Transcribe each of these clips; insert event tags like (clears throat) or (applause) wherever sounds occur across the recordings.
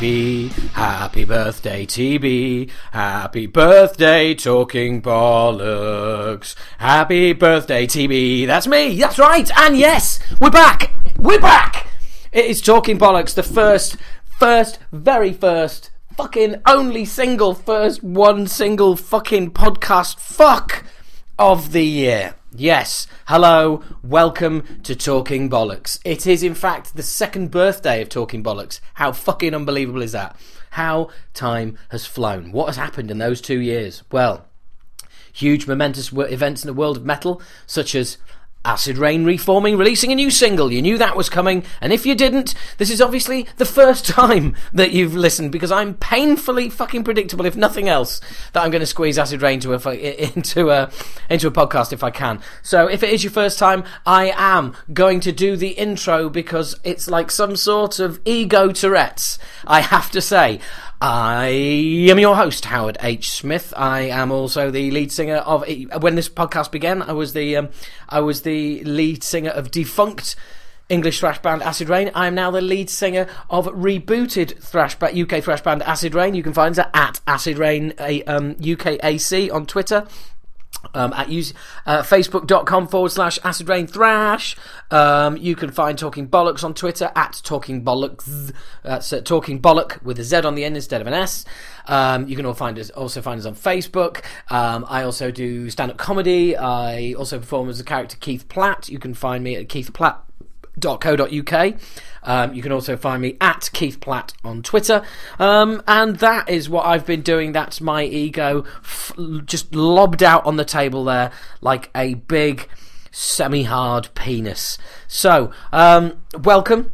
TB. Happy birthday, TB. Happy birthday, talking bollocks. Happy birthday, TB. That's me. That's right. And yes, we're back. We're back. It is talking bollocks. The first, first, very first, fucking only single, first one single fucking podcast. Fuck of the year. Yes, hello, welcome to Talking Bollocks. It is, in fact, the second birthday of Talking Bollocks. How fucking unbelievable is that? How time has flown. What has happened in those two years? Well, huge momentous events in the world of metal, such as Acid Reign reforming, releasing a new single. You knew that was coming, and if you didn't, this is obviously the first (laughs) time that you've listened because I'm painfully fucking predictable, if nothing else, that I'm going to squeeze Acid Reign into a into a into a podcast if I can. So if it is your first time, I am going to do the intro because it's like some sort of ego Tourette's. I have to say. I am your host, Howard H. Smith. I am also the lead singer of. When this podcast began, I was the um, I was the lead singer of defunct English thrash band Acid Reign. I am now the lead singer of rebooted thrash ba- UK thrash band Acid Reign. You can find us at Acid Reign um, UKAC on Twitter um, at use, uh, facebook.com forward slash acid rain thrash. Um, you can find Talking Bollocks on Twitter at Talking Bollocks. That's uh, Talking Bollock with a Z on the end instead of an S. Um, you can all find us, also find us on Facebook. Um, I also do stand up comedy. I also perform as the character Keith Platt. You can find me at Keith Platt keithplatt.co.uk. Um, you can also find me at Keith Platt on Twitter. Um, and that is what I've been doing. That's my ego f- just lobbed out on the table there like a big semi hard penis. So, um, welcome.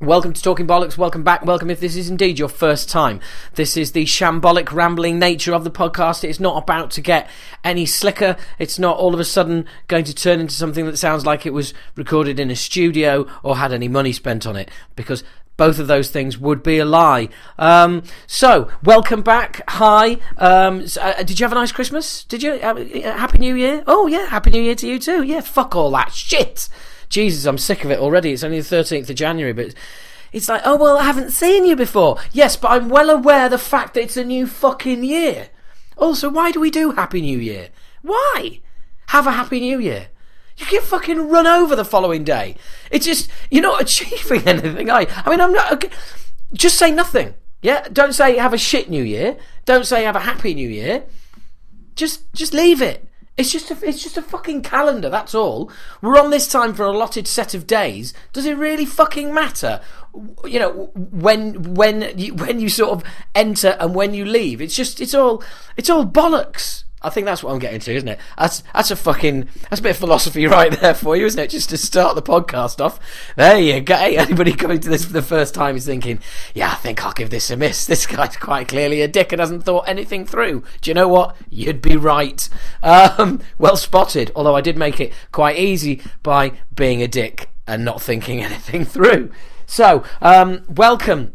Welcome to Talking Bollocks. Welcome back. Welcome if this is indeed your first time. This is the shambolic, rambling nature of the podcast. It's not about to get any slicker. It's not all of a sudden going to turn into something that sounds like it was recorded in a studio or had any money spent on it, because both of those things would be a lie. Um, so, welcome back. Hi. Um, uh, did you have a nice Christmas? Did you? Uh, Happy New Year? Oh, yeah. Happy New Year to you too. Yeah, fuck all that shit. Jesus, I'm sick of it already. It's only the 13th of January, but it's like, oh, well, I haven't seen you before. Yes, but I'm well aware the fact that it's a new fucking year. Also, why do we do Happy New Year? Why? Have a Happy New Year. You get fucking run over the following day. It's just, you're not (laughs) achieving anything, I, I mean, I'm not, okay. just say nothing. Yeah? Don't say have a shit New Year. Don't say have a Happy New Year. Just, just leave it. It's just a, it's just a fucking calendar. That's all. We're on this time for an allotted set of days. Does it really fucking matter? You know when when you (laughs) when you sort of enter and when you leave. It's just it's all it's all bollocks. I think that's what I'm getting to, isn't it? That's that's a fucking that's a bit of philosophy (laughs) right there for you, isn't it? Just to start the podcast off. There you go. Anybody coming to this for the first time is thinking, "Yeah, I think I'll give this a miss." (laughs) This guy's quite clearly a dick and hasn't thought anything through. Do you know what? You'd be right. Um, (laughs) well spotted. Although I did make it quite easy by being a dick and not thinking anything through. So, um, welcome.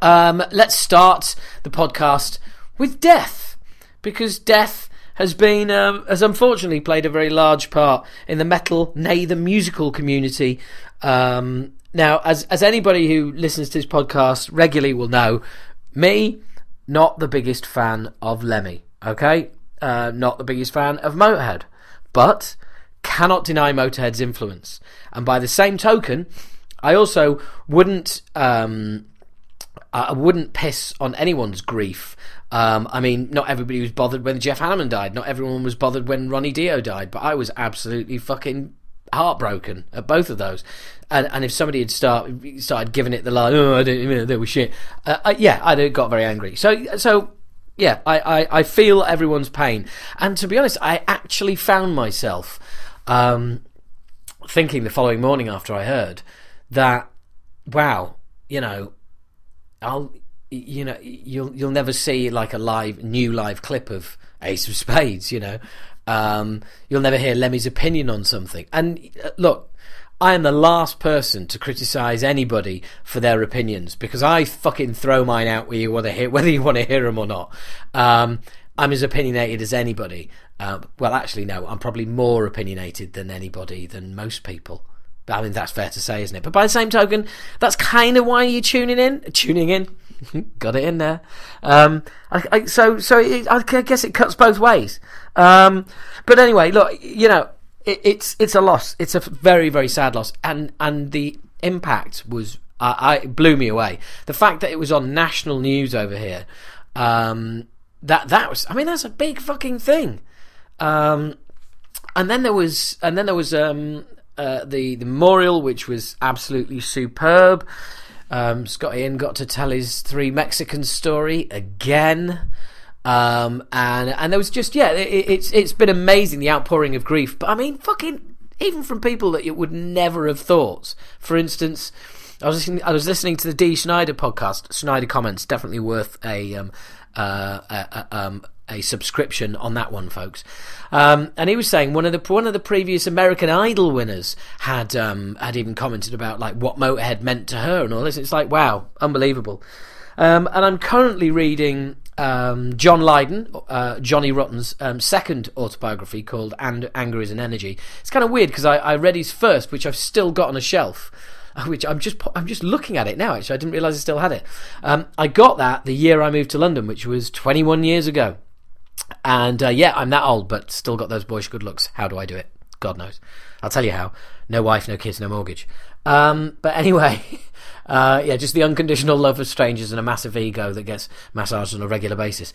Um, let's start the podcast with death because death has been um, has unfortunately played a very large part in the metal, nay, the musical community. Um, now, as as anybody who listens to this podcast regularly will know, me not the biggest fan of Lemmy. Okay, uh, not the biggest fan of Motorhead, but cannot deny Motorhead's influence. And by the same token, I also wouldn't um, I wouldn't piss on anyone's grief um, I mean, not everybody was bothered when Jeff Hanneman died. Not everyone was bothered when Ronnie Dio died. But I was absolutely fucking heartbroken at both of those. And, and if somebody had start, started giving it the line, oh, I didn't, you know, they were shit. Uh, I, yeah, I'd got very angry. So, so yeah, I, I, I, feel everyone's pain. And to be honest, I actually found myself um, thinking the following morning after I heard that, wow, you know, I'll you know you'll you'll never see like a live new live clip of Ace of Spades. You know, um, you'll never hear Lemmy's opinion on something. And uh, look, I am the last person to criticize anybody for their opinions because I fucking throw mine out where you hear (laughs) whether you want to hear them or not. Um, I'm as opinionated as anybody. Uh, well, actually, no, I'm probably more opinionated than anybody than most people. But I mean, that's fair to say, isn't it? But by the same token, that's kind of why you're tuning in. Tuning in (laughs) Got it in there. Um, I, I, so so it, I guess it cuts both ways. Um, but anyway, look, you know, it, it's it's a loss. It's a very very sad loss, and and the impact was uh, I blew me away. The fact that it was on national news over here, um, that that was I mean that's a big fucking thing. Um, and then there was and then there was um, uh, the the memorial, which was absolutely superb. Um, Scott Ian got to tell his three Mexican story again. Um, and and there was just yeah, it, it's it's been amazing the outpouring of grief. But I mean, fucking even from people that you would never have thought. For instance, I was listening, I was listening to the Dee Snider podcast. Snider Comments definitely worth a um, uh, um, a subscription on that one, folks. Um, and he was saying one of the one of the previous American Idol winners had um, had even commented about like what Motorhead meant to her and all this. It's like wow, unbelievable. Um, and I'm currently reading um, John Lydon, uh, Johnny Rotten's um, second autobiography called and Anger is an Energy. It's kind of weird because I, I read his first, which I've still got on a shelf (laughs) which I'm just I'm just looking at it now. Actually, I didn't realise I still had it. Um, I got that the year I moved to London, which was 21 years ago. And uh, yeah, I'm that old, but still got those boyish good looks. How do I do it? God knows. I'll tell you how. No wife, no kids, no mortgage. Um, but anyway, (laughs) uh, yeah, just the unconditional love of strangers and a massive ego that gets massaged on a regular basis.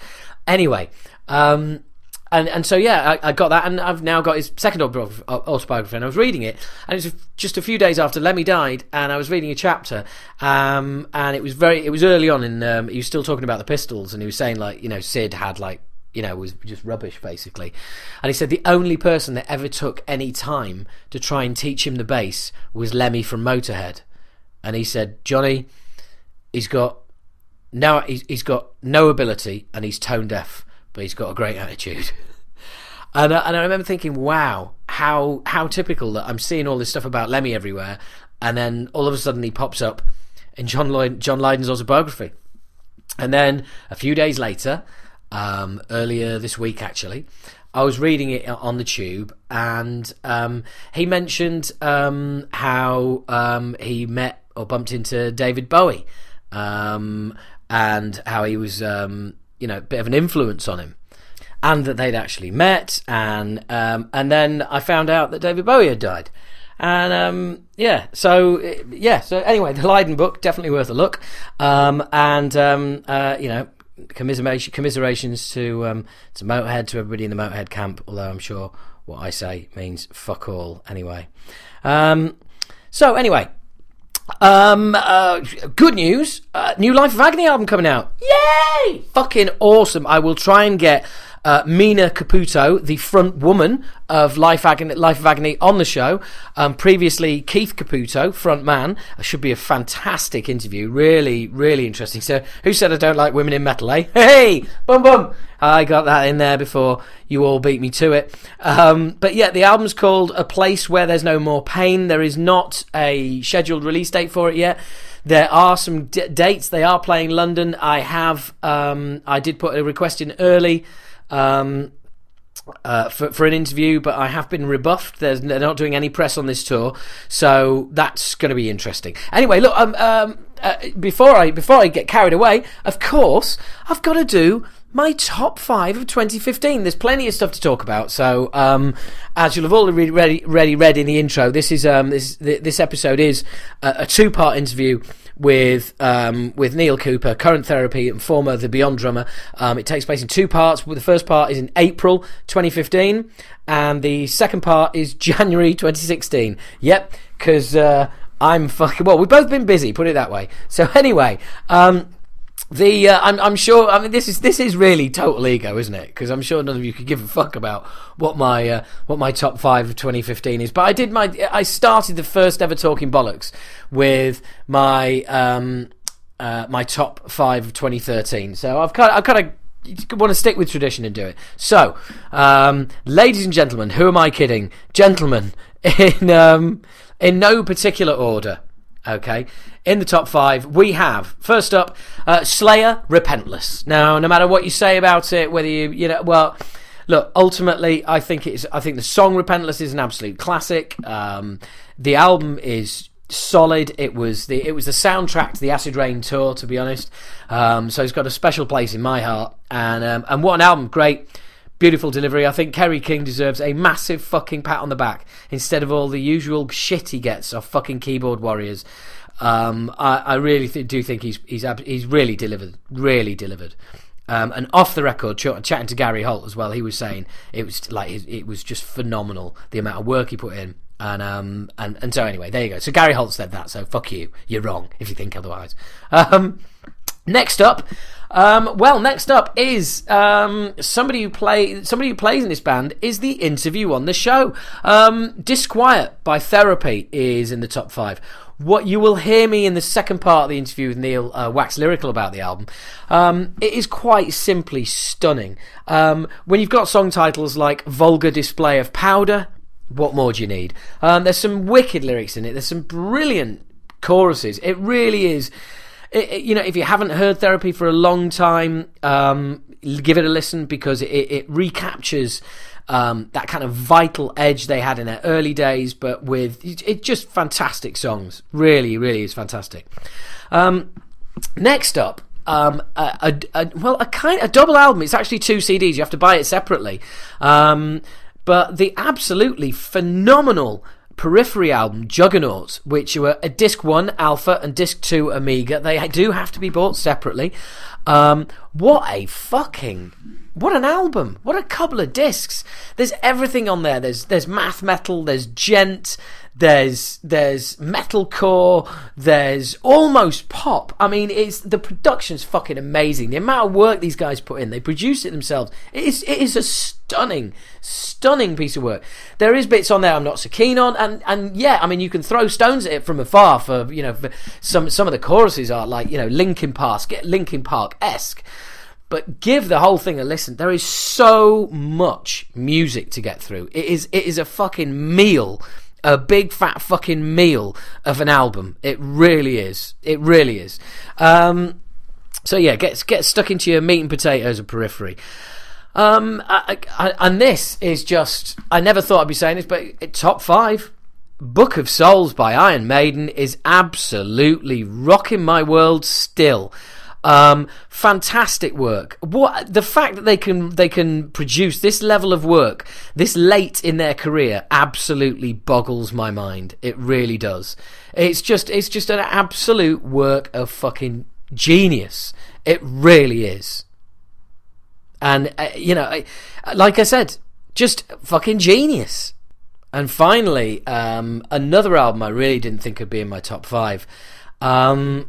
Anyway, um, and and so yeah, I, I, got that, and I've now got his second autobiography, and I was reading it, and it was just a few days after Lemmy died, and I was reading a chapter, um, and it was very, it was early on, and um, he was still talking about the Pistols, and he was saying like, you know, Sid had like you know, was just rubbish basically. And he said the only person that ever took any time to try and teach him the bass was Lemmy from Motorhead. And he said, Johnny, he's got no, he's got no ability and he's tone deaf, but he's got a great attitude. (laughs) and, uh, and I remember thinking, wow, how how typical that I'm seeing all this stuff about Lemmy everywhere, and then all of a sudden he pops up in John Lloyd, John Lydon's autobiography. And then a few days later, um, earlier this week, actually. I was reading it on the tube, and um, he mentioned um, how um, he met or bumped into David Bowie, um, and how he was, um, you know, a bit of an influence on him, and that they'd actually met, and and then I found out that David Bowie had died. And um, yeah, so yeah, so anyway, the Lydon book definitely worth a look. Um, and um, uh, you know, commiseration, commiserations to um, to Motorhead, to everybody in the Motorhead camp. Although I'm sure what I say means fuck all anyway. Um, so anyway, um, uh, good news. Uh, new Life of Agony album coming out. Yay! Fucking awesome. I will try and get uh, Mina Caputo, the front woman of Life, Agony, Life of Agony, on the show. Um, previously, Keith Caputo, front man. should be a fantastic interview. Really, really interesting. So, who said I don't like women in metal, eh? (laughs) Hey, boom, boom. I got that in there before you all beat me to it. Um, but yeah, the album's called A Place Where There's No More Pain. There is not a scheduled release date for it yet. There are some d- dates. They are playing London. I have, um, I did put a request in early um, uh, for, for an interview, but I have been rebuffed. There's, they're not doing any press on this tour, so that's going to be interesting. Anyway, look, um, um, uh, before I before I get carried away, of course, I've got to do my top five of 2015. There's plenty of stuff to talk about. So, um, as you'll have already read, ready read in the intro, this is um, this this episode is a, a two part interview with um, with Neil Cooper, current therapy and former The Beyond drummer. Um, it takes place in two parts. The first part is in April 2015, and the second part is (laughs) January 2016. Yep, because uh, I'm fucking well. We've both been busy, put it that way. So (laughs) anyway, um, the uh, I'm, I'm sure I mean this is this is really total ego isn't it because I'm sure none of you could give a fuck about what my uh, what my top 5 of 2015 is but I did my I started the first ever talking bollocks with my um uh, my top 5 of 2013 so I've kind of, I've kind of want to stick with tradition and do it so um, ladies and gentlemen who am I kidding gentlemen (laughs) in um, in no particular order Okay, in the top five, we have first up uh, Slayer, Repentless. Now, no matter what you say about it, whether you you know, well, look, ultimately, I think it's I think the song Repentless is an absolute classic. Um, the album is solid. It was the it was the soundtrack to the Acid Reign tour, to be honest. Um, so it's got a special place in my heart. And um, and what an album! Great, beautiful delivery. I think Kerry King deserves a massive fucking pat on the back instead of all the usual shit he gets off fucking keyboard warriors. Um, I, I, really th- do think he's he's he's really delivered, really delivered. Um, and off the record, ch- chatting to Gary Holt as well, he was saying it was like it, it was just phenomenal the amount of work he put in and um and and so anyway, there you go. So Gary Holt said that. So fuck you. You're wrong if you think otherwise. Um, next up, um, well, next up is um, somebody who play somebody who plays in this band is the interview on the show. Um, Disquiet by Therapy is in the top five. What you will hear me in the second part of the interview with Neil uh, wax lyrical about the album. Um, it is quite simply stunning. Um, when you've got song titles like "Vulgar Display of Powder," what more do you need? Um, there's some wicked lyrics in it. There's some brilliant choruses. It really is. It, you know, if you haven't heard Therapy for a long time, um, give it a listen because it, it recaptures um, that kind of vital edge they had in their early days, but with it, just fantastic songs. Really, really is fantastic. Um, next up, um, a, a, a, well, a kind a double album. It's actually two CDs. You have to buy it separately. Um, but the absolutely phenomenal Periphery album, Juggernauts, which were a disc one Alpha and disc two Omega. They do have to be bought separately. Um, what a fucking what an album! What a couple of discs! There's everything on there. There's there's math metal. There's djent. There's there's metalcore. There's almost pop. I mean, it's the production's fucking amazing. The amount of work these guys put in. They produce it themselves. It is it is a stunning, stunning piece of work. There is bits on there I'm not so keen on, and and yeah, I mean, you can throw stones at it from afar. For you know, some some of the choruses are like you know Linkin Park, get Linkin Park esque but give the whole thing a listen. There is so much music to get through. It is it is a fucking meal a big fat fucking meal of an album. It really is. It really is. Um, so yeah, get get stuck into your meat and potatoes of periphery. Um, I, I, and this is just, I never thought I'd be saying this, but top five. Book of Souls by Iron Maiden is absolutely rocking my world still. Um, fantastic work. What the fact that they can they can produce this level of work this late in their career absolutely boggles my mind. It really does. It's just it's just an absolute work of fucking genius. It really is. And uh, you know, like I said, just fucking genius. And finally, um, another album I really didn't think would be in my top five. Um,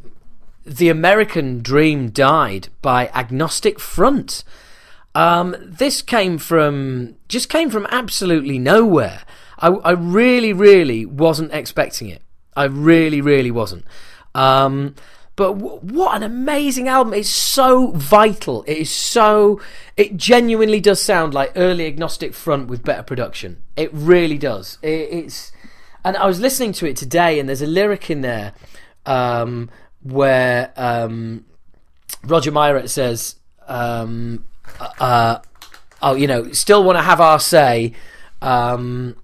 the American Dream Died by Agnostic Front. Um, this came from just came from absolutely nowhere. I, I, really, really wasn't expecting it. I really, really wasn't. Um, but w- what an amazing album! It's so vital. It is so. It genuinely does sound like early Agnostic Front with better production. It really does. It, it's. And I was listening to it today, and there's a lyric in there um, where um, Roger Miret says, um, uh, "Oh, you know, still want to have our say." Um,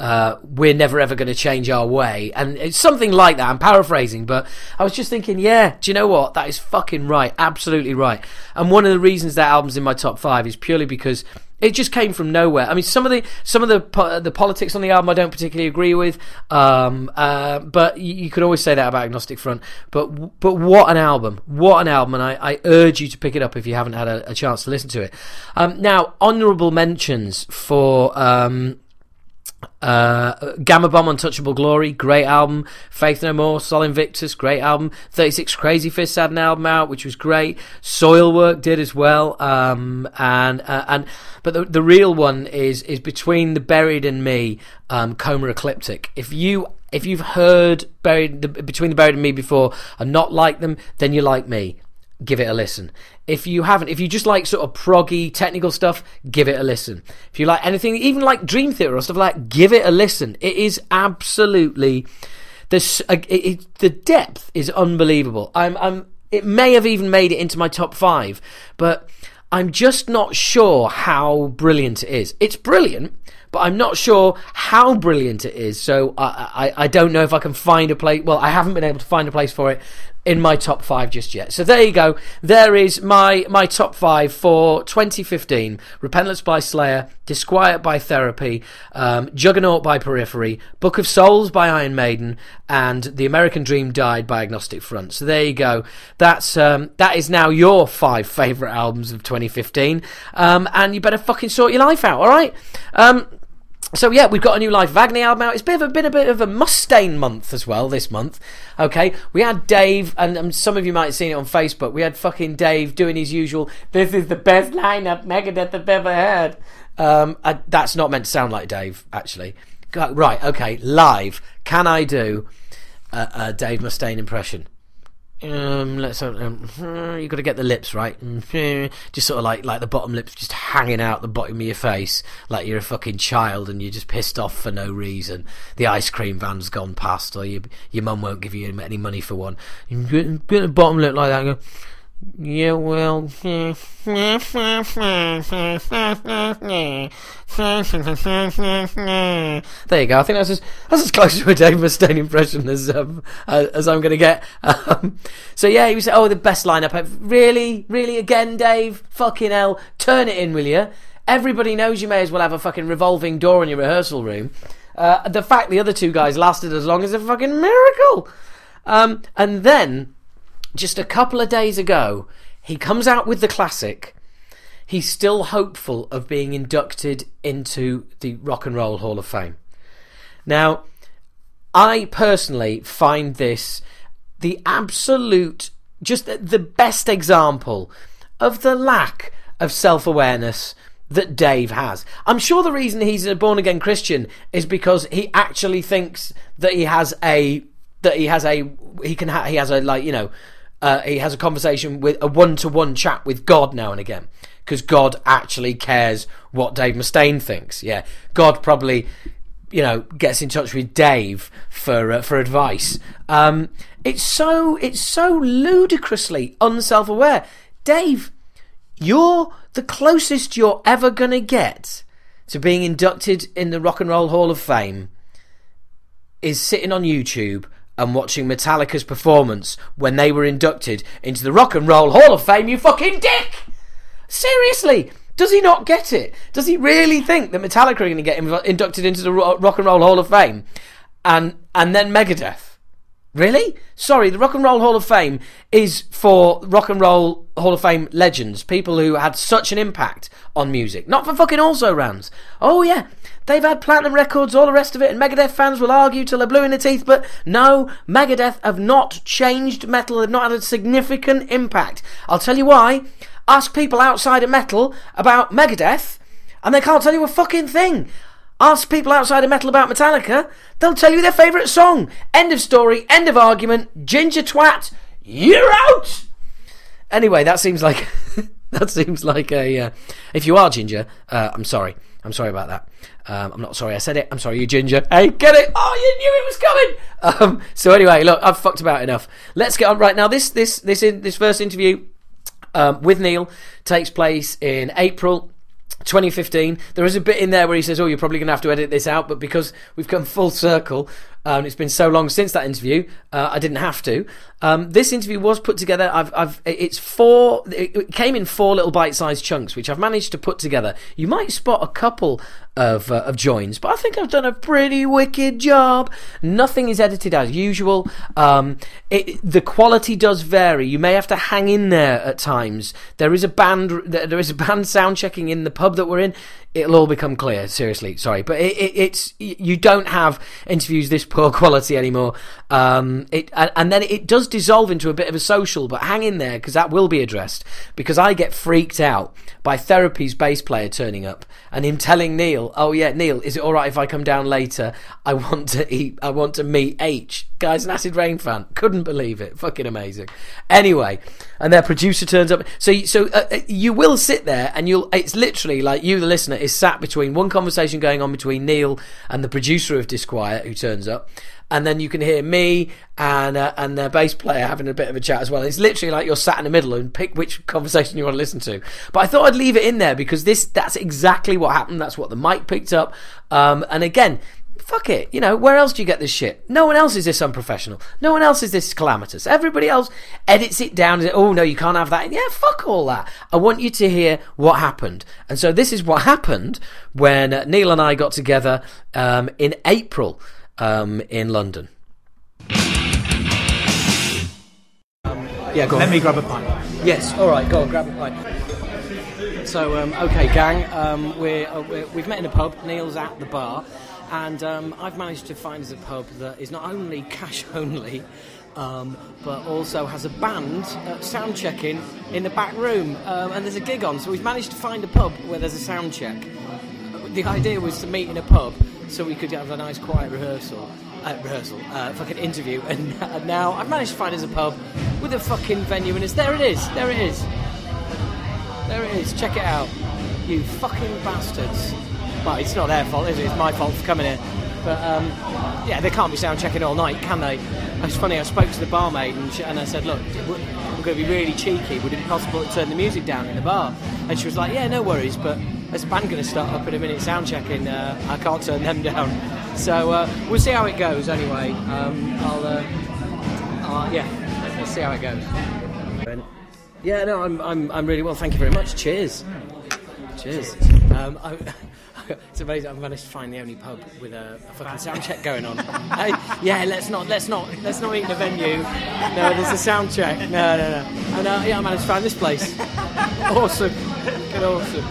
uh, we're never ever going to change our way, and it's something like that. I'm paraphrasing, but I was just thinking, yeah, do you know what? That is fucking right, absolutely right. And one of the reasons that album's in my top five is purely because it just came from nowhere. I mean, some of the some of the the politics on the album I don't particularly agree with, um, uh, but you, you, could always say that about Agnostic Front. But but what an album! What an album! And I, I urge you to pick it up if you haven't had a, a chance to listen to it. Um, now, honourable mentions for. Um, uh, Gama Bomb, Untouchable Glory, great album. Faith No More, Sol Invictus, great album. 36 Crazyfists had an album out, which was great. Soilwork did as well. Um, and, uh, and, but the, the real one is, is Between the Buried and Me, um, Coma Ecliptic. If you, if you've heard Buried, the, Between the Buried and Me before and not like them, then you like me give it a listen. If you haven't, if you just like sort of proggy technical stuff, give it a listen. If you like anything, even like Dream Theater or stuff like that, give it a listen. It is absolutely this. Uh, it, it, the depth is unbelievable. I'm, I'm. It may have even made it into my top five, but I'm just not sure how brilliant it is. It's brilliant, but I'm not sure how brilliant it is. So I, I, I don't know if I can find a place. Well, I haven't been able to find a place for it in my top five just yet. So there you go. There is my my top five for 2015: Repentance by Slayer, Disquiet by Therapy, um, Juggernaut by Periphery, Book of Souls by Iron Maiden, and The American Dream Died by Agnostic Front. So there you go. That's um, that is now your five favorite albums of 2015, um, and you better fucking sort your life out. All right. So yeah, we've got a new Life of Agony album out. It's been a bit, a bit of a Mustaine month as well this month. Okay, we had Dave, and some of you might have seen it on Facebook. We had fucking Dave doing his usual. This is the best lineup Megadeth have ever had. Um, I, that's not meant to sound like Dave, actually. Right, okay, live. Can I do a, a Dave Mustaine impression? Um, let's um, you got to get the lips right. Just sort of like like the bottom lips just hanging out the bottom of your face, like you're a fucking child and you're just pissed off for no reason. The ice cream van's gone past, or you, your mum won't give you any money for one. You get the bottom lip like that. Yeah, well. there you go. I think that's as that's as close to a Dave Mustaine impression as um, uh, as I'm going to get. Um, so yeah, he was oh the best lineup. Really, really again, Dave. Fucking hell, turn it in, will you? Everybody knows you may as well have a fucking revolving door in your rehearsal room. Uh, the fact the other two guys lasted as long as a fucking miracle. Um, and then just a couple of days ago, he comes out with the classic. He's still hopeful of being inducted into the Rock and Roll Hall of Fame. Now, I personally find this the absolute, just the best example of the lack of self awareness that Dave has. I'm sure the reason he's a born again Christian is because he actually thinks that he has a that he has a he can ha- he has a like you know uh, he has a conversation with a one-to-one chat with God now and again because God actually cares what Dave Mustaine thinks. Yeah, God probably you know gets in touch with Dave for uh, for advice. Um, it's so it's so ludicrously unself-aware. Dave, you're the closest you're ever gonna get to being inducted in the Rock and Roll Hall of Fame is sitting on YouTube and watching Metallica's performance when they were inducted into the Rock and Roll Hall of Fame, you fucking dick! Seriously, does he not get it? Does he really think that Metallica are going to get inducted into the Rock and Roll Hall of Fame, and and then Megadeth? Really? Sorry, the Rock and Roll Hall of Fame is for Rock and Roll Hall of Fame legends, people who had such an impact on music, not for fucking also rans. Oh yeah, they've had platinum records, all the rest of it, and Megadeth fans will argue till they're blue in the teeth, but no, Megadeth have not changed metal, they've not had a significant impact. I'll tell you why. Ask people outside of metal about Megadeth, and they can't tell you a fucking thing. Ask people outside of metal about Metallica, they'll tell you their favourite song. End of story, end of argument. Ginger twat, you're out! Anyway, that seems like. (laughs) that seems like a. Uh, if you are ginger, uh, I'm sorry. I'm sorry about that. Um, I'm not sorry I said it. I'm sorry you ginger. Hey, get it? Oh, you knew it was coming. Um, so anyway, look, I've fucked about enough. Let's get on right now. This this this in this first interview um, with Neil takes place in April 2015. There is a bit in there where he says, "Oh, you're probably going to have to edit this out," but because we've come full circle, um, it's been so long since that interview, uh, I didn't have to. Um, this interview was put together. I've, I've, it's four. It came in four little bite-sized chunks, which I've managed to put together. You might spot a couple of uh, of joins, but I think I've done a pretty wicked job. Nothing is edited as usual. Um, it, the quality does vary. You may have to hang in there at times. There is a band. There is a band sound checking in the pub that we're in it'll all become clear. Seriously, sorry, but it, it, it's you don't have interviews this poor (laughs) quality anymore. Um, it and, and, then it does dissolve into a bit of a social, but hang in there because that will be addressed. Because I get freaked out by Therapy's bass player turning up and him telling Neil, "Oh yeah, Neil, is it all right if I come down later? I want to eat. I want to meet H." Guys, an Acid Reign fan, couldn't believe it. Fucking amazing. Anyway, and their producer turns up. So so uh, uh, you will sit there and you'll. It's literally like you, the listener, is sat between one conversation going on between Neil and the producer of Disquiet, who turns up and then you can hear me and uh, and their bass player having a bit of a chat as well. It's literally like you're sat in the middle and pick which conversation you want to listen to. But I thought I'd leave it in there because this that's exactly what happened. That's what the mic picked up. Um, and again, fuck it. You know, where else do you get this shit? No one else is this unprofessional. No one else is this calamitous. Everybody else edits it down. And, oh no, you can't have that. Yeah, fuck all that. I want you to hear what happened. And so this is what happened when uh, Neil and I got together um, in April um, in London. yeah, go on. Let me grab a pint. Yes, all right, go on, grab a pint. So, um, okay, gang, um, we're, uh, we're, we've met in a pub. Neil's at the bar, and um, I've managed to find a pub that is not only (laughs) cash only, um, but also has a band uh, sound checking in the back room, um, and there's a gig on. So we've managed to find a pub where there's a sound check. The idea was to meet in a pub so we could have a nice quiet rehearsal. Uh, rehearsal, uh, fucking interview, (laughs) and, and now I've managed to find us a pub with a fucking venue, and it's there. It is, there it is, there it is. Check it out, you fucking bastards. Well, it's not their fault, is it? It's my fault for coming here. But um, yeah, they can't be sound checking all night, can they? It's funny. I spoke to the barmaid and, she, and I said, "Look, we're going to be really cheeky. Would it be possible to turn the music down in the bar?" And she was like, "Yeah, no worries, but there's a band going to start up in a minute sound checking. Uh, I can't turn them (laughs) down." So uh, we'll see how it goes. Anyway, um, I'll uh, yeah, let's see how it goes. Yeah, no, I'm, I'm, I'm really well. Thank you very much. Cheers. Cheers. Um, I, (laughs) it's amazing. I've managed to find the only pub with a, a fucking sound check going on. (laughs) Hey, yeah, let's not, let's not, let's not eat in the venue. No, there's a sound check. No, no, no. And uh, yeah, I managed to find this place. (laughs) awesome, fucking awesome.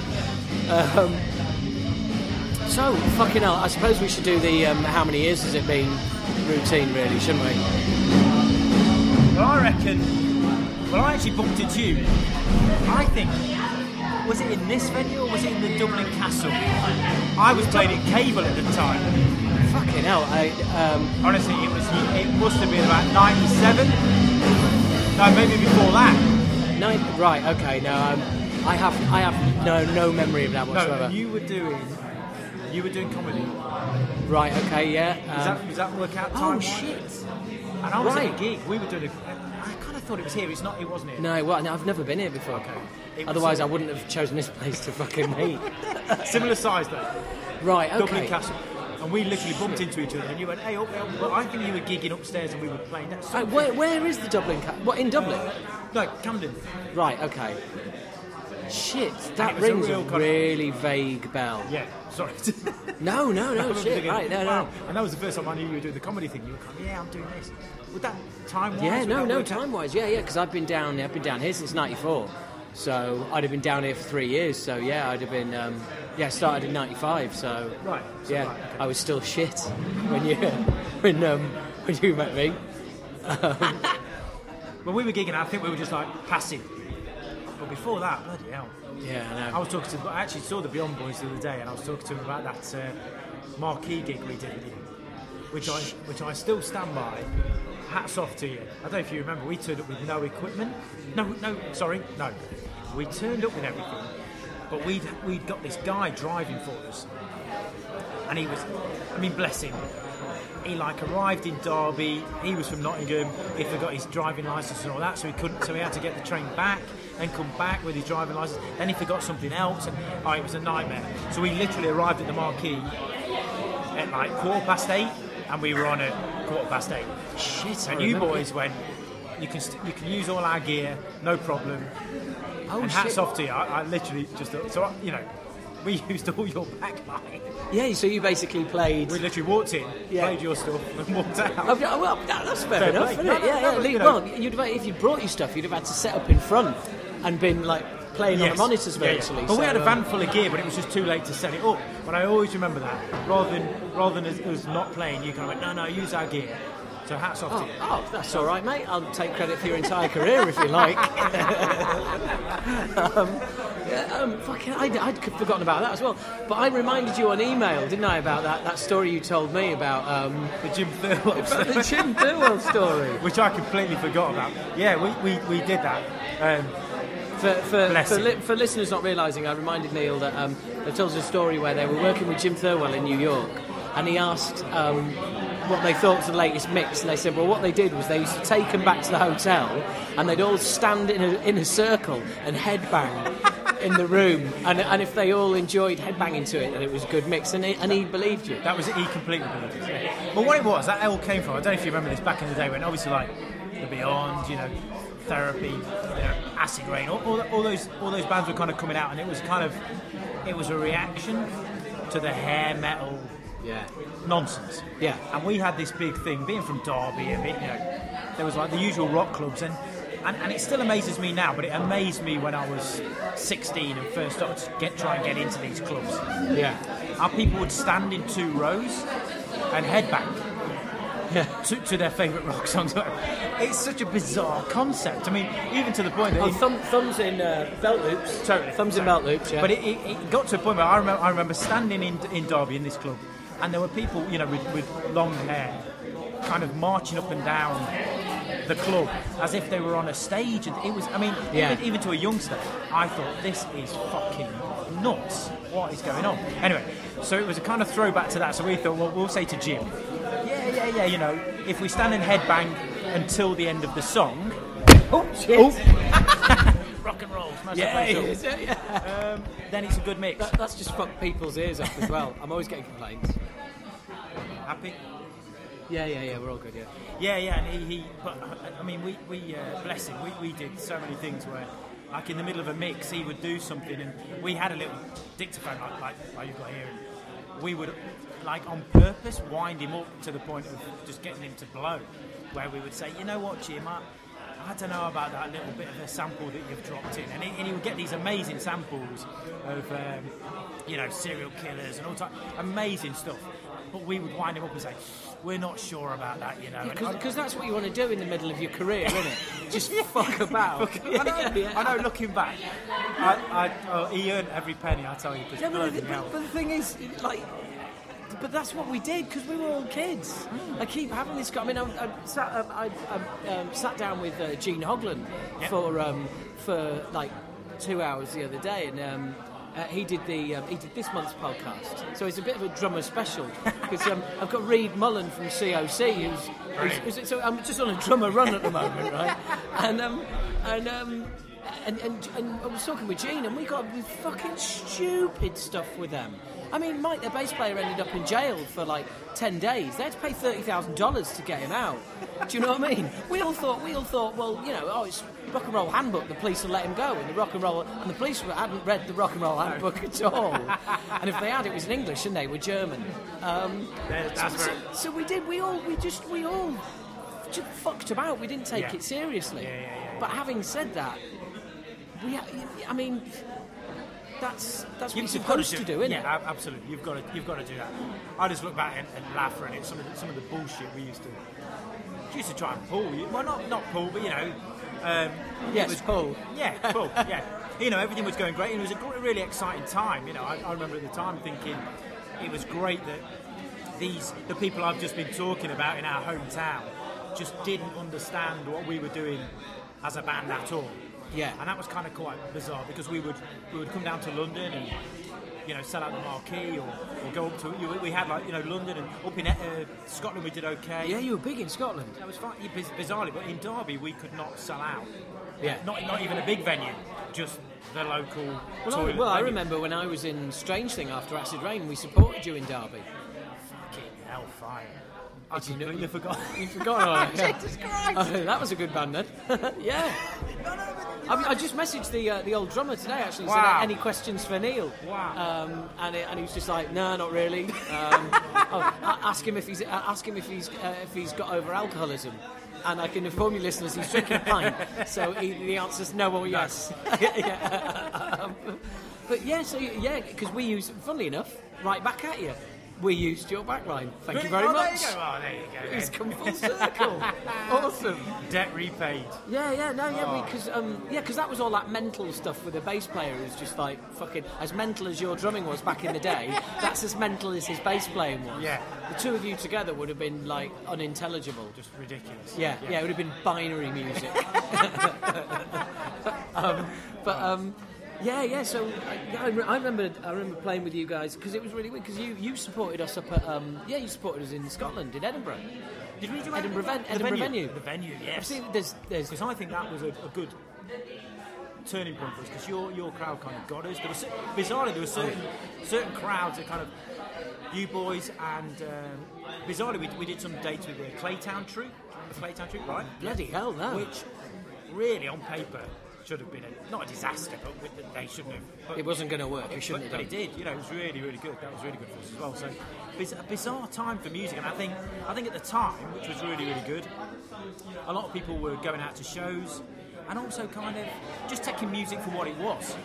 Um, so fucking hell. I suppose we should do the um, how many years has it been routine, really, shouldn't we? Well, I reckon. Well, I actually bumped into you. I think. Was it in this venue or was it in the Dublin Castle? I was playing in Cable at the time. Fucking hell. I, um, Honestly, it was. It must have been about '97. No, maybe before that. nine, right. Okay. No. Um, I have. I have no no memory of that whatsoever. No, you were doing. You were doing comedy. Right. Okay. Yeah. Um, that, does that work out oh time? shit. And I was at a gig. We were doing a. I kind of thought it was here. It's not. It wasn't here. No, well, no, I've never been here before. Okay. Otherwise, I wouldn't have chosen this place to fucking (laughs) meet. Similar size though. right. Dublin Castle. And we literally bumped into each other, and you went, "Hey, up there." Well, I think you were gigging upstairs, and we were playing. That's Right, uh, where, where is the Dublin? Ca- what in Dublin? no, Camden. Right. Okay. Shit, that was a rings a, real kind of- really vague bell. Yeah, sorry. (laughs) (laughs) No, no, no, shit. thinking, Right, no, wow. no. And that was the first time I knew you were doing the comedy thing. You were kind of, yeah, I'm doing this. Would that time wise? Yeah, no, no. Time wise, yeah, yeah. Because I've been down, I've been down here since '94, so I'd have been down here for three years. So yeah, I'd have been, um, yeah, I started in '95. So Right. so yeah, right, okay. I was still shit when you (laughs) when um, when you met me. (laughs) When we were gigging, I think we were just like passive. But before that, bloody hell. Yeah, I I was talking to, I actually saw the Beyond Boys the other day, and I was talking to them about that uh, marquee gig we did with you, which I, which I still stand by. Hats off to you. I don't know if you remember, we turned up with no equipment. No, no, sorry, no. We turned up with everything, but we'd we'd got this guy driving for us, and he was, I mean, bless him. He like arrived in Derby. He was from Nottingham. He forgot his driving license and all that, so he couldn't. So he had to get the train back, and come back with his driving license. Then he forgot something else, and oh, it was a nightmare. So we literally arrived at the marquee at like quarter past eight, and we were on at quarter past eight. Shit, And you boys went, you can st- you can use all our gear, no problem. Oh and hats shit. off to you. I, I literally just thought- so I- you know, (laughs) we used all your backline. Yeah, so you basically played. We literally walked in, Yeah. played your stuff, and walked out. Oh, yeah, well, that- that's fair, Fair enough, play. isn't No, it? no, yeah, no, yeah. you well, you'd have, if you brought your stuff, you'd have had to set up in front and been like playing on Yes. the monitors Yeah, yeah. virtually. But we had a um, van full of gear, but it was just too late to set it up. But I always remember that. Rather than rather than us, us not playing, you kind of went, no, no, use our gear. So hats off Oh, to you. oh, that's all right, mate. I'll take credit for your entire career if you like. (laughs) um, yeah, um, fucking, I'd, I'd forgotten about that as well. But I reminded you on email, didn't I, about that, that story you told me about um, The Jim Thirlwell about (laughs) the Jim story. (laughs) which I completely forgot about. Yeah, we, we, we did that. Um, For, for, for, li- for listeners not realising, I reminded Neil that um, they told us a story where they were working with Jim Thirlwell in New York, and he asked um, what they thought was the latest mix, and they said, well, what they did was they used to take them back to the hotel, and they'd all stand in a, in a circle and headbang in the room, and, and if they all enjoyed headbanging to it, then it was a good mix, and he, and he believed you. That was. He completely believed it. But what it was, that all came from. I don't know if you remember this back in the day when obviously like the Beyond, you know, Therapy, you know, Acid Reign, all, all, all those all those bands were kind of coming out, and it was kind of it was a reaction to the hair metal Yeah. nonsense. Yeah. And we had this big thing, being from Derby, and you know, there was like the usual rock clubs, and, and, and it still amazes me now, but it amazed me when I was 16 and first started to get try and get into these clubs. Yeah. How people would stand in two rows and headbang to, to their favourite rock songs. (laughs) It's such a bizarre concept. I mean, even to the point that Oh, thumb, thumbs in uh, belt loops. Totally. Thumbs in belt loops, yeah. But it, it, it got to a point where I remember, I remember standing in, in Derby in this club, and there were people, you know, with, with long hair, kind of marching up and down the club as if they were on a stage. And it was, I mean, Yeah. even, even to a youngster, I thought this is fucking nuts. What is going on? Anyway, so it was a kind of throwback to that. So we thought, well, we'll say to Jim, yeah, yeah, yeah, you know, if we stand and headbang until the end of the song. oh, shit. Oh. (laughs) Rock and roll, smash Yeah, it is, yeah. Um, then it's a good mix. That, that's just fucked people's ears up as well. I'm always getting complaints. Happy? Yeah, yeah, yeah, we're all good, yeah. Yeah, yeah, and he, he but I- I mean, we, we uh, bless him, we, we did so many things where, like in the middle of a mix, he would do something, and we had a little dictaphone like, like, like you've got here, and we would, like on purpose, wind him up to the point of just getting him to blow, where we would say, you know what, Jim, I, I don't know about that little bit of a sample that you've dropped in, and he, and he would get these amazing samples of, um, you know, serial killers and all type, amazing stuff. But we would wind him up and say, "We're not sure about that," you know. Because that's what you want to do in the middle of your career, isn't it? (laughs) Just fuck about. (laughs) I know, I know, looking back, I, I, oh, he earned every penny, I tell you, Yeah, but, the, but, but the thing is, like, but that's what we did because we were all kids. Hmm. I keep having this. I mean, I, I sat, um, I, I um, sat down with uh, Gene Hoglan Yep. for um, for like two hours the other day, and. Um, uh, he did the um, he did this month's podcast, so it's a bit of a drummer special (laughs) because um, I've got Reed Mullin from COC, who's, who's, who's so I'm just on a drummer run at the moment, (laughs) right? And um, and um, and, and, and I was talking with Gene, and we got fucking stupid stuff with them. I mean, Mike, their bass player, ended up in jail for like ten days. They had to pay thirty thousand dollars to get him out. Do you know what I mean? We all thought, we all thought, well, you know, oh, it's rock and roll handbook. The police will let him go, and the rock and roll, and the police hadn't read the rock and roll handbook at all. And if they had, it was in English, and they were German. Um, so, right. so we did. We all, we just, we all just fucked about. We didn't take Yeah. it seriously. Yeah, yeah, yeah, But having said that, we, I mean, that's that's what you're supposed to do, isn't yeah, it? absolutely. You've got to, you've got to do that. I just look back and, and laugh at it. Some of the, some of the bullshit we used to used to try and pull. Well, not not pull, but you know, um, Yes, it was pull. Yeah, (laughs) pull. yeah, you know, everything was going great, and it was a really exciting time. You know, I, I remember at the time thinking it was great that these the people I've just been talking about in our hometown just didn't understand what we were doing as a band at all. Yeah. and that was kind of quite bizarre because we would we would come down to London and you know sell out the marquee or, or go up to you know, we had like you know London and up in uh, Scotland we did okay. Yeah, you were big in Scotland. That was fine, biz- bizarrely, but in Derby we could not sell out. Yeah. Not not even a big venue, just the local Well, I, well, I remember when I was in Strange Thing after Acid Reign, we supported you in Derby. Fucking hellfire. I Did you know- forgot. You forgot all that. Jesus Christ! that was a good band then. (laughs) yeah. I, I just messaged the uh, the old drummer today actually. Said, Wow. any questions for Neil? Wow. Um, and, it, and he was just like, no, not really. (laughs) Um, oh, ask him if he's uh, ask him if he's uh, if he's got over alcoholism. And I can inform you, listeners, he's drinking a (laughs) pint. So he, the answer's no or yes. Yeah. Um, but yeah, so yeah, because we use, funnily enough, right back at you. We used your backline. Thank you very oh, much. There you go. Oh, there you go. It's come full (laughs) circle. awesome. Debt repaid. Yeah, yeah, no, yeah, because um, yeah, 'cause that was all that mental stuff with the bass player who's just like fucking as mental as your drumming was back in the day. (laughs) that's as mental as his bass playing was. Yeah. the two of you together would have been like unintelligible. Just ridiculous. Yeah, yeah, it would have been binary music. (laughs) um, but um, Yeah, yeah. So I, I, I remember, I remember playing with you guys because it was really weird. Because you, you supported us up at, um, yeah, you supported us in Scotland, in Edinburgh. Did we do Edinburgh ven- the Edinburgh venue? venue. The venue, yes. seen there's, there's, I think that was a, a good turning point for us. Because your your crowd kind of got us. There was bizarrely there were certain certain crowds that kind of you boys and um, bizarrely we, we did some dates with the Claytown Troupe, the Claytown Troupe, right? bloody hell, no. Which really on paper should have been a, not a disaster, but they shouldn't have. But, it wasn't going to work. It shouldn't but, but have it did. You know, it was really, really good. That was really good for us as well. So, biz- a bizarre time for music, and I think, I think at the time, which was really, really good, a lot of people were going out to shows, and also kind of just taking music for what it was,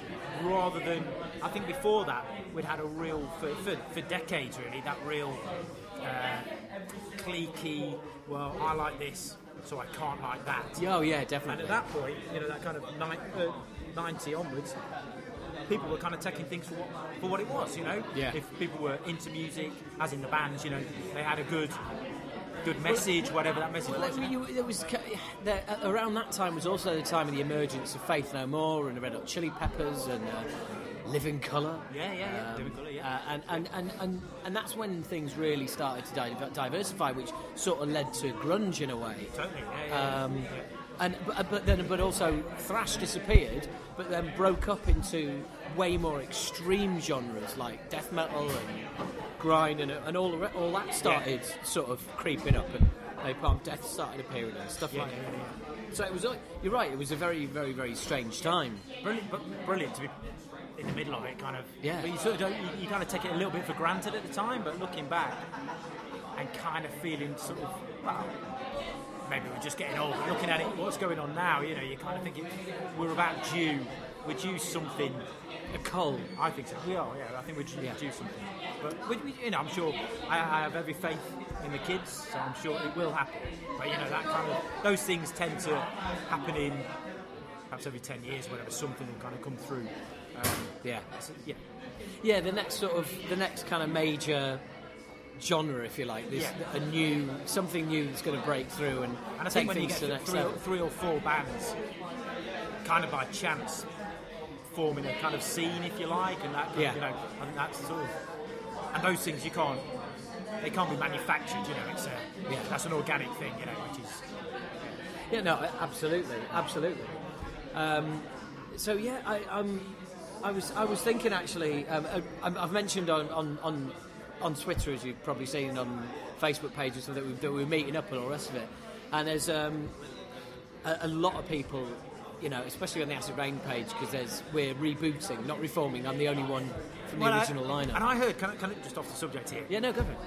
rather than. I think before that, we'd had a real for, for, for decades really that real uh, cliquey. Well, I like this, so I can't like that. Oh yeah, definitely. And at that point, you know, that kind of ni- uh, 90 onwards, people were kind of taking things for what, for what it was, you know? Yeah. If people were into music, as in the bands, you know, they had a good good message, whatever that message Well, was. you there was there, around that time was also the time of the emergence of Faith No More and the Red Hot Chili Peppers and uh, Living Colour. Yeah, yeah, yeah. Living Colour, yeah. Uh, and, and, and, and, and that's when things really started to di- diversify, which sort of led to grunge in a way. Totally, yeah, yeah. Um, and but, but then but also thrash disappeared, but then broke up into way more extreme genres like death metal and grind and, and all the all that started sort of creeping up and Napalm Death started appearing and stuff like that. So it was. You're right. It was a very, very, very strange time. Brilliant, but brilliant to be in the middle of it, kind of. Yeah. But you sort of don't, you, you kind of take it a little bit for granted at the time, but looking back and kind of feeling sort of, well, maybe we're just getting old. Looking at it, what's going on now, you know, you kind of think it, we're about due, we're due something. A cold. I think so. We are, yeah. I think we're due, Yeah. due something. But we, we, you know, I'm sure I, I have every faith in the kids, so I'm sure it will happen. But you know, that kind of those things tend to happen in perhaps every ten years, whatever. Something will kind of come through. Um, Yeah. yeah, Yeah. The next sort of the next kind of major genre, if you like, this Yeah. a new something new that's going to break through and, and I take think when you things get to the next three or, three or four bands, kind of by chance, forming a kind of scene, if you like, and that, Yeah. you know, I think that's sort of, and those things you can't, they can't be manufactured. You know, it's a, Yeah. that's an organic thing, you know, which is. Yeah, no, absolutely, absolutely. Um, so yeah, I, um, I was I was thinking actually. Um, I, I've mentioned on, on, on on Twitter, as you've probably seen on Facebook pages, that we that we're meeting up and all the rest of it. And there's um, a, a lot of people, you know, especially on the Acid Reign page, because there's we're rebooting, not reforming. I'm the only one from the Well, I- original lineup. And I heard, can I, can I, just off the subject here, yeah, no, go for it.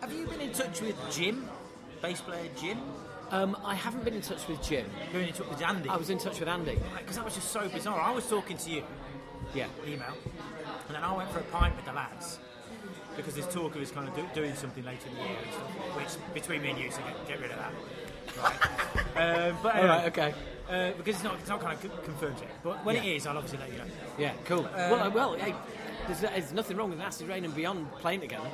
have you been in touch with Jim, bass player Jim? Um, I haven't been in touch with Jim. Been in touch with Andy? I was in touch with Andy. Because that was just so bizarre. I was talking to you, Yeah. email, and then I went for a pint with the lads. Because there's talk of us kind of do, doing something later in the year and stuff, which between me and you, so get, get rid of that. Right. um, (laughs) but anyway, right. Okay. uh, because it's not, it's not kind of co- confirmed yet. But when it Yeah. is, I'll obviously let you know. Yeah, cool. well, well, hey, there's, there's nothing wrong with Acid Reign and Beyond playing (laughs) together.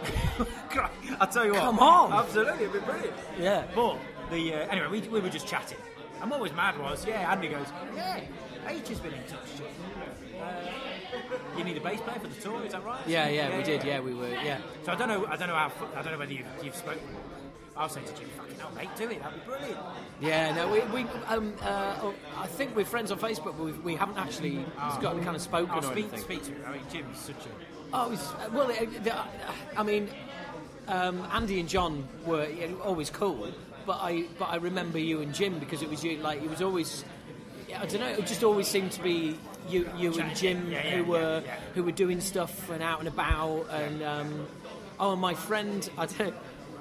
I'll tell you what. Come on. Absolutely, it'd be brilliant. Yeah. But the uh, anyway, we, we were just chatting, and what was mad was, yeah, Andy goes, yeah, H has been in touch. You need a bass player for the tour, is that right? Yeah, yeah, we did. Yeah, we were. Yeah. So I don't know, I don't know how, I don't know whether you've, you've spoken. I'll say to Jim, fucking hell, mate, do it. That'd be brilliant. Yeah, no, we, we um, uh, oh, I think we're friends on Facebook, but we, we haven't actually got kind of spoken I'll or speak, anything. speak to him. I mean, Jim's such a. Oh, uh, well, I mean, um, Andy and John were yeah, always cool, but I but I remember you and Jim because it was you. Like it was always, I don't know, it just always seemed to be you you and Jim Yeah, yeah, who were yeah, who were doing stuff and out and about. And um, oh, my friend, I don't.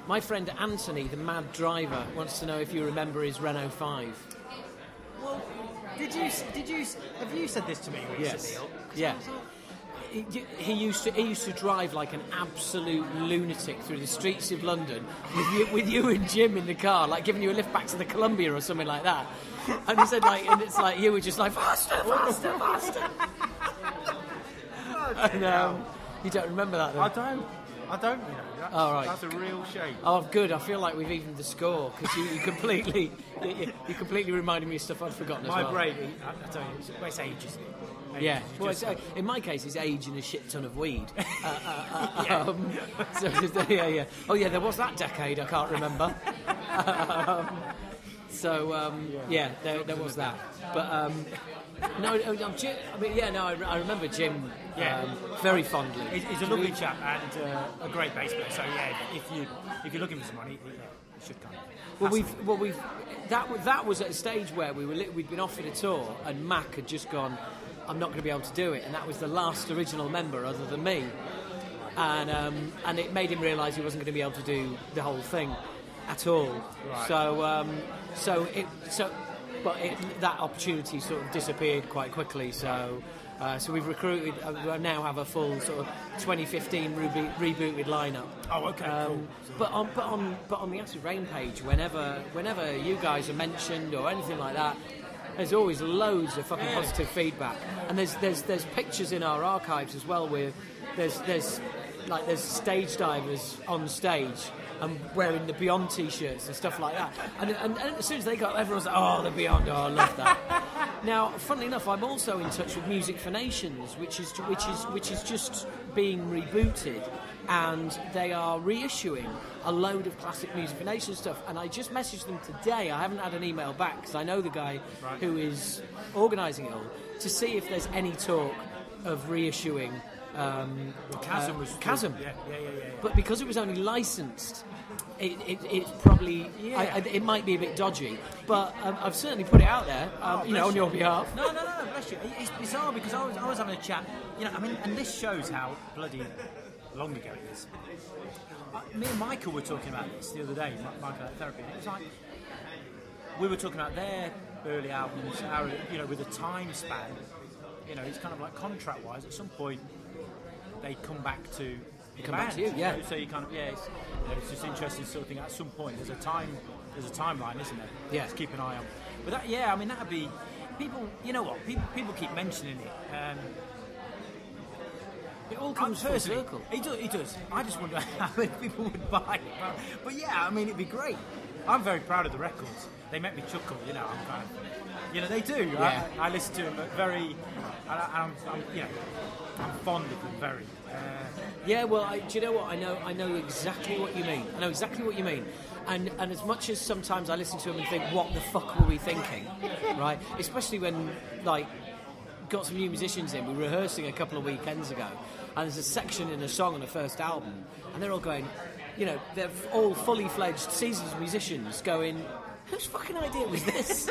My friend Anthony, the mad driver, wants to know if you remember his Renault Five. Well, did you, did you, have you said this to me recently? or- 'cause Yeah. He, he used to he used to drive like an absolute lunatic through the streets of London with you, with you and Jim in the car, like giving you a lift back to the Columbia or something like that. (laughs) And he said like, and it's like you were just like faster, faster, faster. (laughs) And um, you don't remember that, I though? don't. I don't, you know. That's, All right. That's a real shame. Oh, good. I feel like we've evened the score because you, you completely, you, you- completely reminded me of stuff I'd forgotten as My well. brain, I, I tell you, it's, well, it's age, isn't? Age. Yeah. Well, just- it's, uh, in my case, it's age and a shit ton of weed. (laughs) Uh, uh, uh, um, so, yeah, yeah. Oh, yeah. There was that decade. I can't remember. um, so um, yeah, there, there was that. But um, no, no, no, Jim, I mean, yeah, no, I, I remember Jim Yeah. um, very fondly. He's, he's a lovely chap and uh, a great bass player. So yeah, if you if you're looking for some money, yeah, you should come. Well, we've well we've that that was at a stage where we were we'd been offered a tour and Mac had just gone. I'm not going to be able to do it, and that was the last original member other than me, and um, and it made him realise he wasn't going to be able to do the whole thing at all. Right. So um, so it so but it, that opportunity sort of disappeared quite quickly. So. Uh, so we've recruited. Uh, we now have a full sort of 2015 rebe- rebooted lineup. Oh, okay, Um, cool. but on but on but on the Acid Reign page, whenever whenever you guys are mentioned or anything like that, there's always loads of fucking positive feedback. And there's there's there's pictures in our archives as well where there's there's like there's stage divers on stage and wearing the Beyond t-shirts and stuff like that. And, and, and as soon as they got, everyone's like, "Oh, the Beyond! Oh, I love that." (laughs) now, funnily enough, I'm also in touch with Music for Nations, which is which is which is just being rebooted, and they are reissuing a load of classic Music for Nations stuff. And I just messaged them today. I haven't had an email back because I know the guy Right. who is organising it all to see if there's any talk of reissuing. Um, Chasm uh, was Chasm. Yeah, yeah, yeah. yeah. But because it was only licensed, it, it, it's probably Yeah. I, I, it might be a bit dodgy. But um, I've certainly put it out there, um, Oh, you know, on your behalf. No, no, no, bless you. It's bizarre because I was, I was having a chat, you know, I mean, and this shows how bloody long ago it is. Uh, me and Michael were talking about this the other day, Mi- Michael at Therapy, and it was like, we were talking about their early albums, how, you know, with a time span, you know, it's kind of like contract wise, at some point they come back to come back to you, yeah. know, So you kind of, yeah, it's, you know, it's just interesting sort of thing. At some point, there's a time, there's a timeline, isn't there? Yeah. Just keep an eye on. But that, yeah, I mean, that'd be people. You know what? People, people keep mentioning it. Um, It all comes full circle. It does, it does. I just wonder (laughs) how many people would buy it. But, but yeah, I mean, it'd be great. I'm very proud of the records. They make me chuckle. You know, I'm kind of, you know, they do. Yeah. I, I listen to them very, I, I'm, I'm, you know, I'm fond of them very. Uh, Yeah, well, I, do you know what? I know, I know exactly what you mean. I know exactly what you mean. And and as much as sometimes I listen to them and think, what the fuck were we thinking, right? Especially when like got some new musicians in. We were rehearsing a couple of weekends ago, and there's a section in a song on the first album, and they're all going, you know, they're all fully fledged seasoned musicians going. Whose fucking idea was this?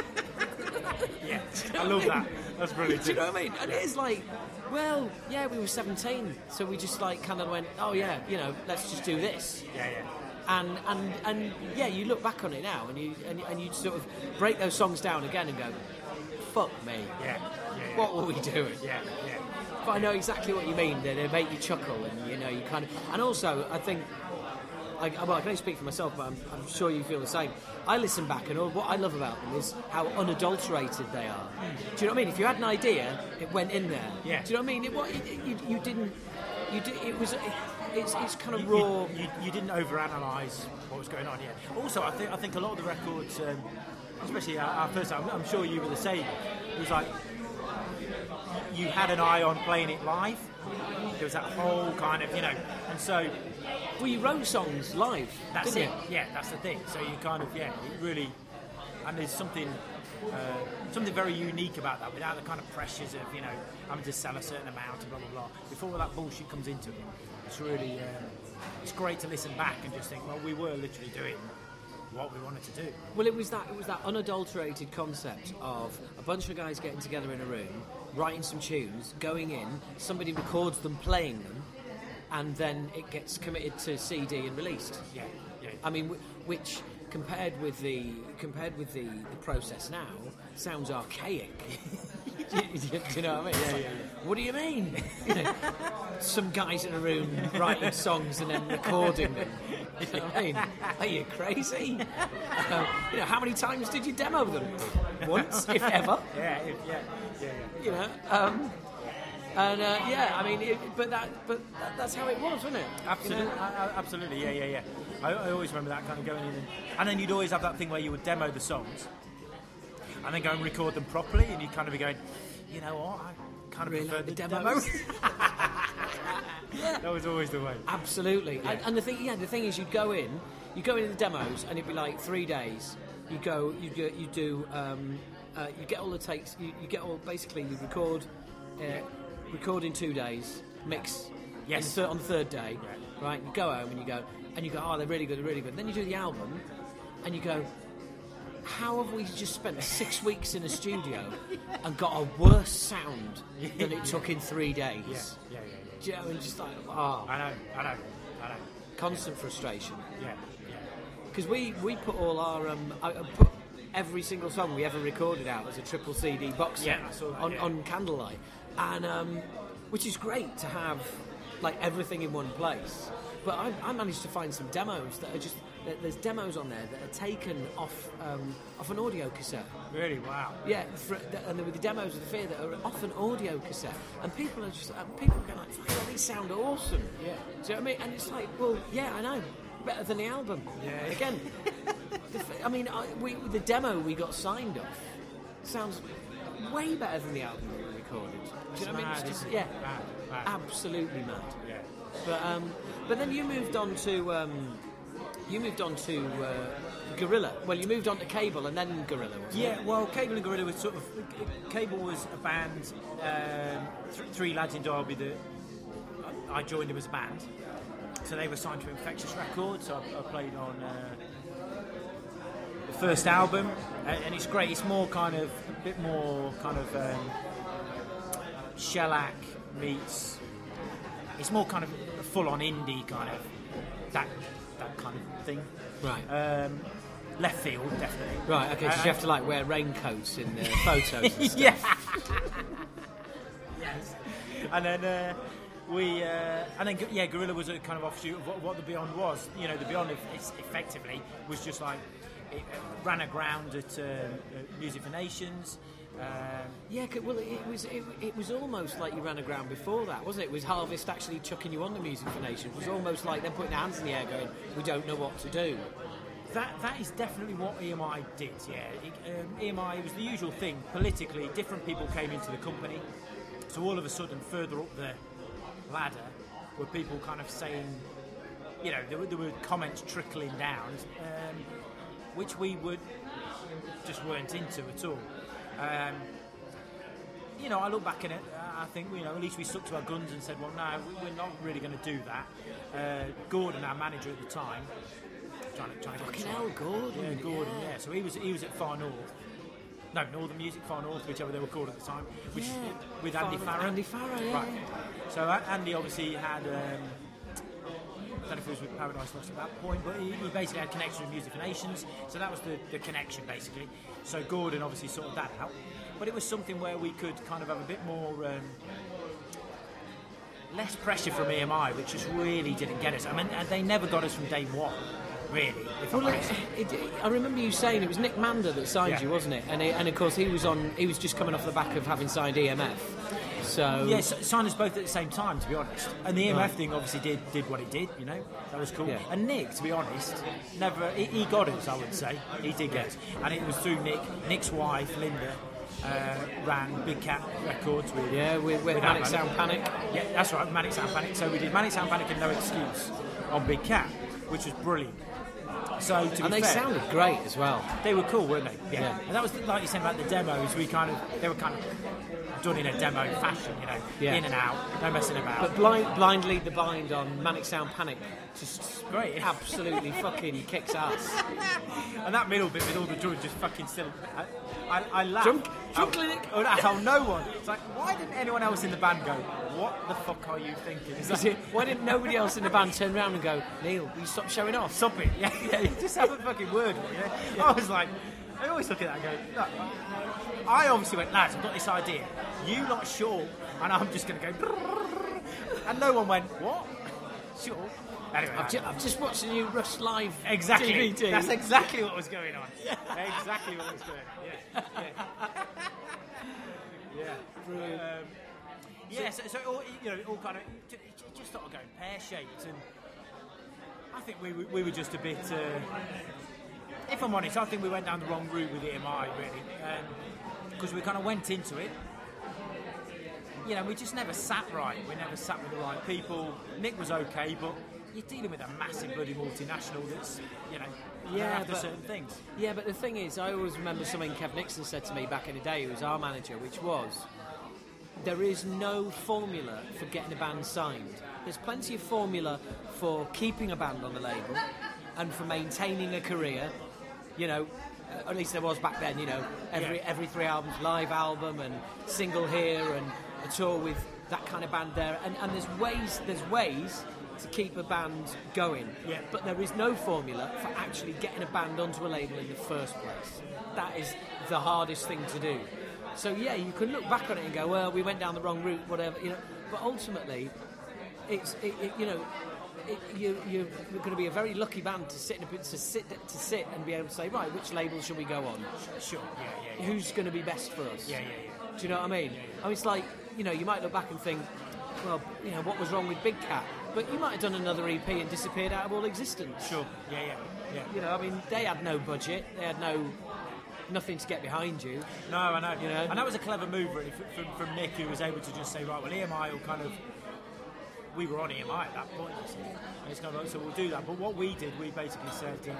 (laughs) yeah, I love that. That's brilliant. Do you know what I mean? And it is like, well, yeah, we were 17, so we just like kind of went, oh yeah, you know, let's just do this. Yeah, yeah. And and and yeah, you look back on it now, and you and, and you sort of break those songs down again and go, fuck me, Yeah, yeah, yeah. what were we doing? Yeah, yeah. But I know exactly what you mean. They, they make you chuckle, and you know, you kind of. And also, I think. I, well, I can only speak for myself, but I'm, I'm sure you feel the same. I listen back, and all, what I love about them is how unadulterated they are. Do you know what I mean? If you had an idea, it went in there. Yeah. Do you know what I mean? It, what, it, you, you didn't. You did, it was. It, it's, it's kind of You- raw. You, you, didn't overanalyze what was going on. Yeah. Also, I think I think a lot of the records, um, especially our, our first album, I'm sure you were the same. It was like you had an eye on playing it live. There was that whole kind of, you know, and so Well, you wrote songs live, that's it. you? Yeah, that's the thing. So you kind of, yeah, it really, and there's something, uh, something very unique about that, without the kind of pressures of, you know, having to sell a certain amount and blah blah blah. Before all that bullshit comes into it, it's really, um, it's great to listen back and just think, well, we were literally doing what we wanted to do. Well, it was that it was that unadulterated concept of a bunch of guys getting together in a room, writing some tunes, going in, somebody records them playing them, and then it gets committed to CD and released. Yeah, yeah. I mean, which compared with the compared with the, the process now sounds archaic. (laughs) do, (laughs) you, do you know what I mean? It's like, What do you mean? (laughs) You know, some guys in a room writing songs and then recording them. You know what I mean? Are you crazy? Uh, (laughs) you know, how many times did you demo them? Once, if ever. Yeah, if, yeah, yeah, yeah. You know. Um, And uh, yeah, I mean, it, but that, but that, that's how it was, wasn't it? You Absolutely, know? uh, absolutely, yeah, yeah, yeah. I, I always remember that kind of going in, and, and then you'd always have that thing where you would demo the songs, and then go and record them properly, and you'd kind of be going, you know what, I kind of Really prefer like the, the demo. demos. (laughs) that was always the way. Absolutely. And, and the thing, yeah, the thing is, you'd go in, you go into the demos, and it'd be like three days. You go, you do, you do, um, uh, you get all the takes. You, you get all basically you record, uh, record in two days, mix. Yes. on the third- on the third day, right? You go home and you go, and you go, oh, they're really good, they're really good. then you do the album, and you go, how have we just spent six weeks in a studio and got a worse sound than it took in three days? Yeah, yeah, yeah, yeah. Do you know, and just like, oh, I know, I know, I know. constant frustration. Yeah, yeah. Because we, we put all our um, I, I put every single song we ever recorded out as a triple CD box set Yeah, that, on, yeah. on Candlelight, and um, which is great to have like everything in one place. But I, I managed to find some demos that are just there's demos on there that are taken off um, off an audio cassette. Really, wow. Yeah, for, and there were the demos of the fear that are off an audio cassette, and people are just uh, people are going like, "Fuck, yeah, these sound awesome." Yeah. Do you know what I mean? And it's like, well, yeah, I know, better than the album. Yeah. Again, (laughs) the, I mean, I, we, the demo we got signed off sounds way better than the album we recorded. Do you know what I mean? It's just, yeah, Mad, mad. absolutely mad. Yeah. But um, but then you moved on to um, you moved on to uh, Gorilla. Well, you moved on to Cable and then Gorilla. Yeah, it? well, Cable and Gorilla was sort of. Cable was a band, um, th- three lads in Derby that I joined them as a band. So they were signed to Infectious Records. So I, I played on uh, the first album, and, it's great. It's more kind of a bit more kind of um, shellac meets. It's more kind of a full-on indie kind of that kind of thing. Right. Um, left field, definitely. Right, okay, so Uh, you have to like wear raincoats in the (laughs) photos and stuff. yeah. yes. And then uh, we, uh, and then yeah, Gorilla was a kind of offshoot of what, what the Beyond was. You know, the Beyond effectively was just like it uh, ran aground at um, uh, Music for Nations. Um, Yeah, well, it was it, it was almost like you ran aground before that, wasn't it? It was Harvest actually chucking you on the Music for Nations. It was almost like them putting their hands in the air, going, "We don't know what to do." That that is definitely what EMI did. Yeah, it, um, EMI was the usual thing. Politically, different people came into the company, so all of a sudden, further up the ladder, were people kind of saying, you know, there were, there were comments trickling down, um, which we would just weren't into at all. Um, you know, I look back at it. I think you know at least we stuck to our guns and said, well, no, we- we're not really going to do that. Uh, Gordon, our manager at the time, trying to trying to Fucking hell. Gordon. Yeah, Gordon. Yeah. So he was he was at Far North. No, Northern Music Far North, whichever they were called at the time, which Yeah. with Andy Farrow. Andy Farrow, yeah, Right. So uh, Andy obviously had. Um, I don't know if it was with Paradise Lost at that point, but he, he basically had connection with Music for Nations, so that was the, the connection basically. So Gordon obviously sorted that out, but it was something where we could kind of have a bit more um, less pressure from EMI, which just really didn't get us. I mean, and they never got us from day one, really. Well, it, it, I remember you saying it was Nick Mander that signed Yeah. you, wasn't it? And, it, and of course he was on. He was just coming off the back of having signed EMF. So Yes, signed us both at the same time, to be honest. And the EMF Right. thing obviously did did what it did, you know. That was cool. Yeah. And Nick, to be honest, never he, he got us. I would say he did get us, and it was through Nick. Nick's wife, Linda, uh, ran Big Cat Records with yeah, with, with with Manic Sound Panic. Yeah, that's right, Manic Sound Panic. So we did Manic Sound Panic and No Excuse on Big Cat, which was brilliant. So to And they fair, sounded great as well. they were cool, weren't they? Yeah. Yeah. And that was like you said about the demos. We kind of they were kind of done in a demo fashion, you know, Yeah. in and out, no messing about. But blind, blind lead the bind on Manic Sound Panic just Great. absolutely fucking kicks ass. (laughs) and that middle bit with all the drums just fucking still. I, I, I laugh. Drum How- clinic. Oh, how no one. It's like, why didn't anyone else in the band go? What the fuck are you thinking? It's like, it- Why didn't nobody else in the band turn around and go, Neil, will you stop showing off? Stop it. (laughs) Yeah, yeah. You just have a fucking word. You know? I was like, I always look at that and go, look, I obviously went, lads, I've got this idea. You lot sure? And I'm just going to go, and no one went, what? Sure. Anyway, I've, ju- I've just watched the new Rush Live exactly. DVD. That's exactly what was going on. exactly what was going on. Yeah. Yeah. yeah. Um, Yeah, so, so all, you know, all kind of it just sort of going pear shaped, and I think we, we were just a bit. Uh, if I'm honest, I think we went down the wrong route with EMI really, because we kind of went into it. You know, we just never sat right. We never sat with the right people. Nick was okay, but you're dealing with a massive bloody multinational that's, you know, Yeah, after but- certain things. Yeah, but the thing is, I always remember something Kev Nixon said to me back in the day, who was our manager, which was there is no formula for getting a band signed. There's plenty of formula for keeping a band on the label and for maintaining a career. You know, uh, at least there was back then. You know, every Yeah. every three albums, live album and single here and a tour with that kind of band there. And, and there's ways there's ways to keep a band going. Yeah. But there is no formula for actually getting a band onto a label in the first place. That is the hardest thing to do. So yeah, you can look back on it and go, well, we went down the wrong route, whatever, you know. But ultimately, it's it, it, you know, it, you, you're going to be a very lucky band to sit in a, to sit to sit and be able to say, right, which label should we go on? Sure, yeah, yeah, yeah. Who's going to be best for us? Yeah, yeah, yeah. Do you know what I mean? I mean, it's like you know, you might look back and think, well, you know, what was wrong with Big Cat? But you might have done another EP and disappeared out of all existence. Sure, yeah, yeah, yeah. You know, I mean, they had no budget, they had no nothing to get behind you. No, I know. You know? And that was a clever move really from, from, Nick, who was able to just say, right, well, EMI will kind of. We were on EMI at that point, and it's kind of like, so we'll do that. But what we did, we basically said, uh,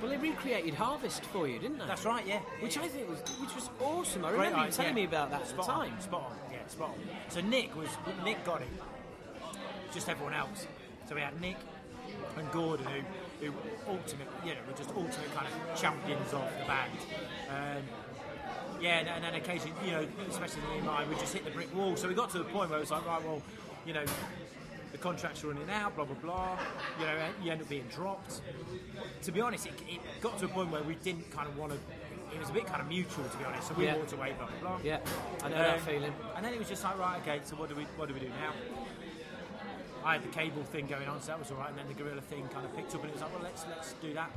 Well, they recreated Harvest for you, didn't they? that's right, yeah. Which I think was which was awesome. I Great remember you telling me about that at the spot time. On, spot on, yeah, spot on. So Nick was Nick got it. Just everyone else. So we had Nick and Gordon, who, who ultimate, you know, were just ultimate kind of champions of the band. Um, yeah, and, and then occasionally, you know, especially in EMI, we just hit the brick wall. So we got to the point where it was like, right, well, you know, the contracts are running out, blah blah blah. You know, you end up being dropped. To be honest, it, it got to a point where we didn't kind of want to. It was a bit kind of mutual, to be honest. So we Yeah. walked away, blah blah blah. Yeah, I know that Um, feeling. And then it was just like, right, okay, so what do we what do we do now? I had the cable thing going on, so that was all right. And then the gorilla thing kind of picked up, and it was like, well, let's let's do that.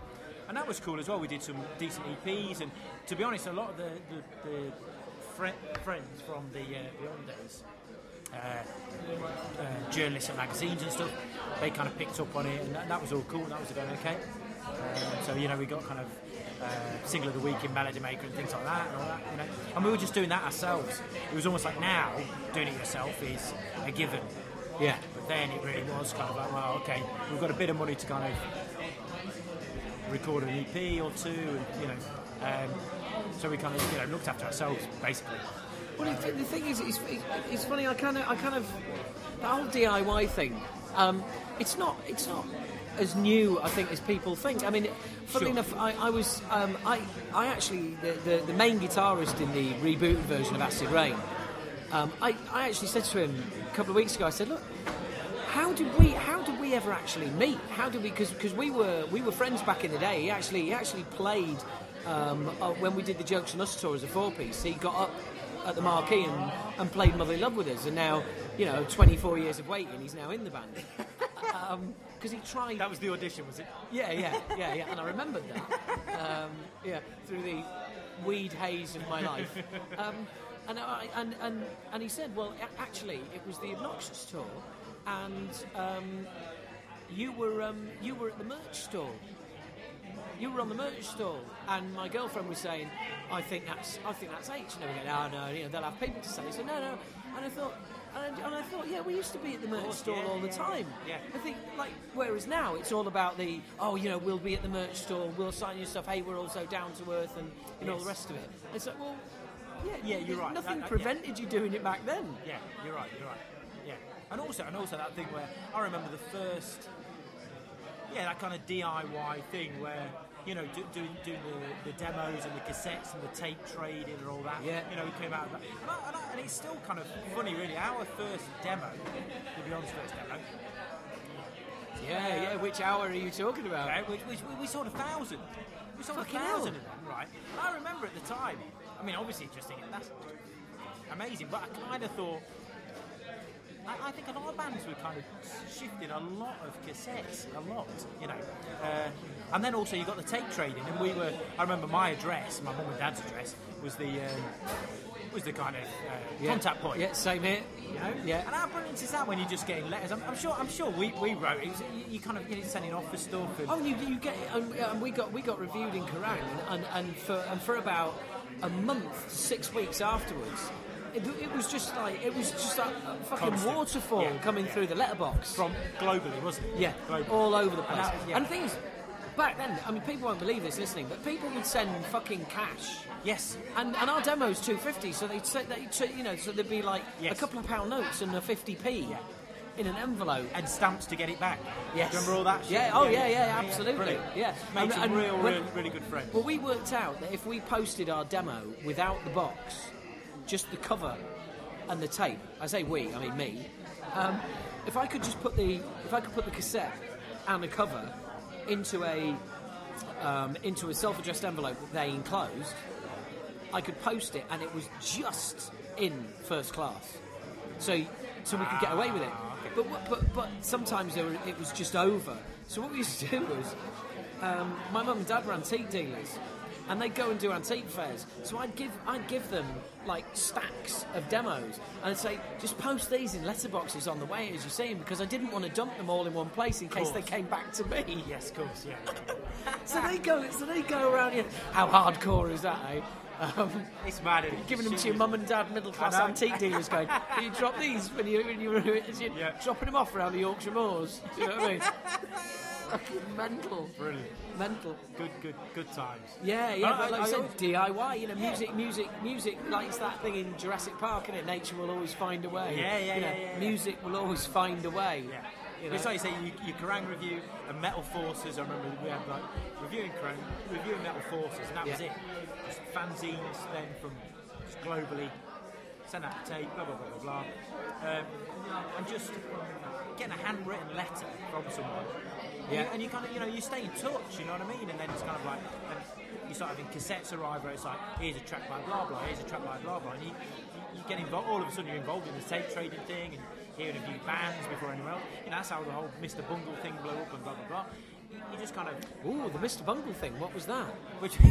And that was cool as well. We did some decent EPs, and to be honest, a lot of the the, the fri- friends from the uh, Beyond days, uh, uh, journalists and magazines and stuff, they kind of picked up on it, and that, that was all cool. That was going okay. Um, so you know, we got kind of uh, single of the week in Melody Maker and things like that, and all that. You know, and we were just doing that ourselves. It was almost like now doing it yourself is a given. Yeah. Then it really was kind of like, well, okay, we've got a bit of money to kind of record an EP or two, and you know, um, so we kind of you know looked after ourselves basically. Well, the, the thing is, it's, it's funny. I kind of, I kind of, the whole DIY thing. Um, it's not, it's not as new, I think, as people think. I mean, funnily Sure. enough, I, I was, um, I, I actually, the, the, the main guitarist in the rebooted version of Acid Reign. Um, I, I actually said to him a couple of weeks ago. I said, look. How did we? How did we ever actually meet? How did we? Because we were we were friends back in the day. He actually he actually played um, uh, when we did the Junction Us tour as a four piece. He got up at the marquee and, and played Motherly Love with us. And now, you know, 24 years of waiting, he's now in the band. (laughs) Because he tried. That was the audition, was it? Yeah, yeah, yeah, yeah. And I remembered that. Um, yeah, through the weed haze of my life. (laughs) Um, and, I, and, and, and he said, well, actually, it was the Obnoxious tour, and um, you, were, um, you were at the merch stall. You were on the merch stall, and my girlfriend was saying, "I think that's, I think that's H." And they were going, "Oh no, you know, they'll have people to say." So no, no, and I thought, and and I thought, yeah, we used to be at the merch course, stall yeah, all the yeah, time. yeah. I think, like, whereas now it's all about the, oh, you know, we'll be at the merch store, we'll sign your stuff. Hey, we're also down to earth, and you know all the rest of it. It's like, well, yeah, Yeah, you're right. Nothing That- that- yeah. prevented you doing it back then. Yeah, you're right. You're right. Yeah, and also and also that thing where I remember the first, yeah, that kind of DIY thing where you know do, doing doing the, the demos and the cassettes and the tape trading and all that. Yeah. you know, we came out of that, and, I, and, I, and it's still kind of funny, really. Our first demo, the Beyond's first demo, Yeah, yeah. Uh, which hour are you talking about? okay, which, which we, we sold a thousand. We sold Fucking a hell. thousand of them, right? And I remember at the time. I mean, obviously, just thinking that's amazing, but I kind of thought. I, I think a lot of bands were kind of shifting a lot of cassettes, a lot, you know. Uh, and then also you got the tape trading, and we were. I remember my address, my mum and dad's address, was the um, was the kind of uh, Yeah. contact point. Yeah, same here. You know? Yeah. And how brilliant is that when you're just getting letters? I'm, I'm sure. I'm sure we, we wrote. It was, you, you kind of you know, sending off for stuff. And, Oh, you, you get and, and we got we got reviewed in Kerrang and, and, and for and for about a month, six weeks afterwards, it, it was just like it was just like a fucking Constant. waterfall Yeah, coming yeah. through the letterbox. from globally, wasn't it? yeah, globally. all over the And place. that- And, yeah. the thing back then, I mean, people won't believe this listening, but people would send fucking cash. Yes. And, and our demo's 250, so they'd say, they'd you know, so there'd be like Yes. a couple of pound notes and a 50p in an envelope. And stamps to get it back. Yes. Remember all that? Shit? Yeah, oh, yeah, yeah, absolutely. Brilliant. Yeah. Made And- some and real, when- real, really good friends. Well, we worked out that if we posted our demo without the box, just the cover and the tape, I say we, I mean me, um, if I could just put the if I could put the cassette and the cover into a um, into a self-addressed envelope that they enclosed, I could post it and it was just in first class, so so we could get away with it. But but but sometimes were, it was just over. So what we used to do was um, my mum and dad were antique dealers, and they'd go and do antique fairs. So I'd give I'd give them like stacks of demos, and I'd say just post these in letterboxes on the way as you see them, because I didn't want to dump them all in one place in case they came back to me. (laughs) Yes, of course, yeah. (laughs) So they go so they go around here. How hardcore is that? Eh? Um, It's mad. isn't it? giving them to your mum and dad middle class antique dealers going, Can you drop these when you when you were Yeah. dropping them off around the Yorkshire Moors? Do you know what I mean? (laughs) Fucking mental. Brilliant. Mental. Good, good, good times. Yeah, yeah, I- like I I said, DIY, you know, music, music, music, like it's that thing in Jurassic Park, is it? Nature will always find a way. Yeah, yeah, You know, yeah, yeah, yeah. Music will always find a way. Yeah. You know? It's like you say, you, you Kerrang review and Metal Forces. I remember we had like reviewing Kerrang, reviewing Metal Forces, and that was it. Just fanzines then from globally, send out the tape, blah blah blah blah blah, um, and just getting a handwritten letter from someone. And Yeah. you- And you kind of, you know, you stay in touch. You know what I mean? And then it's kind of like, and you start having cassettes arrive where it's like, here's a track by blah blah, here's a track by blah blah, and you, you, you get involved. All of a sudden, you're involved in the tape trading thing and hearing a few bands before anyone else. Know, that's how the whole Mr. Bungle thing blew up and blah blah blah. You, just kind of, Ooh, the Mr. Bungle thing. What was that? which. (laughs)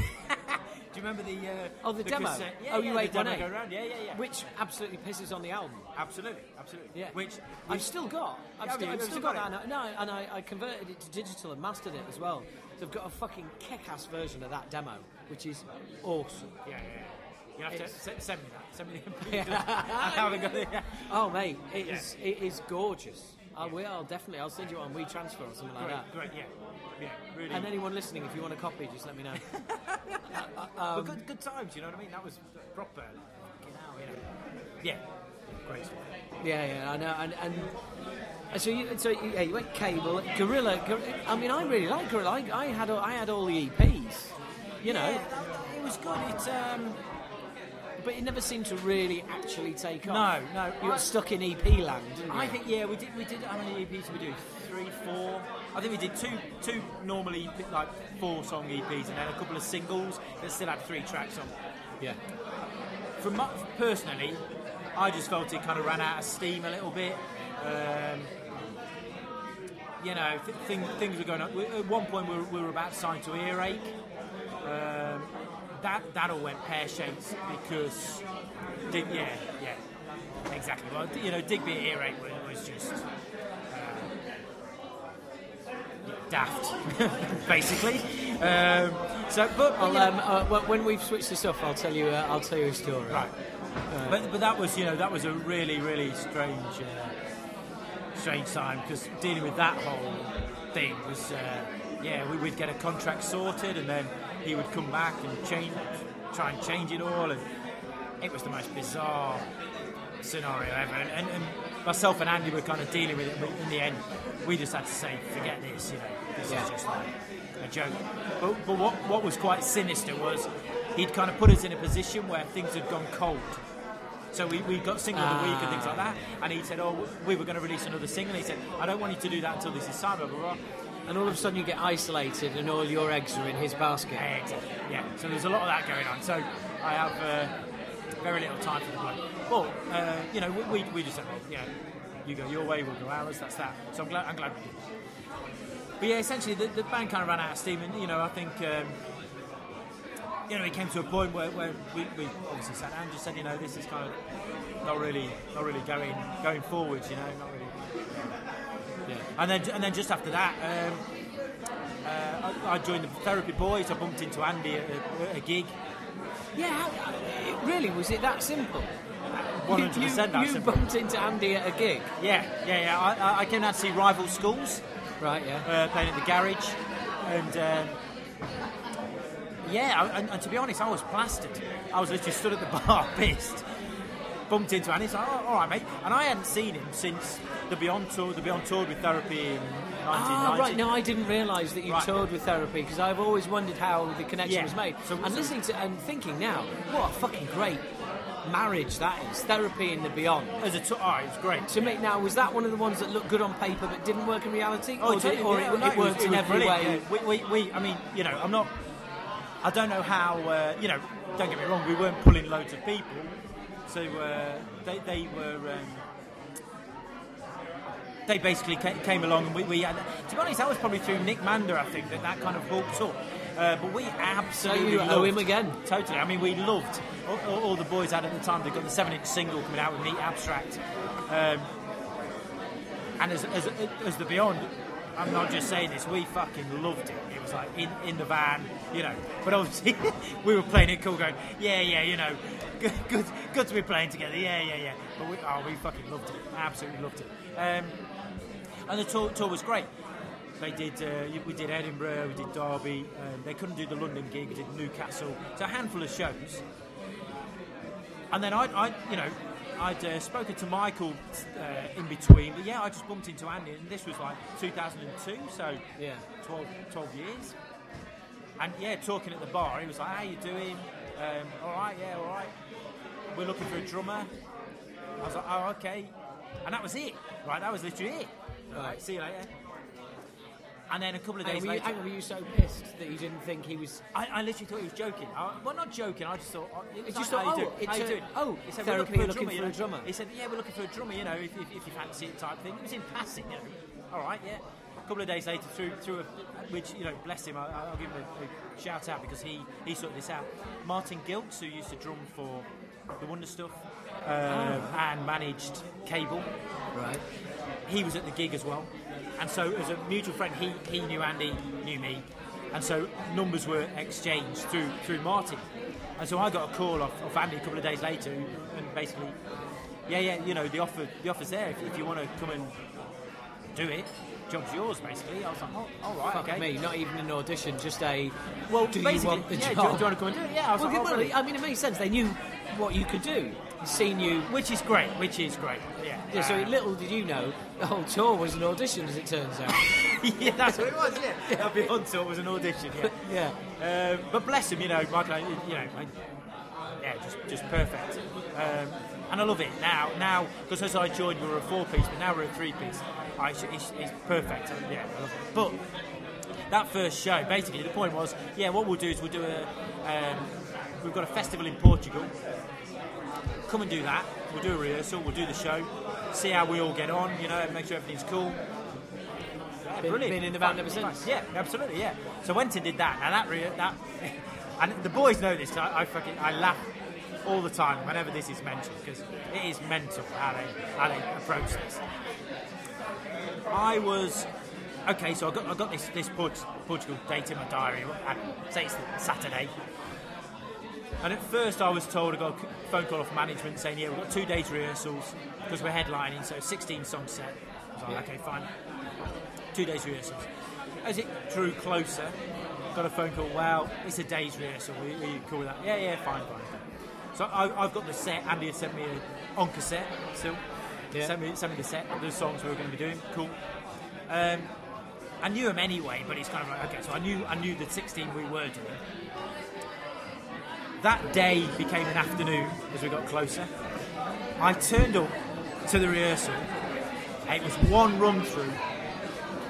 Do you remember the? Uh, Oh, the, demo. cassette- Yeah, oh, yeah, you the ate demo one go around. Yeah, yeah, yeah. Which absolutely pisses on the album. absolutely, absolutely. Yeah. Which I've still got. I've Yeah, still, I've still got, that. and I- No, and I, I converted it to digital and mastered it as well. So I've got a fucking kick-ass version of that demo, which is awesome. Yeah, yeah. yeah. You have It's- se- send me that. Send me the. (laughs) (laughs) I haven't got it. Oh, mate, it is it is gorgeous. I will definitely. I'll send you on WeTransfer or something like that. great, yeah, yeah, really. And anyone listening, if you want a copy, just let me know. (laughs) but good, good times. You know what I mean? That was proper. Like, hell, you know. Yeah, great yeah, yeah, I know. And, and so, you, so you, yeah, you went cable, Gorilla. Gor- I mean, I really like Gorilla. I, I had all, I had all the EPs. You know, Yeah, that- it was good. It um, but it never seemed to really actually take off. no. No, you got stuck in EP land? I think yeah, we did. We did. How many EPs did we do? Three, four. I think we did two, two normally like four song EPs, and then a couple of singles that still had three tracks on. Yeah. From my, personally, I just felt it kind of ran out of steam a little bit. Um, you know, th- thing, things were going. We- At one point, we were, we were about to sign to Earache. Um, that that all went pear shaped because, Dig, yeah, yeah, exactly. Well, you know, Digby at Earache was, was just uh, daft, (laughs) basically. Um, so, but, I'll, um, uh, wh- when we've switched this off, I'll tell you. Uh, I'll tell you a story. Right. but, but that was, you know, that was a really, really strange, uh, strange time because dealing with that whole thing was, uh, yeah, we, we'd get a contract sorted and then he would come back and change, try and change it all, and it was the most bizarre scenario ever. And, and, and myself and Andy were kind of dealing with it, but in the end, we just had to say, forget this, you know, this Yeah. is just like a joke. But, but what, what was quite sinister was he'd kind of put us in a position where things had gone cold. So we, we got single of the week and things like that. And he said, oh, we were going to release another single. He said, I don't want you to do that until this is signed, blah, blah, blah. And all of a sudden, you get isolated, and all your eggs are in his basket. Yeah, exactly. Yeah, so there's a lot of that going on. So I have uh, very little time for the bloke. Well, uh, you know, we, we, we just said, well, yeah, you go your way, we'll go ours. That's that. So I'm glad. I'm glad we did. But yeah, essentially the, the band kind of ran out of steam, and you know, I think um, you know, it came to a point where, where we, we obviously sat down and just said, you know, this is kind of not really, not really going going forwards, you know, not really. Yeah. And then, and then just after that, um, uh, I, I joined the Therapy Boys. I bumped into Andy at a, at a gig. Yeah, how, it really was it that simple? One You- you, you bumped into Andy at a gig, Yeah, yeah, yeah. I, I- came out to see Rival Schools. right? Yeah. uh, playing at the garage, and um, yeah, I- and, and to be honest, I was plastered. I was literally stood at the (laughs) bar, pissed, bumped into Andy. Like, oh, "All right, mate," and I hadn't seen him since the Beyond tour. The Beyond tour with Therapy in 1990. Ah, right. No, I didn't realise that you Right. toured with therapy because I've always wondered how the connection Yeah. was made. So- and so- listening to and thinking now, what a fucking great marriage that is. Therapy in the beyond. As a tour, oh, it was great. To me, now was that one of the ones that looked good on paper but didn't work in reality, or, did, totally, or yeah, it, no, it worked in was every brilliant, way? yeah. We, we, we, I mean, you know, I'm not. I don't know how. Uh, you know, don't get me wrong. We weren't pulling loads of people, so uh, they, they were. Um, they basically came along, and we, we had. To be honest, that was probably through Nick Mander, I think, that that kind of hooked up. Uh, but we absolutely you owe him again. Totally. I mean, we loved all, all, all the boys had at the time. They got the seven-inch single coming out with Meat Abstract. Um, and as, as, as the Beyond, I'm not just saying this, we fucking loved it. It was like in, in the van, you know. But obviously, (laughs) we were playing it cool, going, yeah, yeah, you know, good, good, good to be playing together, yeah, yeah, yeah. But we, oh, we fucking loved it, absolutely loved it. Um, and the tour, tour was great. They did, uh, we did Edinburgh, we did Derby. Um, they couldn't do the London gig, we did Newcastle. So a handful of shows. And then I, I you know, I'd uh, spoken to Michael uh, in between, but yeah, I just bumped into Andy, and this was like 2002, so Yeah. 12, 12 years. And yeah, talking at the bar, he was like, "How you doing? Um, all right, yeah, all right. We're looking for a drummer." I was like, "Oh, okay." And that was it. Right, that was literally it. Right, see you later. And then a couple of Hang days on, you, later, hang on, were you so pissed that you didn't think he was? I, I literally thought he was joking. I, well, not joking. I just thought. oh, It was just like, thought, how you oh, doing? it's How you a- doing? oh, he said, we're looking, for, a a drummer. drummer. He said, yeah, we're looking for a drummer. You know, if, if, if you fancy it, type thing. It was in passing. You know, all right, yeah. A couple of days later, through through a, which you know, bless him. I, I'll give him a, a shout out because he he sorted this out. Martin Gilks, who used to drum for the Wonder Stuff um, and managed Cable Right. he was at the gig as well. And so, as a mutual friend, he, he knew Andy, knew me. And so, numbers were exchanged through through Martin. And so, I got a call off, off Andy a couple of days later, and basically, yeah, yeah, you know, the offer the offer's there if, if you want to come and do it. Job's yours, basically. I was like, oh, all right, Fuck okay. me, not even an audition, just a. Well, do you want the yeah, job? do, you- want to come and do it? Yeah, I was Well, like, oh, well. I mean, it makes sense. They knew what you could do. Seen you. which is great, which is great. Yeah. Yeah, so little did you know, the (laughs) whole tour was an audition, as it turns out. (laughs) yeah, that's what it was. Yeah, (laughs) yeah. Beyond Tour was an audition. Yeah. yeah. Um, but bless him, you know, Michael, you know, I, yeah, just just perfect. Um, and I love it now. Now, because as I joined, we were a four-piece, but now we're a three-piece. I, it's, it's, it's perfect. Yeah, I love it. But that first show, basically, the point was, yeah, what we'll do is we'll do a. Um, we've got a festival in Portugal. Come and do that. We'll do a rehearsal. We'll do the show. See how we all get on. You know, make sure everything's cool. Yeah, Been- brilliant. been in the band ever since. Yeah, absolutely. Yeah. So went and did that. Now that re- that, (laughs) and the boys know this. I, I fucking I laugh all the time whenever this is mentioned because it is mental how they how they approach this. I was okay. So I got I got this this Port- Portugal date in my diary. And say it's Saturday. And at first, I was told I got a phone call off management saying, "Yeah, we've got two days rehearsals because we're headlining, so 16 song set." I was like, "Okay, fine." Two days rehearsals. As it drew closer, got a phone call. Well, it's a day's rehearsal. Are you, are you cool with that? Yeah, yeah, fine, fine. So I, I've got the set. Andy had sent me a on cassette still. Yeah. Sent me sent me the set, of the songs we were going to be doing. Cool. Um, I knew them anyway, but it's kind of like okay. So I knew I knew the 16 we were doing that day became an afternoon as we got closer. I turned up to the rehearsal. It was one run through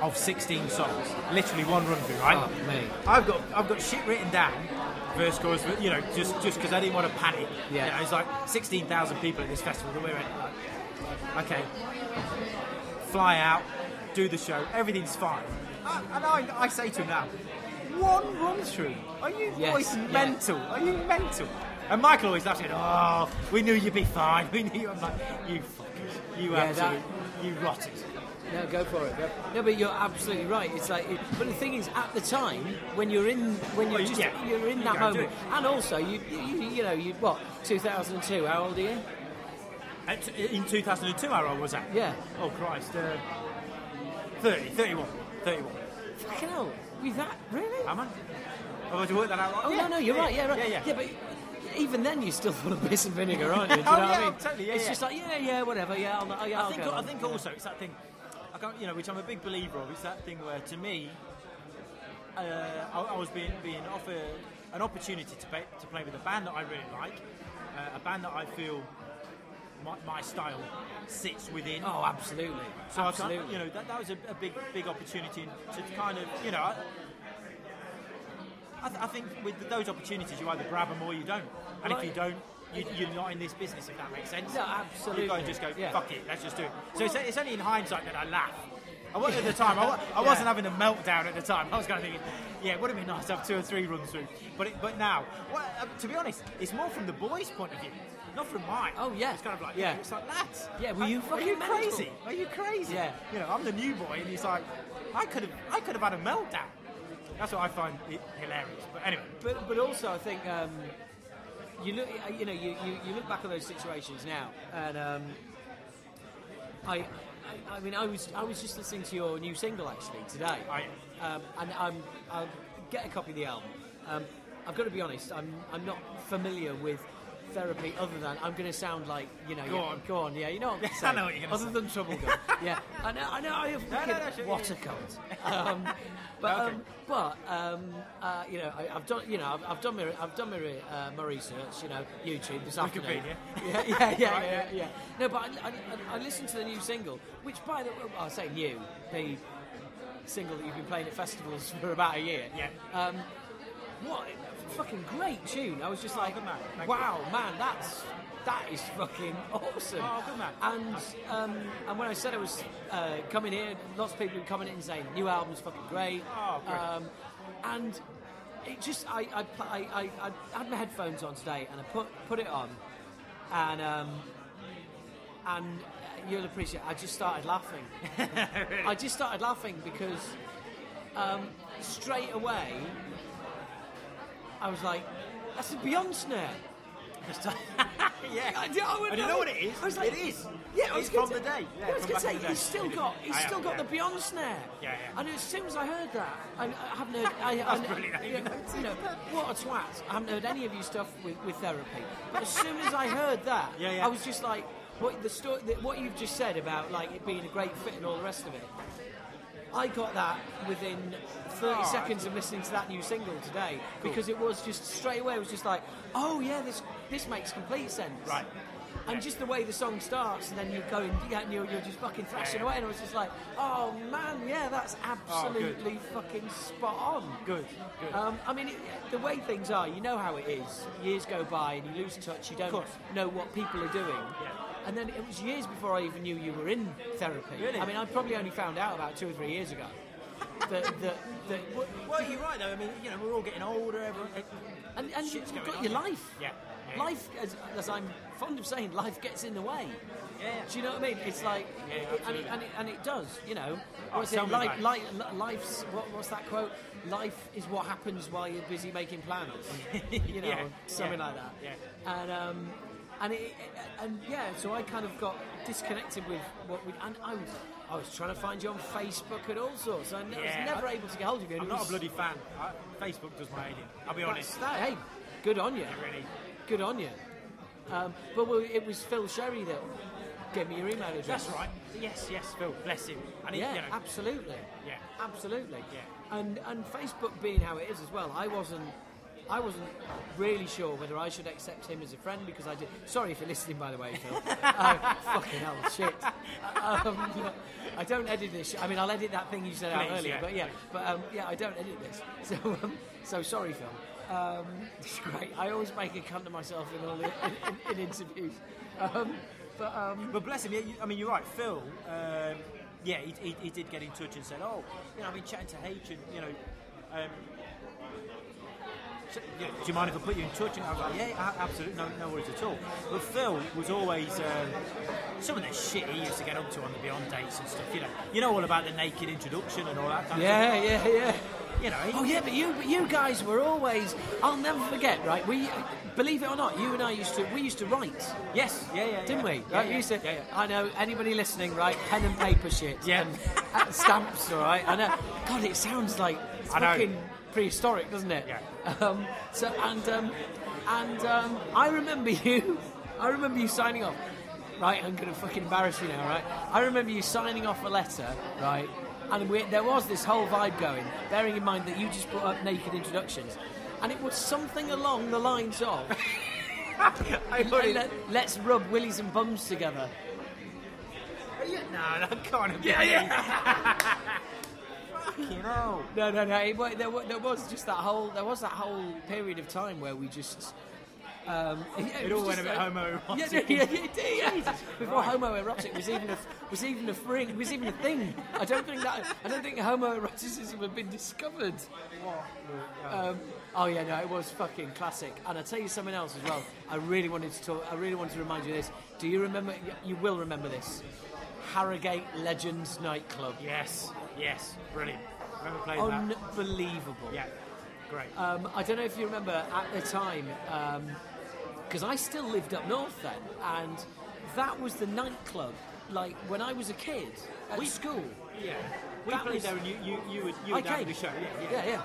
of 16 songs, literally one run through. Right? Oh, Fuck me. I've got I've got shit written down, verse chorus, you know, just just because I didn't want to panic. Yeah. You know, it's like 16,000 people at this festival that we're at. Okay, fly out, do the show, everything's fine. I- And I, I say to him now, one run through. Are you Yes, boys yeah. mental? Are you mental? And Michael always laughs at, oh, we knew you'd be fine. (laughs) We knew you. I'm like, you fuckers. You Yeah, absolutely, that- you rotted. No, go for it. Go. No, but you're absolutely right. It's like, it, but the thing is, at the time when you're in, when you're Well, just, yeah, you're in that gotta moment, and also you, you, you know, you what, 2002? How old are you? At, in 2002, how old was that? Yeah. Oh, Christ. Uh, 30, 31. 31. Fucking hell, we that really? Am I? Oh, did you work that out right? Oh yeah. no, no, you're yeah, right. Yeah, right. Yeah, yeah. but even then, you're still full of piss and vinegar, aren't you? Do you (laughs) Oh, know what yeah, I mean? totally, yeah, it's yeah. just like, yeah, yeah, whatever. Yeah, I'll, oh, yeah, I I'll think, go I think also it's that thing, I can't, you know, which I'm a big believer of. It's that thing where, to me, uh, I, I was being being offered an opportunity to play, to play with a band that I really like, uh, a band that I feel my, my style sits within. Oh, absolutely. So I absolutely. you know, that, that was a, a big, big opportunity to kind of, you know, I, I, th- I think with those opportunities, you either grab them or you don't. And if you don't, you, you're not in this business, if that makes sense. No, absolutely. You've got to just go, Yeah. fuck it, let's just do it. So it's, it's only in hindsight that I laugh. I wasn't at the (laughs) time. I, I wasn't having a meltdown at the time. I was kind of thinking, yeah, it would have been nice to have two or three runs through. But it, but now, well, uh, to be honest, it's more from the boys' point of view, not from mine. Oh, yeah. It's kind of like, Yeah. yeah, it's like lads. Yeah, were you are, fucking you crazy? Are you crazy? Yeah. You know, I'm the new boy, and he's like, I could have, I could have had a meltdown. That's what I find hilarious. But anyway, But but also, I think um, you look, you know, you, you, you look back at those situations now, and um, I, I I mean, I was I was just listening to your new single actually today, I- um, and I'm I'll get a copy of the album. Um, I've got to be honest, I'm I'm not familiar with therapy other than I'm going to sound like you know Go yeah, on. go on yeah you know what I'm (laughs) I know what you're gonna other say. than Troublegum (laughs) yeah I know I know I have No, no, no, what a cunt um, but Okay. um, but um, uh, you know, I, I've done you know I've, I've done my I've done my, re- uh, my research. You know, YouTube this afternoon. Wikipedia. (laughs) Yeah, yeah, yeah, Right, yeah, yeah. yeah. No, but I, I, I listened to the new single, which by the way, I say new, the single that you've been playing at festivals (laughs) for about a year. Yeah. Um, what a fucking great tune! I was just like, man. Wow, man, that's that is fucking awesome. Oh, good man. And um, and when I said I was uh, coming here, lots of people were coming in and saying new album's fucking great. Oh, great. Um, and it just I I, I I I had my headphones on today and I put put it on, and um, and you'll appreciate. I just started laughing. (laughs) (laughs) I just started laughing because um, straight away I was like, "That's a Beyond snare." (laughs) yeah. I, I went, And you know what it is? I was like, It is. Yeah, I was It's gonna from say- the day. Yeah, I was going to say he's still got he's I still am, got yeah. the Beyond snare. Yeah, yeah. And as soon as I heard that, I, I haven't heard. (laughs) I, I, That's I, brilliant. You know, you know, what a twat! I haven't heard any of your stuff with, with therapy. But as soon as I heard that, Yeah, yeah. I was just like, what the story, the, what you've just said about like it being a great fit and all the rest of it. I got that within 30 Oh, seconds of listening to that new single today because it was just straight away. It was just like, oh yeah, this this makes complete sense. Right. And just the way the song starts, and then you're going, yeah, and you're, you're just fucking thrashing yeah. away, and I was just like, oh man, yeah, that's absolutely fucking spot on. Good, good. Um, I mean, it, the way things are, you know how it is. Years go by, and you lose touch. You don't know what people are doing. And then it was years before I even knew you were in therapy. Really? I mean, I probably only found out about two or three years ago. (laughs) that, that, that, Well, you're right though. I mean, you know, we're all getting older. Everyone, and and you've got on, your life. Yeah, yeah. Life, as, as I'm fond of saying, life gets in the way. Yeah. Do you know what I mean? It's like, Yeah, it- and, it, and, it, and it does, you know. Oh, What's it? Life, about life's, what, what's that quote? Life is what happens while you're busy making plans. (laughs) you know, Yeah, something like that. yeah. And, um, and, it, and yeah, so I kind of got disconnected with what we, and I was, I was trying to find you on Facebook and all sorts. I, Yeah, was never I- able to get hold of you. and I'm not a bloody fan. I, Facebook does my head in. I'll be honest. that. Hey, good on you. Really. Good on you. Um, but well, it was Phil Sherry that gave me your email address. That's right. Yes, yes, Phil. Bless him. And he, Yeah, you know, absolutely. Yeah. absolutely. Yeah. And and Facebook being how it is as well, I wasn't. I wasn't really sure whether I should accept him as a friend because I did. Sorry if you're listening, by the way, Phil. (laughs) oh, fucking hell, shit. Um, I don't edit this. I mean, I'll edit that thing you said out earlier, yeah, but yeah, please. but um, yeah, I don't edit this. (laughs) So, um, so sorry, Phil. Um, it's great. I always make a cunt of myself in all the, in, in, in interviews. Um, but um, But bless him. Yeah, I mean, you're right, Phil. Um, yeah, he, he, he did get in touch and said, "Oh, you know, I've been chatting to H, and you know, um, So, yeah, do you mind if I put you in touch? And I was like, yeah, absolutely, no, no worries at all. But Phil was always um, some of the shit he used to get up to on the Beyond dates and stuff. You know, you know all about the naked introduction and all that. Kind Yeah, Of yeah, yeah. You know. he- Oh yeah, but you, but you guys were always. I'll never forget. Right, we, believe it or not, you and I used to. We used to write, Yes. Yeah. Yeah. didn't yeah. we? Yeah, Right, yeah, used to. Yeah. yeah. I know anybody listening, right? Pen and paper shit. Yeah. And, uh, stamps, all right. I know. God, it sounds like it's I know. fucking prehistoric, doesn't it? Yeah. (laughs) Um, so and um, and um, I remember (laughs) you. I remember you signing off. Right, I'm gonna fucking embarrass you now, right? I remember you signing off a letter, right? And we, there was this whole vibe going, bearing in mind that you just brought up naked introductions, and it was something along the lines of, (laughs) let, "Let's rub willies and bums together." Yeah, no, that kind of. Yeah, yeah. Fucking hell. No, no, no. It, there, there was just that whole. There was that whole period of time where we just. Um, (laughs) yeah, It was all went a bit homoerotic. Yeah, (laughs) yeah, yeah, it did, yeah. Before homoerotic was even a was even a thing. Was even a thing. I don't think that. I don't think homoeroticism had been discovered. Um, oh yeah, no, it was fucking classic. And I tell you something else as well. I really wanted to talk. I really wanted to remind you of this. Do you remember? You will remember this. Harrogate Legends nightclub. Yes. Yes. Brilliant. Remember playing that? Unbelievable. Yeah. Great. Um, I don't know if you remember at the time, because I still lived up north then, and that was the nightclub. Like when I was a kid at school. yeah. We that played was- there and you, you, you would, you I would the show. Yeah, yeah. Yeah, yeah.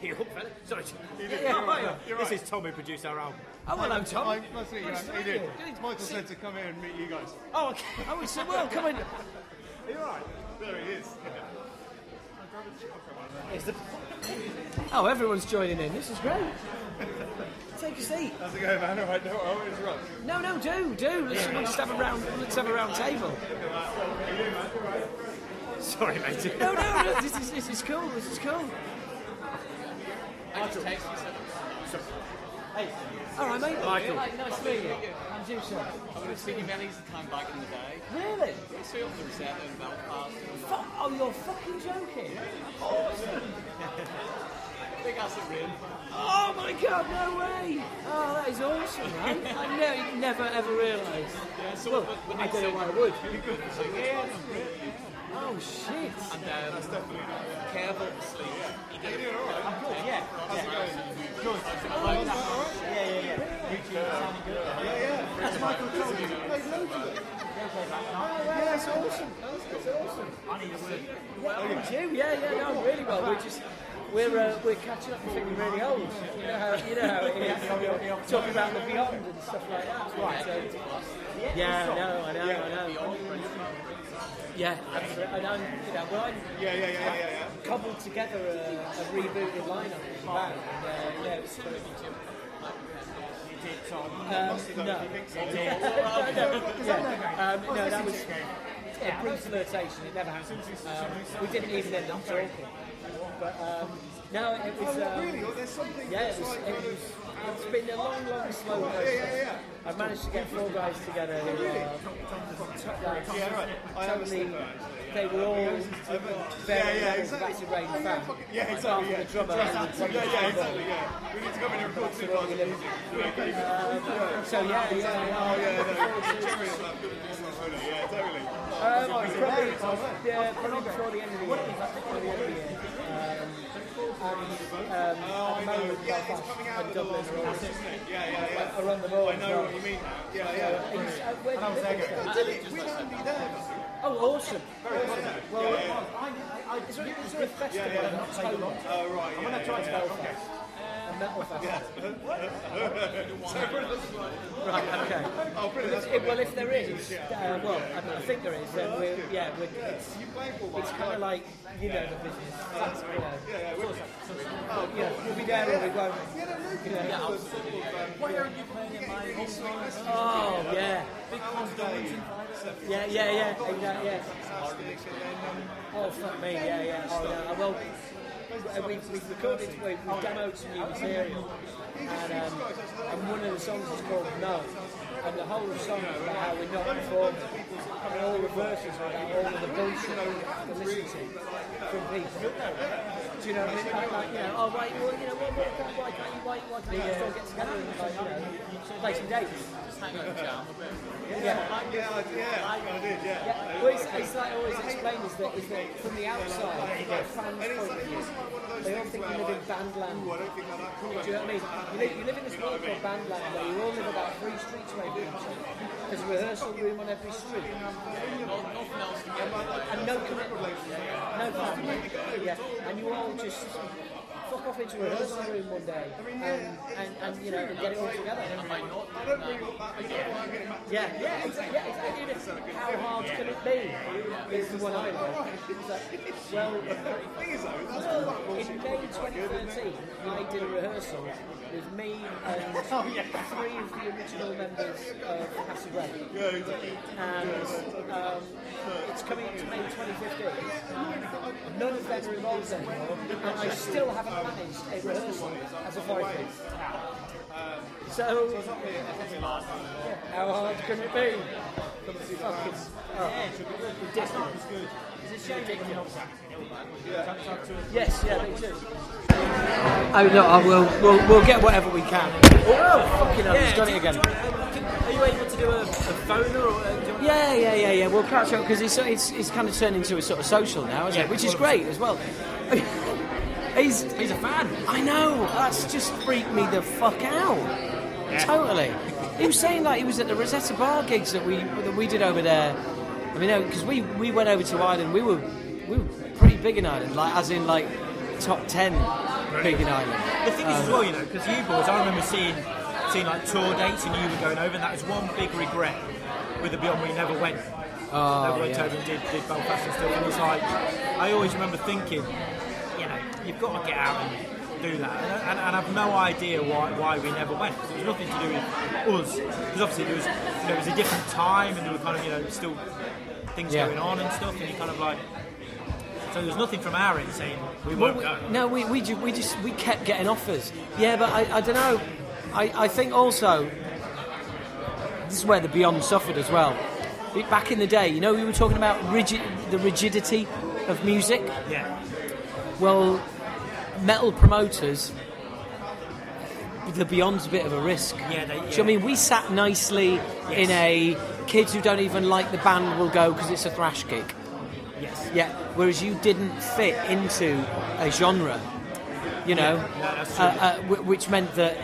Hey, up, fella. Sorry. yeah. Oh, yeah. This is Tom who produced our album. Oh, hello, Tom. Hi, nice to meet you. Nice to meet you. Good. Michael See- said to come here and meet you guys. Oh, okay. Oh, it's so well. Come on. Are you alright? There he is. Oh, everyone's joining in. This is great. Take a seat. How's it going, man? Alright, no, oh, it's right. No, no, do, do. Let's, let's just have a round. Let's have a round table. Sorry, mate. No, no, no. This is this is cool. This is cool. Hey, All right, mate. Michael. Nice to meet you. Sir. I would have seen you Benny's time back in the day. Really? It's filmed and set in Belfast. Fu- oh, you're fucking joking. (laughs) Big Acid Reign. Oh my god, no way! Oh, that is awesome, man. (laughs) I ne- never ever realised. Yeah, so Well, when, when I don't know why I would. So, yeah, yeah. Oh shit! And um, Kev obviously, he did it. I'm good, yeah. How's it going? Good. Yeah, yeah, yeah. YouTube sounding good. Yeah, yeah. That's Michael told you. Yeah, that's awesome. That's, that's awesome. I need a word. Yeah, me. Yeah, yeah, no, really well. We're just we're uh, we're catching up and feeling really old. You know how you know how it is. Talking about the beyond and stuff like that. Right. So, yeah, I know, I know, I know. Yeah, absolutely. And I'm, you know, well, I'm Yeah, yeah, yeah, yeah, yeah. cobbled together a, a rebooted lineup band. And, uh, yeah, it's of, You did, Tom. um, no. yeah, um, no, that was a brief flirtation. It never happened. Um, we didn't even end up talking. But um, no, it was. Um. Yeah, it was. It was it's been a long, long, slow process. Yeah, yeah, yeah. I've managed to get four guys together who are Yeah, right. Totally. Understand that, actually. They were all Yeah, very yeah, of exactly. rain Oh, yeah, fucking- yeah, exactly, yeah. the drummer and the Yeah, yeah, exactly, yeah. We need to come in and record two of music. So yeah, yeah, yeah. Oh, yeah, no. Cherry on that. Good to do some photo. Yeah, totally. Um, probably, yeah, probably before the end of the year. Before the end of the year. Um, and um, Oh, I know. Yeah, it's coming out of the Dublin last isn't it? Yeah, yeah, yeah. are on the ball. I know what you mean now. Yeah, yeah. he's- uh, where do you live in Stoke? Did it? We'd only be there. Oh, awesome. Well, is there, is there a festival in October? Oh, right. I'm going to try to Belfast. A metal festival. (laughs) right, okay. Oh, brilliant. That's If- well, if there is, uh, well, I, I think there is, then we're, yeah, we're, it's, You playing for it's kind of like, you know, the business. That's, you know, Yeah, yeah. we're- but, yeah, we'll be there or we won't. You know. Why aren't you playing at my Oh, yeah. Yeah, yeah, yeah, exactly, yeah. Oh, fuck me, yeah, yeah. Oh, no, well, uh, we've, we've recorded, we've, we've demoed some new material, and, um, and one of the songs is called No, and the whole song is about how we're not performing, and all reversals are about all of the bullshit that to listen to from people. Do you know what I mean? Like, like, you know, oh, right, well, you know, what, what, why can't you, why, why can't you just all get together? And, like, you know, play some dates? Yeah. Yeah, I, yeah, I did, yeah. Yeah, well, it's, it's like I always explain is that, is that from the outside, from the fans' point of view, they all think you live in bandland. I don't think that cool. Do you know what I mean? You live, you live in this world called bandland where you all live about three streets away from each other. There's a rehearsal room on every street. And no commitment. No family. Yeah. And you all just fuck off into a rehearsal room one day and, and, and you know, and get it all together. Yeah, yeah, exactly. Yeah, exactly. How hard can it be? Is (laughs) the one I know. Like, well, well, in May 2013, I did a rehearsal with me and (laughs) three of the original members of Casa Grey. And um, it's coming up to May 2015. None of them are involved anymore, and I still haven't managed a rehearsal as a vocalist. So, yeah, how hard can it be? Fucking, oh, ridiculous. Yes, yeah, me too. Oh no, I will. We'll, we'll get whatever we can. Oh, fucking hell, he's done it again. Are you able to do a, a phoner or uh, do you want Yeah, yeah, yeah, yeah. We'll catch up because it's, it's it's kind of turned into a sort of social now, isn't Yeah, it? Which is great as well. (laughs) he's He's a fan. I know. That's just freaked me the fuck out. Totally. He was saying like he was at the Rosetta Bar gigs that we that we did over there. I mean, because we we went over to Ireland. We were we were pretty big in Ireland, like as in like top ten big in Ireland. The thing is as well, um, you know, because you boys, I remember seeing seeing like tour dates and you were going over, and that was one big regret with the Beyond we never went. Oh, never went yeah. over and did, did Belfast and stuff. And it's like, I always remember thinking, you've got to get out and do that. And, and, and I've no idea why, why we never went. It was nothing to do with us. Because obviously there was, you know, it was a different time and there were kind of, you know, still things Yeah. going on and stuff. And you kind of like, so there was nothing from our end saying we won't we, go. no, we, we, ju- we just we kept getting offers. Yeah, but I, I don't know. I, I think also this is where the Beyond suffered as well. Back in the day, you know, we were talking about rigid, the rigidity of music. Yeah. Well, metal promoters, the Beyond's a bit of a risk. Yeah, they- Do you know. I mean? We sat nicely in a kids who don't even like the band will go because it's a thrash gig. Yes. Yeah, whereas you didn't fit into a genre, you know, yeah, true. uh, uh, wh- which meant that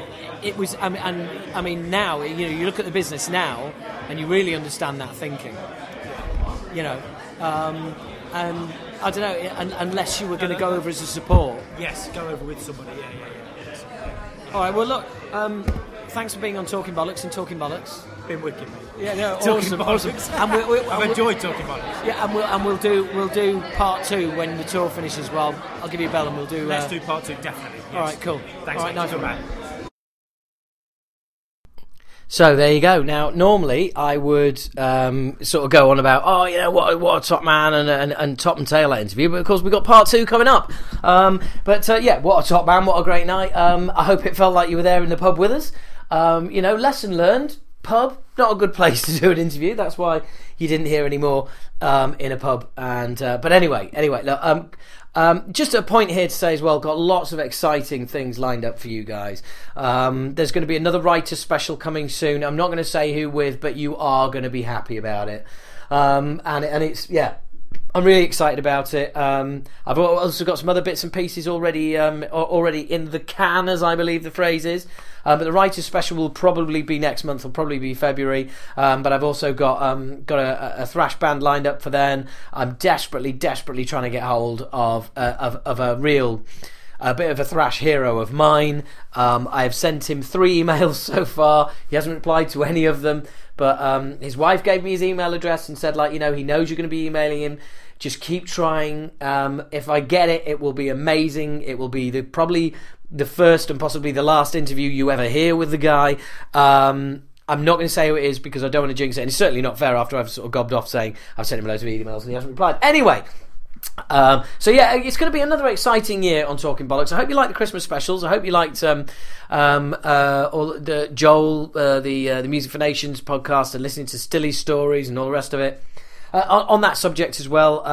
it was. I mean, and I mean, now you know, you look at the business now, and you really understand that thinking. You know, um, and I don't know, un unless you were going to go over as a support. Yes, go over with somebody. Yeah, yeah, yeah. Yes. All right. Well, look. Um, thanks for being on Talking Bollocks and Talking Bollocks. Been wicked, mate. Yeah, no, Talking awesome, awesome. bollocks. And we, we, I've enjoyed talking about it. Yeah, and we'll and we'll do we'll do part two when the tour finishes. Well, I'll give you a bell and we'll do. Let's uh, do part two, definitely. Yes. All right, cool. Thanks, All right, mate. nice one. back. So there you go. Now, normally I would um, sort of go on about, oh, you know, what, what a top man and, and, and top and tail that interview, but of course we've got part two coming up. Um, but uh, yeah, what a top man, what a great night. Um, I hope it felt like you were there in the pub with us. Um, you know, lesson learned. Pub, not a good place (laughs) to do an interview. That's why you didn't hear any more um, in a pub. And uh, but anyway, anyway, look, um, um, just a point here to say as well. Got lots of exciting things lined up for you guys. Um, there's going to be another writer special coming soon. I'm not going to say who with, but you are going to be happy about it. Um, and and it's yeah, I'm really excited about it. Um, I've also got some other bits and pieces already um, already in the can, as I believe the phrase is. Um, but the writers' special will probably be next month. Will probably be February. Um, but I've also got um, got a, a thrash band lined up for then. I'm desperately, desperately trying to get hold of uh, of, of a real a bit of a thrash hero of mine. Um, I have sent him three (laughs) emails so far. He hasn't replied to any of them, but um, his wife gave me his email address and said, like, you know, he knows you're going to be emailing him. Just keep trying. Um, if I get it, it will be amazing. It will be the probably the first and possibly the last interview you ever hear with the guy. Um, I'm not going to say who it is because I don't want to jinx it, and it's certainly not fair after I've sort of gobbed off saying I've sent him loads of emails and he hasn't replied. Anyway, um, so yeah, it's going to be another exciting year on Talking Bollocks. I hope you liked the Christmas specials. I hope you liked um, um, uh, all the Joel, uh, the uh, the Music for Nations podcast, and listening to Stilly's stories and all the rest of it. uh, on, on that subject as well.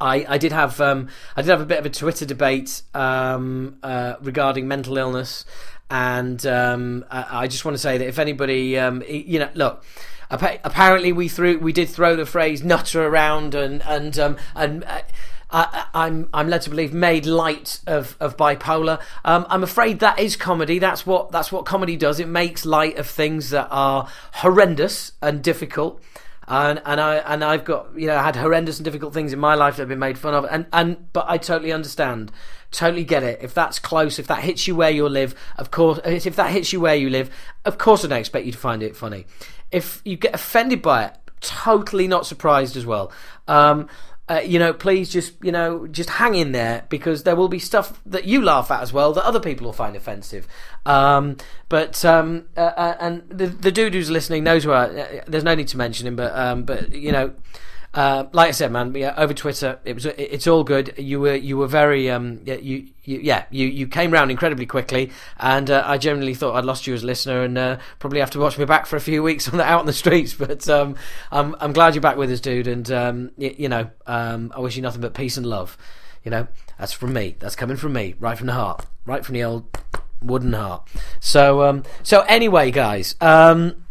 I, I did have um, I did have a bit of a Twitter debate um, uh, regarding mental illness, and um, I, I just want to say that if anybody, um, you know, look. Apparently, we threw we did throw the phrase "nutter" around, and and um, and uh, I, I'm I'm led to believe made light of, of bipolar. Um, I'm afraid that is comedy. That's what that's what comedy does. It makes light of things that are horrendous and difficult and and I and I've got you know had horrendous and difficult things in my life that have been made fun of, and and but I totally understand, totally get it. If that's close, if that hits you where you live, of course, if that hits you where you live, of course, I don't expect you to find it funny. If you get offended by it, totally not surprised as well. Um, uh, you know, please just you know just hang in there because there will be stuff that you laugh at as well that other people will find offensive. Um, but um, uh, uh, and the the dude who's listening knows where. I, uh, there's no need to mention him, but um, but you know. Uh, like I said, man, yeah, over Twitter, it was it's all good. You were you were very um, yeah, you, you yeah you, you came round incredibly quickly, and uh, I generally thought I'd lost you as a listener, and uh, probably have to watch me back for a few weeks on the out on the streets. (laughs) But um, I'm I'm glad you're back with us, dude, and um, y- you know um, I wish you nothing but peace and love. You know that's from me. That's coming from me, right from the heart, right from the old wooden heart. So um, so anyway, guys. Um,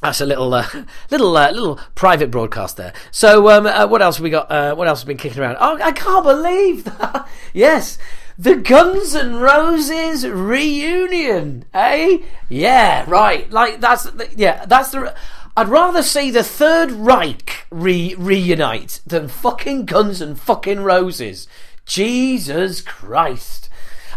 that's a little, uh, (laughs) little, uh, little private broadcast there. So, um, uh, what else we got? Uh, what else has been kicking around? Oh, I can't believe that! (laughs) yes, the Guns N' Roses reunion, eh? Yeah, right. Like that's, the, yeah, that's the. I'd rather see the Third Reich re- reunite than fucking Guns and fucking Roses. Jesus Christ.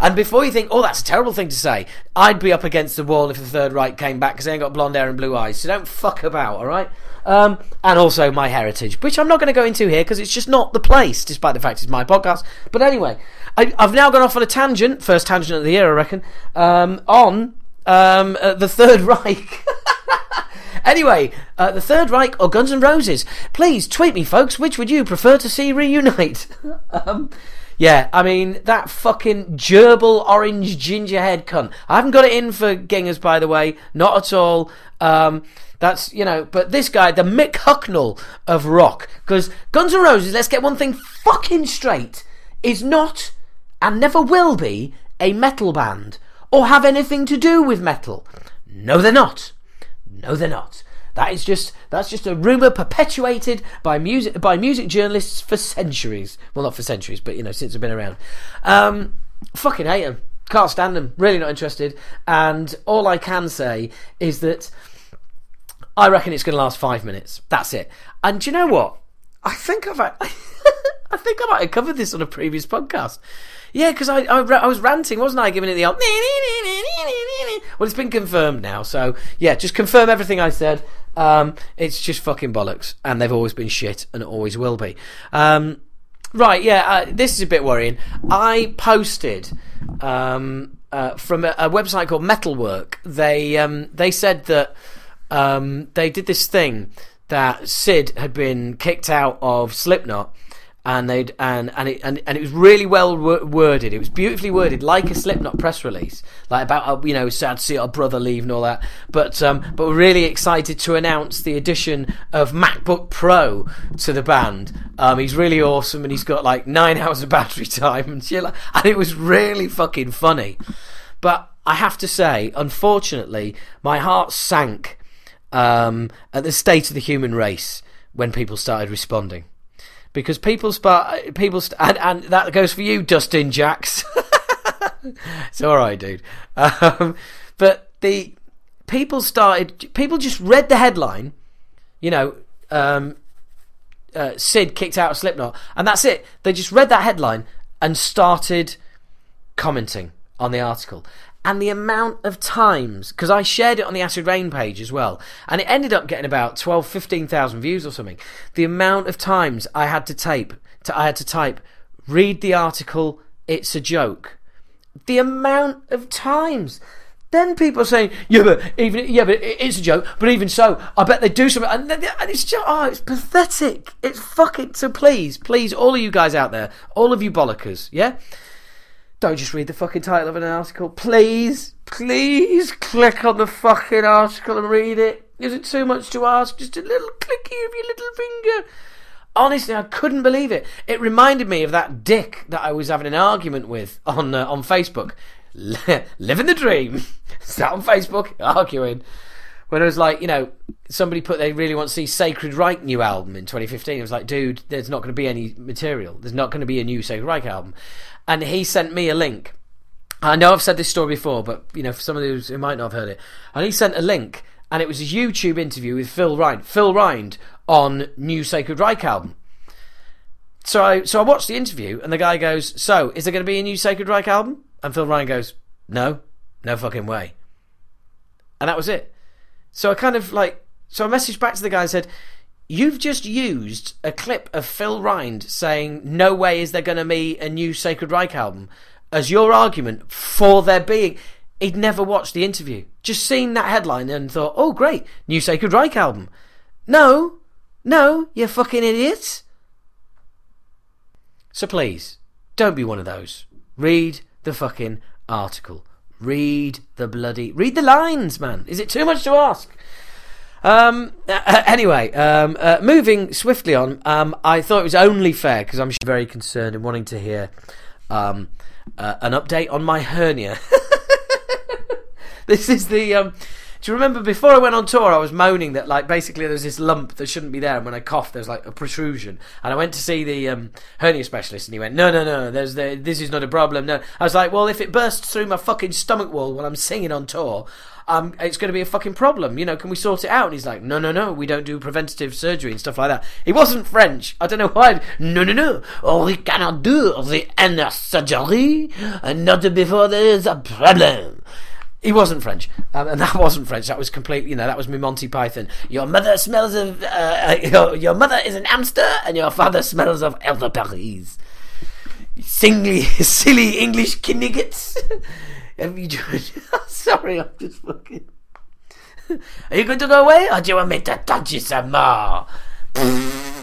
And before you think, oh, that's a terrible thing to say, I'd be up against the wall if the Third Reich came back because they ain't got blonde hair and blue eyes. So don't fuck about, all right? Um, and also my heritage, which I'm not going to go into here because it's just not the place, despite the fact it's my podcast. But anyway, I, I've now gone off on a tangent, first tangent of the year, I reckon, um, on um, uh, the Third (laughs) Reich. Anyway, uh, the Third Reich or Guns N' Roses? Please tweet me, folks. Which would you prefer to see reunite? (laughs) um, yeah, I mean that fucking gerbil orange ginger head cunt. I haven't got it in for Gingers, by the way, not at all. Um, that's you know, but this guy, the Mick Hucknall of rock, because Guns N' Roses. Let's get one thing fucking straight: is not and never will be a metal band or have anything to do with metal. No, they're not. No, they're not. That is just that's just a rumor perpetuated by music by music journalists for centuries. Well, not for centuries, but you know since they've been around. Um, fucking hate them. Can't stand them. Really not interested. And all I can say is that I reckon it's going to last five minutes. That's it. And do you know what? I think I've (laughs) I think I might have covered this on a previous podcast. Yeah, because I, I, I was ranting, wasn't I? Giving it the old. (laughs) Well, it's been confirmed now, so yeah, just confirm everything I said. Um, it's just fucking bollocks, and they've always been shit, and always will be. Um, right, yeah, uh, this is a bit worrying. I posted um, uh, from a, a website called Metalwork. They um, they said that um, they did this thing that Sid had been kicked out of Slipknot and they'd and and it and, and it was really well wo- worded. It was beautifully worded, like a Slipknot press release, like about uh, you know sad to see our brother leave and all that. But um, but we're really excited to announce the addition of MacBook Pro to the band. Um, he's really awesome, and he's got like nine (laughs) hours of battery time and shit. Like, and it was really fucking funny. But I have to say, unfortunately, my heart sank um, at the state of the human race when people started responding because people start people st- and, and that goes for you, Dustin Jacks. (laughs) it's all right, dude. Um, but the people started. People just read the headline. You know, um, uh, Sid kicked out of Slipknot, and that's it. They just read that headline and started commenting on the article. And the amount of times, because I shared it on the Acid Reign page as well, and it ended up getting about 12, 15,000 views or something. The amount of times I had to tape, to, I had to type, read the article, it's a joke. The amount of times. Then people are saying, yeah, but even yeah, but it's a joke. But even so, I bet they do something, and, and it's just oh, it's pathetic. It's fucking. So please, please, all of you guys out there, all of you bollockers, yeah, don't just read the fucking title of an article. Please, please click on the fucking article and read it. Is it too much to ask? Just a little clicky of your little finger. Honestly, I couldn't believe it. It reminded me of that dick that I was having an argument with on uh, on Facebook. (laughs) Living the dream. (laughs) Sat on Facebook arguing. When I was like, you know, somebody put they really want to see Sacred Reich new album in 2015. I was like, dude, there's not going to be any material. There's not going to be a new Sacred Reich album. And he sent me a link. I know I've said this story before, but you know, for some of those who might not have heard it, and he sent a link, and it was a YouTube interview with Phil Rind. Phil Rind on new Sacred Reich album. So I so I watched the interview, and the guy goes, "So is there going to be a new Sacred Reich album?" And Phil Rind goes, "No, no fucking way." And that was it. So I kind of like so I messaged back to the guy and said, You've just used a clip of Phil Rind saying, No way is there going to be a new Sacred Reich album as your argument for there being. He'd never watched the interview. Just seen that headline and thought, Oh, great, new Sacred Reich album. No, no, you fucking idiots. So please, don't be one of those. Read the fucking article. Read the bloody. Read the lines, man. Is it too much to ask? Um, uh, anyway, um, uh, moving swiftly on, um, I thought it was only fair because I'm very concerned and wanting to hear um, uh, an update on my hernia. (laughs) this is the. Um, do you remember before I went on tour, I was moaning that like basically there was this lump that shouldn't be there, and when I coughed, there's like a protrusion. And I went to see the um, hernia specialist, and he went, "No, no, no, there's the, this is not a problem." No, I was like, "Well, if it bursts through my fucking stomach wall when I'm singing on tour." Um, it's going to be a fucking problem. You know, can we sort it out? And he's like, no, no, no, we don't do preventative surgery and stuff like that. He wasn't French. I don't know why. No, no, no. Oh, we cannot do the hernia surgery, and not before there is a problem. He wasn't French, um, and (laughs) that wasn't French. That was complete. You know, that was me Monty Python. Your mother smells of. Uh, your, your mother is an hamster, and your father smells of elder Paris. Singly, (laughs) silly English kinniggets. (laughs) Have you joined? Sorry, I'm just fucking. Are you going to go away, or do you want me to touch you some more?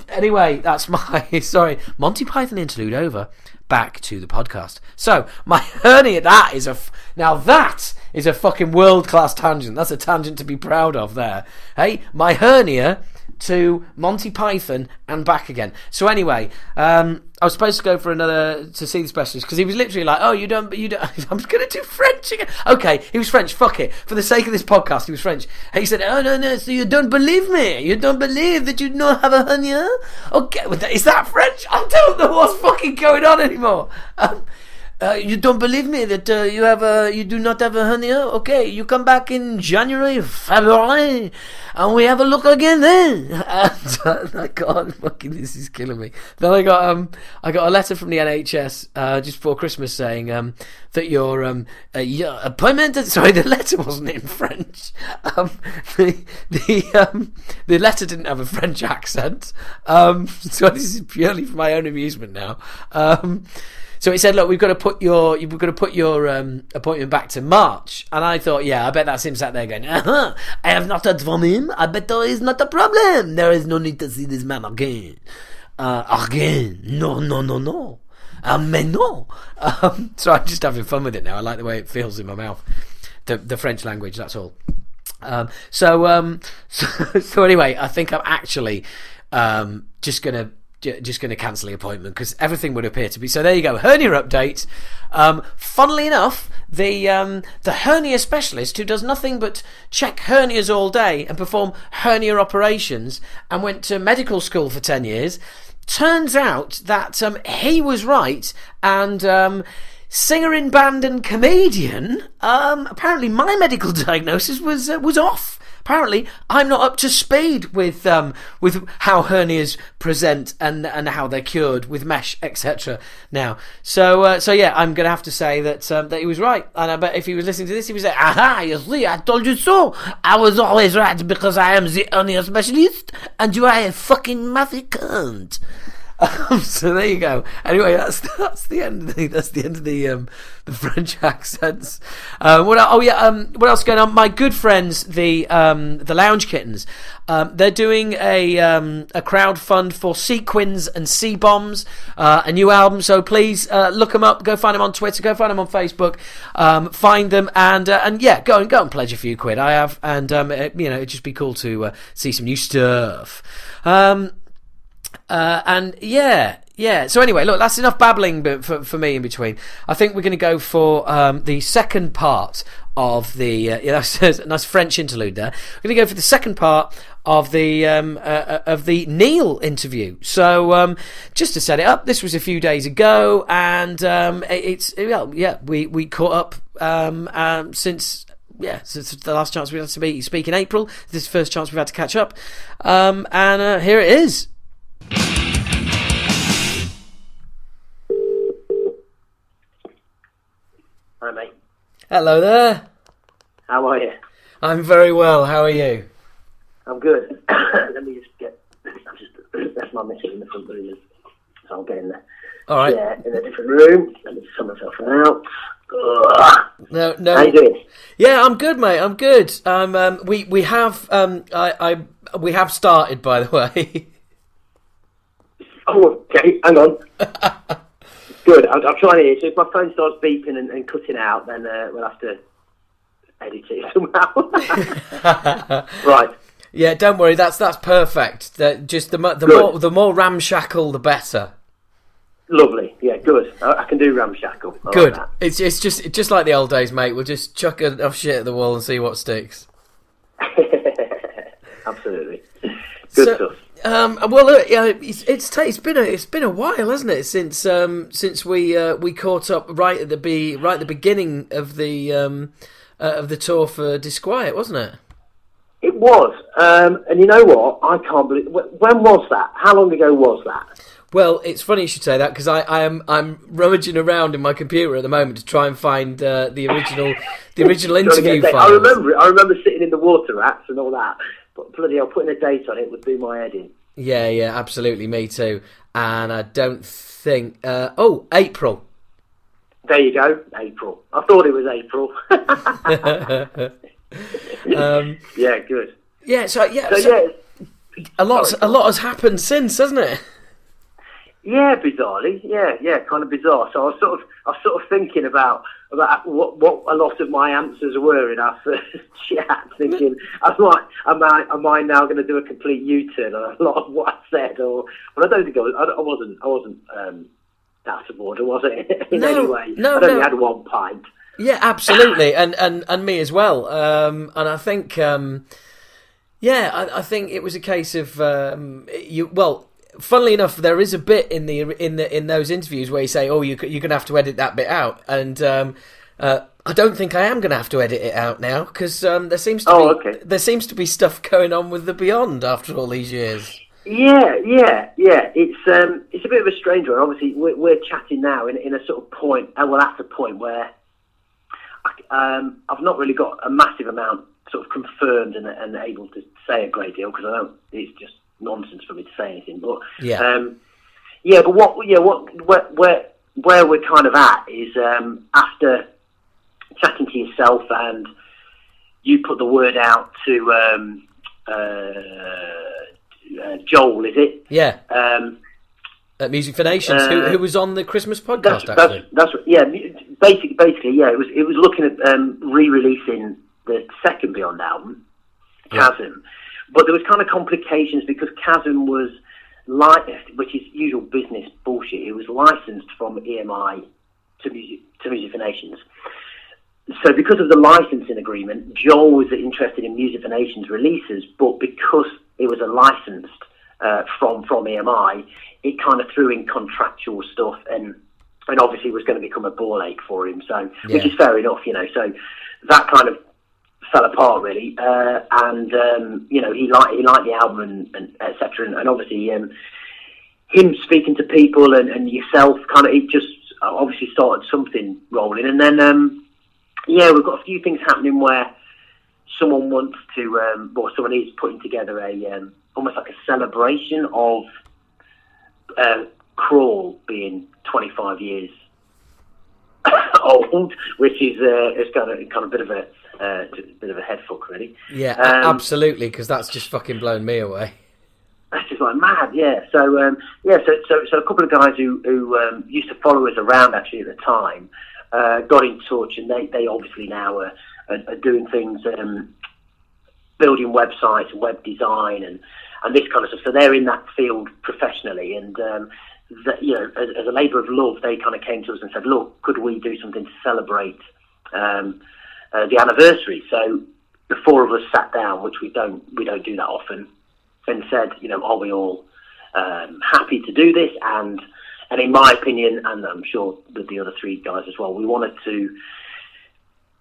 anyway, that's my sorry Monty Python interlude over. Back to the podcast. So my hernia. That is a f- now that is a fucking world class tangent. That's a tangent to be proud of. There, hey, my hernia to Monty Python and back again. So anyway, um, I was supposed to go for another to see the specialist because he was literally like, "Oh, you don't, you don't." (laughs) I'm going to do French again. Okay, he was French. Fuck it. For the sake of this podcast, he was French. He said, "Oh no, no. So you don't believe me? You don't believe that you don't have a hernia? Okay, is that French? I don't know what's fucking going on anymore." Um, uh, you don't believe me that uh, you have a you do not have a hernia? Okay, you come back in January, February, and we have a look again then. (laughs) And uh, I got fucking this is killing me. Then I got um I got a letter from the NHS uh, just before Christmas saying um that your um uh, your appointment. (laughs) Sorry, the letter wasn't in French. (laughs) Um, the the um the letter didn't have a French accent. Um, so this is purely for my own amusement now. Um. So he said, "Look, we've got to put your we've got to put your um, appointment back to March." And I thought, "Yeah, I bet that him sat there going, uh-huh, I have not heard from him. I bet there is not a problem. There is no need to see this man again. Uh, again? No, no, no, no. Uh, mais no." Um, (laughs) so I'm just having fun with it now. I like the way it feels in my mouth. The the French language. That's all. Um, so, um, (laughs) so, so anyway, I think I'm actually um, just just going to cancel the appointment because everything would appear to be so. There you go, hernia update. Um, funnily enough, the um, the hernia specialist who does nothing but check hernias all day and perform hernia operations and went to medical school for ten years. Turns out that um, he was right and. Um, singer in band and comedian. Um, apparently, my medical (laughs) diagnosis was uh, was off apparently I'm not up to speed with um, with how hernias present and and how they're cured with mesh, etc. Now, so uh, so yeah, I'm gonna have to say that um, that he was right, and I bet if he was listening to this, he would say, "Aha, you see, I told you so. I was always right because I am the hernia specialist, and you are a fucking mathy cunt." Um, (laughs) so there you go. Anyway, that's (laughs) that's the end. Of the, that's the end of the um, the French (laughs) accents. Um, what? Oh yeah. Um, what else going on? My good friends, the um, the Lounge Kittens. Um, they're doing a um, a crowd fund for Sequins and Sea Bombs, uh, a new album. So please uh, look them up. Go find them on Twitter. Go find them on Facebook. Um, find them and uh, and yeah, go and go and pledge a few quid. I have, and um, it, you know, it'd just be cool to uh, see some new stuff. Um, uh, and yeah, yeah. So anyway, look, that's enough babbling for, for me in between. I think we're going to go for um, the second part of the. Uh, yeah, (laughs) that's a nice French interlude there. We're going to go for the second part of the um, uh, uh, of the Neil interview. So um, just to set it up, this was a few days ago, and um, it- it's well, yeah, we we caught up um, um, since yeah, since the last chance we had to be, speak in April. This is the first chance we've had to catch up, um, and uh, here it is. Hi, mate. Hello there. How are you? I'm very well. How are you? I'm good. (coughs) Let me just get. (coughs) I'm just. (coughs) That's my missus in the front room. So I'll get in there. All right. Yeah, in a different room. Let me sort myself out. Ugh. No, no. How you doing? Yeah, I'm good, mate. I'm good. Um, um, we we have um, I, I we have started, by the (laughs) way. Oh, okay. Hang on. (laughs) good. I'll, I'll try and hear. So if my phone starts beeping and, and cutting out, then uh, we'll have to edit it (laughs) somehow. (laughs) right. yeah, don't worry. That's that's perfect. That just the mo- the Good. more the more ramshackle, the better. Lovely. Yeah, good. I, I can do ramshackle. I Good. that. It's it's just it's just like the old days, mate. We'll just chuck enough shit at the wall and see what sticks. Absolutely. Good So- stuff. Um, well, look, yeah, it's it's, it's been a it's been a while, hasn't it, since um, since we uh, we caught up right at the be right at the beginning of the um, uh, of the tour for Disquiet, wasn't it? It was, um, and you know what? I can't believe. wh- When was that? How long ago was that? Well, it's funny you should say that because I, I am I'm rummaging around in my computer at the moment to try and find uh, the original the original (laughs) Trying to get a interview. I remember it. I remember sitting in the water rats and all that. But bloody hell, putting a date on it would do my head in. Yeah, yeah, absolutely, me too. And I don't think. Uh, oh, April. There you go, April. I thought it was April. (laughs) Um, (laughs) yeah, good. yeah, so yeah, So, so yeah, a lot a lot has happened since, hasn't it? yeah, bizarrely, yeah, yeah, kind of bizarre. So I was sort of, I was sort of thinking about about what what a lot of my answers were in our (laughs) first chat. Thinking, am I am I am I now going to do a complete U turn on a lot of what I said? Or, but I don't think I was. I, I wasn't. I wasn't. Um, out of order, was it? (laughs) in No, any way? no, I only no. had one pint. Yeah, absolutely, (laughs) and and and me as well. Um, and I think, um, yeah, I, I think it was a case of um, you. Well, funnily enough, there is a bit in the in the in those interviews where you say, "Oh, you, you're going to have to edit that bit out," and um, uh, I don't think I am going to have to edit it out now because um, there seems to Oh, be okay. there seems to be stuff going on with the Beyond after all these years. Yeah, yeah, yeah. It's um, it's a bit of a strange one. Obviously, we're, we're chatting now in, in a sort of point. Uh, well, at a point where I, um, I've not really got a massive amount sort of confirmed and, and able to say a great deal because I don't. It's just nonsense for me to say anything. But Yeah. um, yeah. But what? Yeah. What? Where? Where, where we're kind of at is um, after chatting to yourself and you put the word out to um, uh, uh, Joel, is it? Yeah, Um, at Music for Nations, who, Uh, who was on the Christmas that's, podcast that's, actually. that's yeah. Basically, basically, yeah. It was it was looking at um, re-releasing the second Beyond album, Chasm, but there was kind of complications because Chasm was like, which is usual business bullshit. It was licensed from EMI to Music to Music for Nations. So because of the licensing agreement, Joel was interested in Music for Nations releases, but because it was a licensed uh, from from EMI, it kind of threw in contractual stuff and and obviously was going to become a ball ache for him. So which is fair enough, you know. So that kind of fell apart really, uh, and um, you know he liked he liked the album and, and etc. And, and obviously um, him speaking to people and, and yourself, kind of it just obviously started something rolling. And then um, yeah, we've got a few things happening where someone wants to, um, or someone is putting together a um, almost like a celebration of uh, Crawl being 25 years (coughs) old, which is uh, is kind of kind of bit of a uh, bit of a head fuck really. Yeah, Um, absolutely, because that's just fucking blown me away. That's just like mad, yeah. So um, yeah, so, so so a couple of guys who who um, used to follow us around actually at the time uh, got in touch, and they they obviously now are, are, are doing things, um, building websites, and web design, and and this kind of stuff. So they're in that field professionally, and um, that, you know, as, as a labour of love, they kind of came to us and said, look, could we do something to celebrate um, uh, the anniversary? So the four of us sat down, which we don't we don't do that often and said, you know, are we all um, happy to do this? And and in my opinion, and I'm sure with the other three guys as well, we wanted to,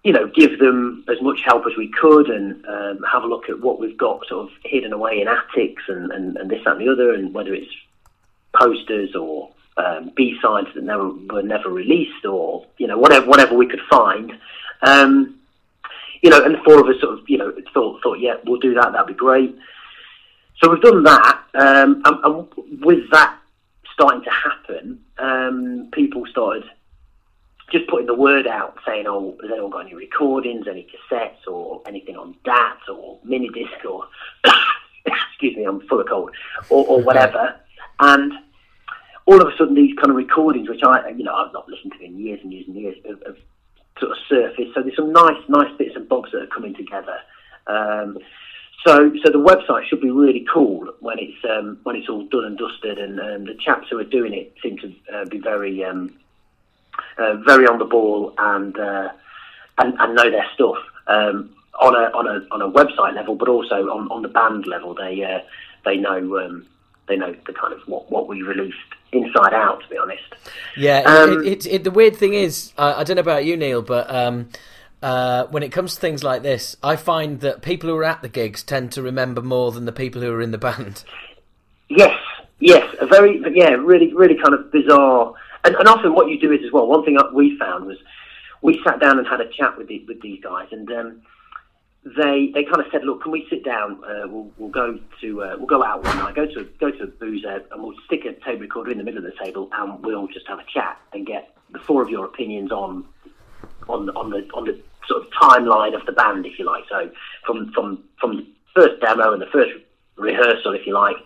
you know, give them as much help as we could and um, have a look at what we've got sort of hidden away in attics and, and, and this that, and the other, and whether it's posters or um, B sides that never were never released or you know whatever whatever we could find. Um, you know, and the four of us sort of, you know, thought, thought, yeah, we'll do that. That'd be great. So we've done that, um, and, and with that starting to happen, um, people started just putting the word out, saying, "Oh, has anyone got any recordings, any cassettes, or anything on DAT or mini disc, or (coughs) excuse me, I'm full of cold, or, or whatever." And all of a sudden, these kind of recordings, which I, you know, I've not listened to in years and years and years, have sort of surface. So there's some nice, nice bits and bobs that are coming together. Um, so, so the website should be really cool when it's um, when it's all done and dusted, and um, the chaps who are doing it seem to uh, be very um, uh, very on the ball and, uh, and and know their stuff um, on a on a on a website level, but also on, on the band level. They uh, they know um, they know the kind of what, what we released inside out. To be honest, Yeah, Um, it, it, it, the weird thing is, uh, I don't know about you, Neil, but um, uh, when it comes to things like this, I find that people who are at the gigs tend to remember more than the people who are in the band. Yes, yes, a very yeah, really, really kind of bizarre. And, and often what you do is as well. One thing we found was we sat down and had a chat with the, with these guys, and um, they they kind of said, look, can we sit down? Uh, we'll we'll go to uh, we'll go out one night, go to go to a boozer, and we'll stick a tape recorder in the middle of the table, and we'll just have a chat and get the four of your opinions on on the, on the on the sort of timeline of the band, if you like. So from from from the first demo and the first rehearsal, if you like,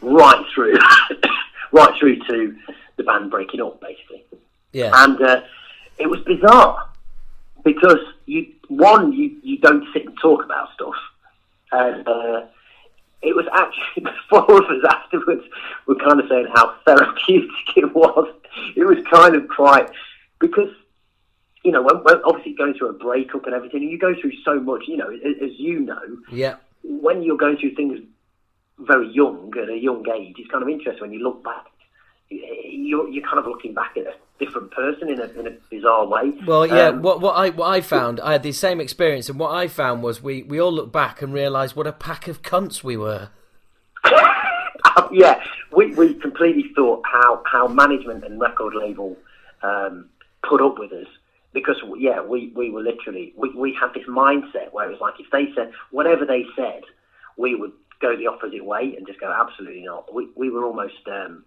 right through (coughs) right through to the band breaking up, basically. Yeah, And uh, it was bizarre because you one you you don't sit and talk about stuff, and uh, it was actually (laughs) the four of us afterwards were kind of saying how therapeutic it was. It was kind of quite because you know when, when obviously going through a breakup and everything, you go through so much. You know, as, as you know, yeah, when you're going through things very young at a young age, it's kind of interesting when you look back. You're, you're kind of looking back at a different person in a, in a bizarre way. Well, yeah. Um, what what I what I found, I had the same experience, and what I found was we we all look back and realise what a pack of cunts we were. (laughs) yeah, we, we completely thought how, how management and record label um, put up with us because yeah, we, we were literally we, we had this mindset where it was like if they said whatever they said, we would go the opposite way and just go absolutely not. We we were almost um,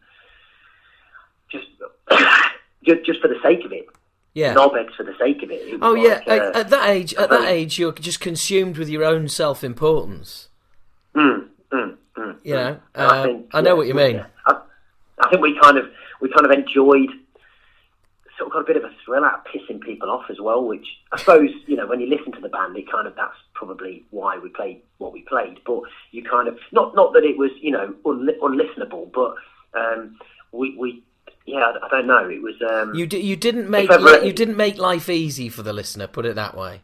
just (coughs) just just for the sake of it. Yeah. Knobheads for the sake of it. It Oh yeah, like, uh, at, at that age, at that age, you're just consumed with your own self-importance. Mm, mm, mm, You know, And I uh, think, I know yeah, what you mean. yeah. I, I think we kind of we kind of enjoyed sort of got a bit of a thrill out of pissing people off as well, which I suppose you know when you listen to the band, it kind of that's probably why we played what we played. But you kind of not not that it was you know unli- unlistenable, but um, we we yeah I, don't know it was um, You di- you didn't make li- you didn't make life easy for the listener. Put it that way.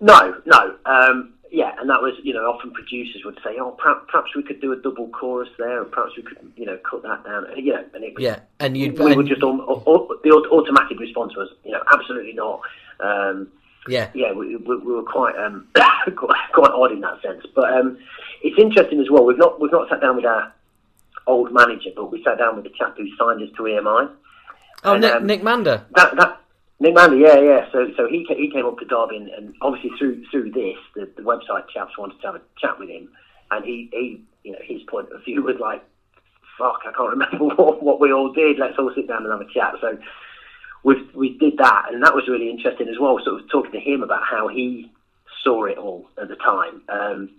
No, no. Um, yeah, and that was, you know, often producers would say, oh, perhaps, perhaps we could do a double chorus there, and perhaps we could, you know, cut that down. You know, and it was, Yeah, and you'd we were and- just, al- al- the automatic response was, you know, absolutely not. Um, yeah. yeah, we, we, we were quite, um, (coughs) quite quite odd in that sense. But um, it's interesting as well. We've not we've not sat down with our old manager, but we sat down with the chap who signed us to EMI. Oh, And, Nick, um, Nick Mander. That that Nick Mandy, yeah, yeah. So so he he came up to Derby, and, and obviously through through this, the, the website chaps wanted to have a chat with him, and he he you know his point of view was like fuck, I can't (laughs) remember what, what we all did. Let's all sit down and have a chat. So we we did that, and that was really interesting as well. Sort of talking to him about how he saw it all at the time. Um,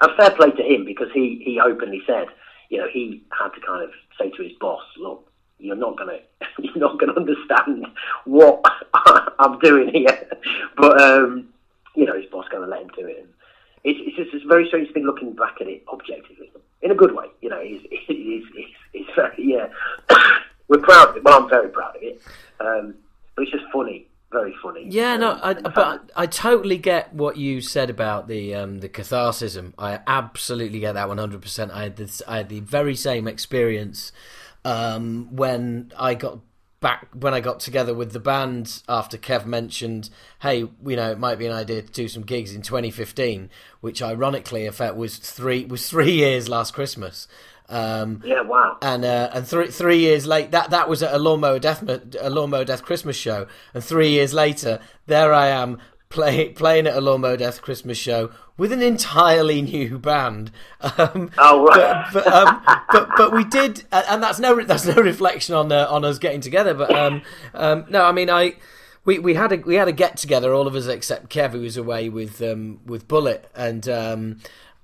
and fair play to him because he he openly said, you know, he had to kind of say to his boss, look, you're not gonna (laughs) you're not gonna understand what (laughs) I'm doing here, but um, you know, his boss gonna let him do it. And it's, it's just a very strange thing looking back at it objectively, in a good way. You know, he's (laughs) he's, he's very yeah. (coughs) We're proud of it. Well, I'm very proud of it. Um, but it's just funny, very funny. Yeah, no, Um, I, and the fact but I totally get what you said about the um, the catharsism. I absolutely get that one hundred percent. I had this, I had the very same experience um, when I got back when I got together with the band after Kev mentioned, hey, you know, it might be an idea to do some gigs in 2015, which ironically, in fact, was three was three years last Christmas. Um, Yeah, wow. and uh, and three three years late that that was at a lawnmower death a lawnmower death Christmas show, and three years later, there I am play, playing at a lawnmower death Christmas show with an entirely new band. Um, Oh, right. but, but, um, but but we did, and that's no that's no reflection on uh, on us getting together. But um, um, no, I mean I. We, we had a we had a get together, all of us except Kev, who was away with um, with Bullet, and um,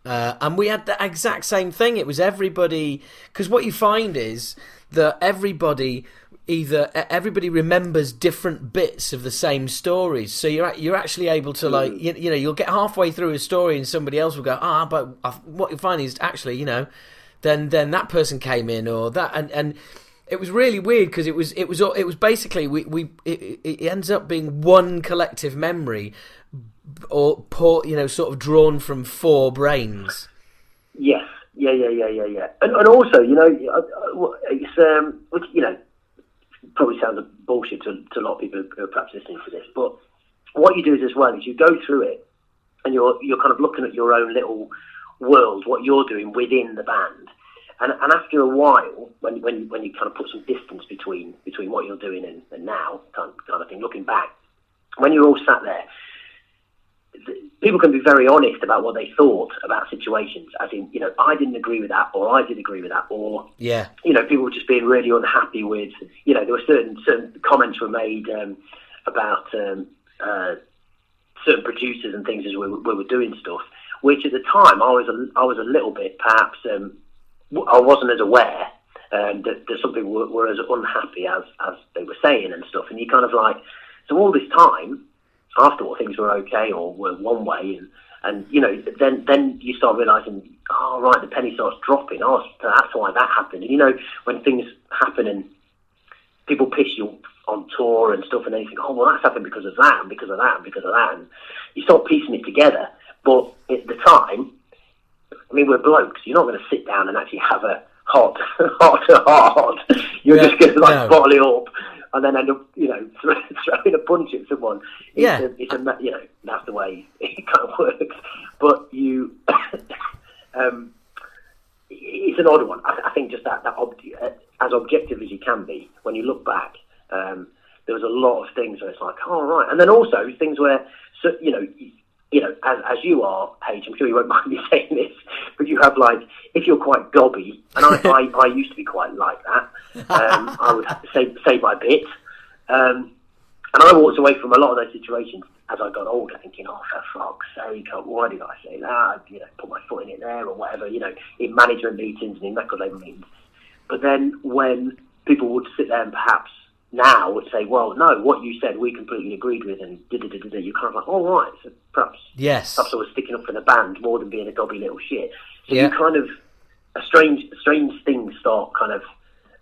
uh, and we had the exact same thing. It was everybody because what you find is that everybody either everybody remembers different bits of the same stories. So you're you're actually able to like you, you know you'll get halfway through a story and somebody else will go ah but I, what you find is actually you know then then that person came in or that and and it was really weird because it was it was it was basically we we it, it ends up being one collective memory or pour, you know sort of drawn from four brains. Yes, yeah, yeah, yeah, yeah, yeah. And, and also, you know, it's um, you know, probably sounds like bullshit to, to a lot of people who are perhaps listening to this, but what you do is as well is you go through it, and you're you're kind of looking at your own little world, what you're doing within the band, and and after a while, when when when you kind of put some distance between between what you're doing and, and now, kind kind of thing, looking back, when you're all sat there people can be very honest about what they thought about situations. As in, you know, I didn't agree with that, or I did agree with that, or Yeah, you know, people were just being really unhappy with. You know, there were certain certain comments were made um, about um, uh, certain producers and things as we, were- we were doing stuff, which at the time I was a, I was a little bit perhaps um, I wasn't as aware. Um, that, that some people were, were as unhappy as, as they were saying and stuff, and you kind of like, so all this time, Thought things were okay or were one way, and and you know then then you start realizing, oh right, the penny starts dropping. Ah, oh, so that's why that happened. And you know when things happen and people piss you on tour and stuff, and then you think, oh well, that's happened because of that and because of that and because of that, and you start piecing it together. But at the time, I mean, we're blokes. You're not going to sit down and actually have a heart (laughs) heart to heart. You're Yeah, just going to like no. bottle it up and then end up, you know, (laughs) throwing a punch at someone. It's Yeah. a, it's a, you know, that's the way (laughs) it kind of works. But you, (coughs) um, it's an odd one. I, I think just that, that ob- as objective as you can be, when you look back, um, there was a lot of things where it's like, oh, right. And then also things where, so, you know, you know, as, as you are, Paige, I'm sure you won't (laughs) mind me saying this, but you have like, if you're quite gobby, and I, I, I used to be quite like that, um, I would have (laughs) to say, say my bit. Um, and I walked away from a lot of those situations as I got older, thinking, "Oh, for fuck's sake, oh, why did I say that? You know, put my foot in it there, or whatever." You know, in management meetings and in record label meetings. But then when people would sit there and perhaps now would say, "Well, no, what you said we completely agreed with," and da da da da, you're kind of like, "All right, so perhaps yes, perhaps I was sticking up for the band more than being a gobby little shit." So Yeah. you kind of a strange, strange things start kind of.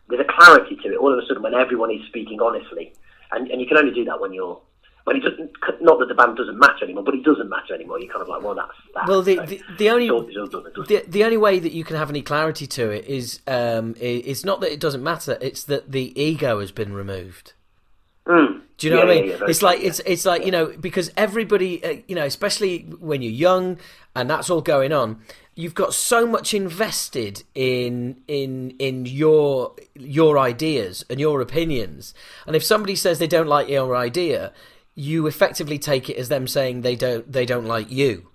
There's a clarity to it all of a sudden when everyone is speaking honestly, and and you can only do that when you're. When it doesn't, not that the band doesn't match anymore, but it doesn't matter anymore. You're kind of like, well, that's that. Well, the So the, the only it's all- it's all done and dusted. the, the only way that you can have any clarity to it is um, it's not that it doesn't matter; it's that the ego has been removed. Mm. Do you know Yeah, what I mean? yeah, very it's like it's it's like you know because everybody uh, you know especially when you're young and that's all going on. You've got so much invested in in in your your ideas and your opinions, and if somebody says they don't like your idea, you effectively take it as them saying they don't they don't like you.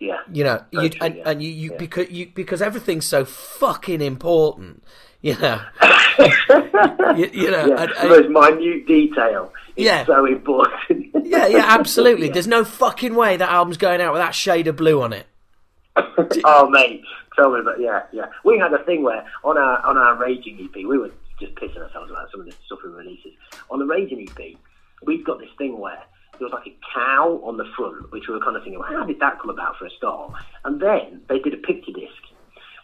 yeah. You know, you, and, yeah. and you, you Yeah. because you because everything's so fucking important. (laughs) You know, (laughs) you, you know, Yeah, and- the and- most minute detail is Yeah. so important. (laughs) yeah, yeah, absolutely. There's no fucking way that album's going out with that shade of blue on it. oh mate, tell me about yeah, yeah. We had a thing where on our on our Raging EP, we were just pissing ourselves about some of the stuff we releases. On the Raging EP, we've got this thing where there was like a cow on the front, which we were kind of thinking, well, how did that come about for a start? And then they did a picture disc.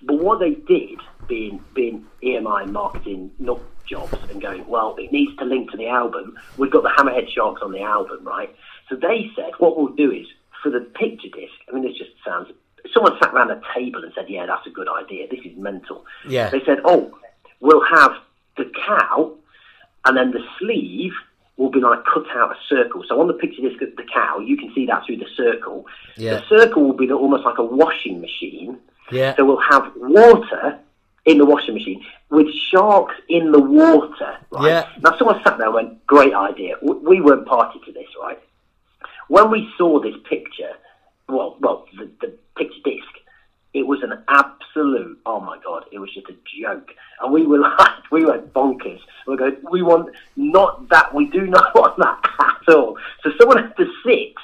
But what they did, being being EMI marketing nut jobs and going, well, it needs to link to the album. We've got the Hammerhead Sharks on the album, right? So they said, what we'll do is for the picture disc. I mean, this just sounds. Someone sat around a table and said, yeah, that's a good idea. This is mental. Yeah. They said, oh, we'll have the cow, and then the sleeve will be like cut out a circle. So on the picture disc of the cow, you can see that through the circle. Yeah. The circle will be the, almost like a washing machine. Yeah. So we'll have water in the washing machine with sharks in the water. Right? Yeah. Now someone sat there and went, "Great idea." We weren't party to this, right? When we saw this picture, well, well, the, the picture disc, it was an absolute. Oh my god! It was just a joke, and we were (laughs) like, we went bonkers. We go, we want not that. We do not (laughs) want that at all. So someone had to sit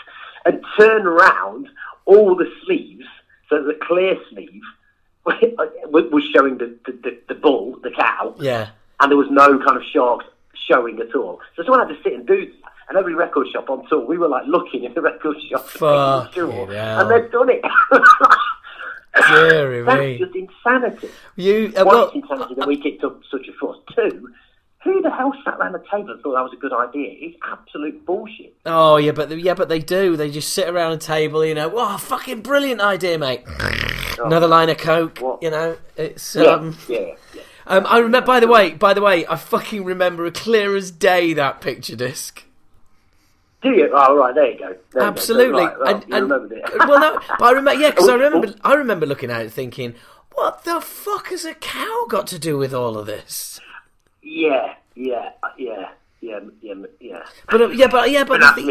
and turn around all the sleeves so the clear sleeve (laughs) was showing the, the, the, the bull, the cow, Yeah. and there was no kind of sharks showing at all. So someone had to sit and do that. And every record shop on tour, we were like looking in the record shop, Fucking sure, hell. and they've done it. Deary That's me. just insanity. You uh, well, it's insanity that we kicked up such a fuss. Two, who the hell sat around the table and thought that was a good idea? It's absolute bullshit. oh yeah, but yeah, but they do. They just sit around a table, you know. Oh, fucking brilliant idea, mate. Another line of coke, What? you know. It's Yeah, um. yeah, yeah. Um, I remember. By the way, by the way, I fucking remember a clear as day that picture disc. Do you? Oh, right, there you go. There you go. Absolutely, Right, well, and, and it. (laughs) well, no, I remember, yeah, because I Oh, oh. remember, oh. I remember looking at it thinking, what the fuck has a cow got to do with all of this? yeah, yeah, yeah, yeah, yeah, yeah. But uh, yeah, but yeah, but the thing-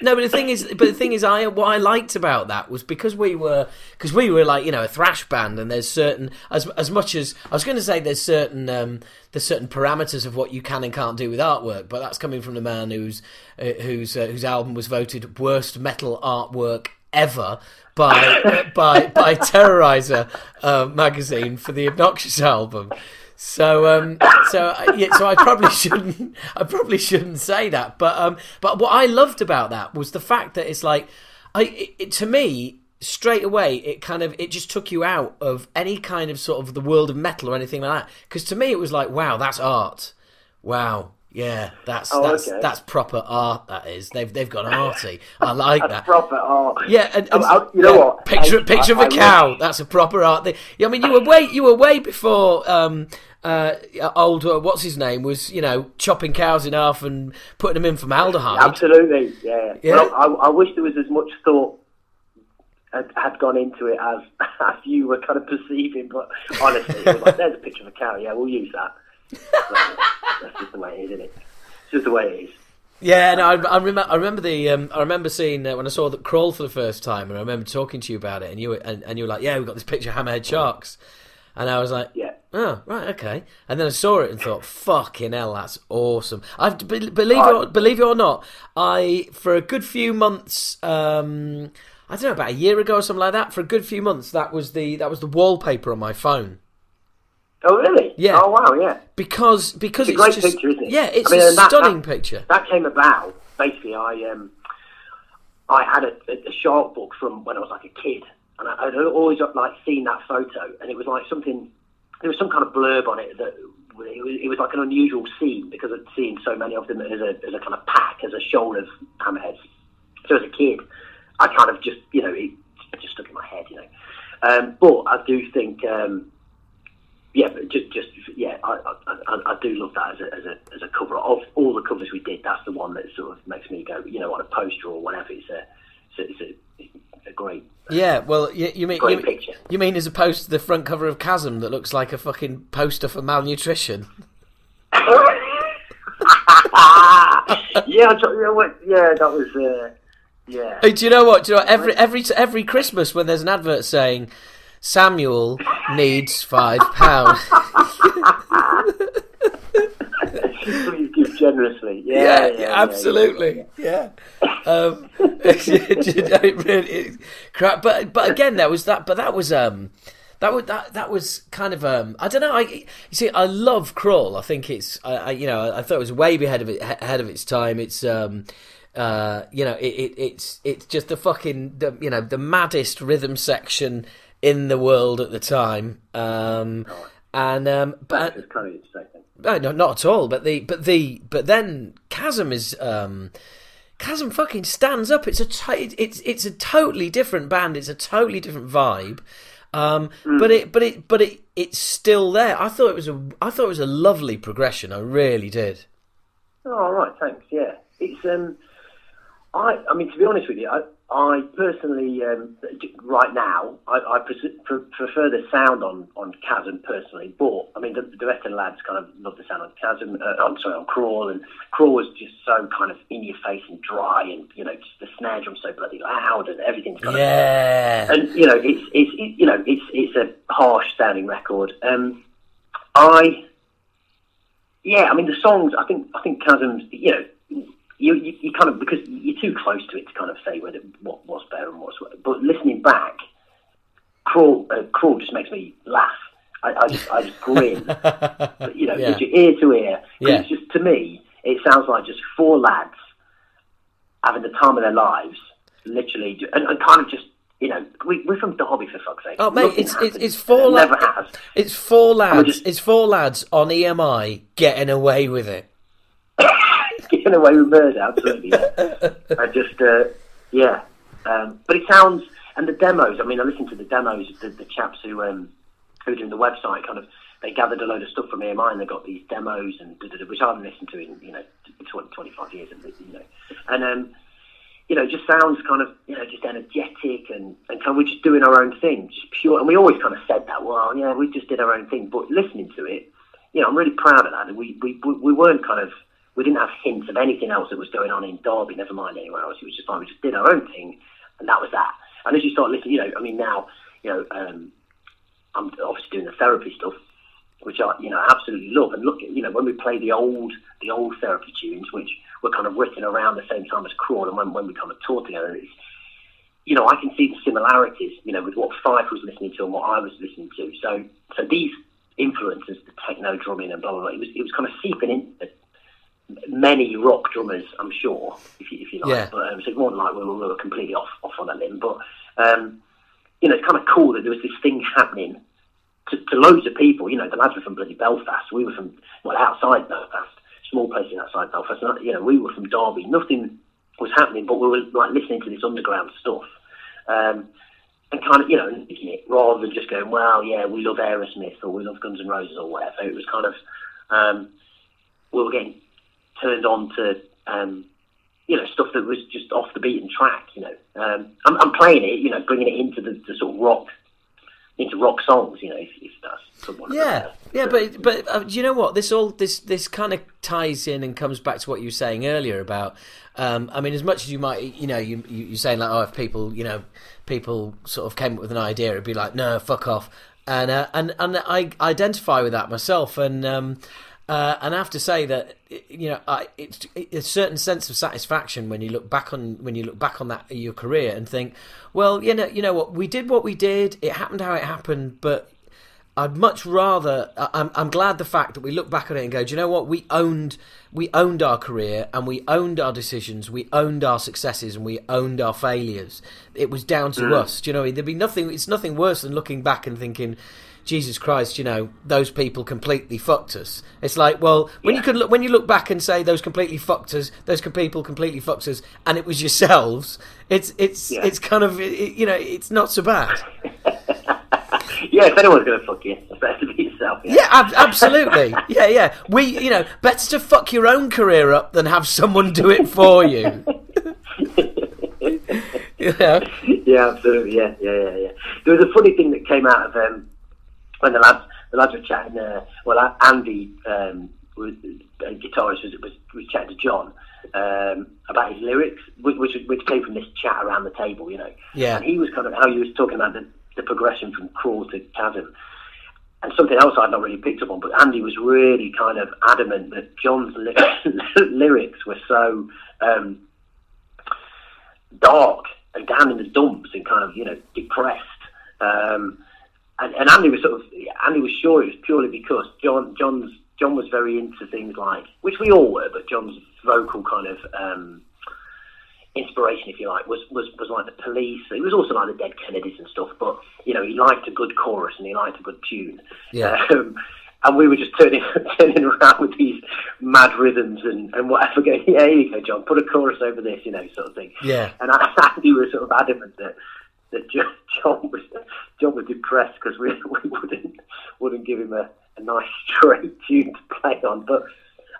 no, but the thing is, but the thing is, I what I liked about that was because we were because we were like you know a thrash band, and there's certain as as much as I was going to say there's certain um, there's certain parameters of what you can and can't do with artwork, but that's coming from the man whose uh, whose uh, whose album was voted worst metal artwork ever by by by Terrorizer uh, magazine for the Obnoxious album. So um, so uh, yeah, so I probably (laughs) shouldn't I probably shouldn't say that, but um, but what I loved about that was the fact that it's like I it, it, to me straight away it kind of it just took you out of any kind of sort of the world of metal or anything like that. Because to me it was like wow that's art. Wow yeah that's Oh, that's okay. that's proper art that is they've they've gone arty I (laughs) like that Proper art. yeah, and, and- I- I- you know yeah, what? Picture, I- picture of a cow. That's a proper art thing. Yeah, I mean, you were way, you were way before um, uh, old. Uh, what's his name was you know chopping cows in half and putting them in formaldehyde. Absolutely, yeah. Yeah. Well, I, I wish there was as much thought had, had gone into it as (laughs) as you were kind of perceiving. But honestly, like, (laughs) there's a picture of a cow. Yeah, we'll use that. That's just the way it is, isn't it? It's just the way it is. Yeah, no, I, I remember. I remember the. Um, I remember seeing uh, when I saw the crawl for the first time, and I remember talking to you about it, and you were and, and you were like, "Yeah, we've got this picture of hammerhead sharks," and I was like, Yeah. Oh, right, okay. And then I saw it and thought, "Fucking hell, that's awesome." I've be- believe it or, believe it or not, I for a good few months, um, I don't know about a year ago or something like that. For a good few months, that was the that was the wallpaper on my phone Oh, really? Yeah. Oh, wow, yeah. because because It's a it's, great just picture, isn't it? yeah, it's I mean, a that- stunning that- picture. That came about. Basically, I um, I had a, a shark book from when I was like a kid, and I, I'd always like seen that photo, and it was like something. There was some kind of blurb on it that it was, it was like an unusual scene because I'd seen so many of them as a as a kind of pack, as a shoal of hammerheads. So as a kid, I kind of just you know it, it just stuck in my head, you know. Um, but I do think. Um, yeah, but just, just yeah, I, I, I, I do love that as a, as a as a cover of all the covers we did. That's the one that sort of makes me go, you know, on a poster or whatever. It's a it's a, it's a, great Yeah, well, you, you mean you, picture. you mean as opposed to the front cover of Chasm that looks like a fucking poster for malnutrition? (laughs) yeah, I yeah, what- yeah, that was uh, Yeah. Hey, do you know what? Do you know what? every every every Christmas when there's an advert saying Samuel needs five pounds. Please give generously. Yeah, yeah, yeah, yeah, absolutely, yeah. Um, (laughs) it really- it- crap. But but again, that was that. But that was um, that was that that was kind of um, I don't know. I you see, I love Crawl. I think it's I, I you know I thought it was way ahead of it ahead of its time. It's um. Uh, you know, it, it, it's it's just the fucking the, you know the maddest rhythm section in the world at the time, um, and um, but It's kind of interesting. no, no, not at all. But the but the but then Chasm is um, Chasm fucking stands up. It's a t- it's it's a totally different band. It's a totally different vibe. Um, but it but it but it it's still there. I thought it was a I thought it was a lovely progression. I really did. Oh, all right, thanks. Yeah, it's um, I I mean to be honest with you, I I personally um, right now I, I pre- prefer the sound on on Chasm personally, but I mean the, the rest of the lads kind of love the sound on Chasm. Uh, I'm sorry, on Crawl, and Crawl was just so kind of in your face and dry, and you know just the snare drum's so bloody loud, and everything's kind of Yeah. and you know it's it's it, you know it's it's a harsh sounding record. Um, I yeah, I mean the songs. I think I think Chasm's. You know, you, you you kind of because you're too close to it to kind of say whether what was better and what's. Worse. But listening back, crawl uh, crawl just makes me laugh. I, I just I just grin. (laughs) But, you know, Yeah. ear to ear. Yeah. It's just to me, it sounds like just four lads having the time of their lives, literally, and, and kind of just. You know, we, we're from Derby for fuck's sake. Oh mate, Nothing it's it's, it's four lads. Never has. It's four lads. just- It's four lads on EMI getting away with it. Getting away with murder, absolutely. Yeah. (laughs) I just, uh, yeah. Um, but it sounds, and the demos. I mean, I listened to the demos. The, the chaps who um, who doing the website kind of they gathered a load of stuff from EMI and they got these demos and which I haven't listened to in you know 20, 25 years, you know, and um, you know, it just sounds kind of you know just energetic and and kind of we're just doing our own thing, just pure. And we always kind of said that. Well, yeah, we just did our own thing. But listening to it, you know, I'm really proud of that. We we we we weren't kind of we didn't have hints of anything else that was going on in Derby, never mind anywhere else. It was just fine. We just did our own thing, and that was that. And as you start listening, you know, I mean, now, you know, um, I'm obviously doing the therapy stuff, which I, you know, absolutely love. And look, you know, when we play the old, the old therapy tunes, which were kind of written around the same time as Crawl, and when, when we kind of toured together, it's, you know, I can see the similarities, you know, with what Fyfe was listening to and what I was listening to. So, so these influences, the techno drumming and blah blah blah, it was, it was kind of seeping into many rock drummers, I'm sure, if you, if you like. Yeah. But um, so it's more than like we were, we were completely off off on a limb. But um, you know, it's kind of cool that there was this thing happening to, to loads of people. You know, the lads were from bloody Belfast. We were from well outside Belfast, small places outside Belfast. And, you know, we were from Derby. Nothing was happening, but we were like listening to this underground stuff. Um, and kind of, you know, rather than just going, well, yeah, we love Aerosmith or we love Guns N' Roses or whatever. It was kind of, um, we were getting turned on to, um, you know, stuff that was just off the beaten track. You know, um, I'm, I'm playing it, you know, bringing it into the, the sort of rock, into rock songs. You know, if, if that's someone. Yeah, yeah, but but uh, do you know what? This all this this kind of ties in and comes back to what you were saying earlier about. Um, I mean, as much as you might, you know, you you you're saying like, oh, if people, you know, people sort of came up with an idea, it'd be like, no, fuck off, and uh, and and I identify with that myself, and um, uh, and I have to say that you know, I, it's, it's a certain sense of satisfaction when you look back on when you look back on that your career and think, well, you know, you know what, we did what we did, it happened how it happened, but I'd much rather. I'm, I'm glad the fact that we look back on it and go, do you know what? We owned, we owned our career and we owned our decisions, we owned our successes and we owned our failures. It was down to us. Do you know? There'd be nothing. It's nothing worse than looking back and thinking. Jesus Christ, you know those people completely fucked us. It's like, well, when you could look, when you look back and say those completely fucked us, those people completely fucked us, and it was yourselves. It's it's Yeah. it's kind of it, you know it's not so bad. (laughs) yeah, if anyone's going to fuck you, it's better to be yourself. Yeah. Yeah, ab- absolutely. Yeah, yeah. We, you know, better to fuck your own career up than have someone do it for you. (laughs) (laughs) you know? yeah, absolutely. Yeah, yeah, yeah, yeah. There was a funny thing that came out of um, when the lads the lads were chatting. Uh, well, Andy um, was a guitarist was, was, was chatting to John um, about his lyrics, which, which which came from this chat around the table, you know. Yeah. And he was kind of how he was talking about the, the progression from crawl to chasm. And something else I'd not really picked up on, but Andy was really kind of adamant that John's ly- (coughs) lyrics were so um, dark and down in the dumps and kind of you know depressed. Um, and, and Andy was sort of Andy was sure it was purely because John John's John was very into things like which we all were, but John's vocal kind of um, inspiration, if you like, was, was was like the Police. It was also like the Dead Kennedys and stuff. But you know, he liked a good chorus and he liked a good tune. Yeah. Um, and we were just turning (laughs) turning around with these mad rhythms and, and whatever. Going, yeah, here you go, John. Put a chorus over this, you know, sort of thing. Yeah. And I, (laughs) Andy was sort of adamant that that Jo- John was John was depressed because we, we wouldn't wouldn't give him a, a nice straight tune to play on. But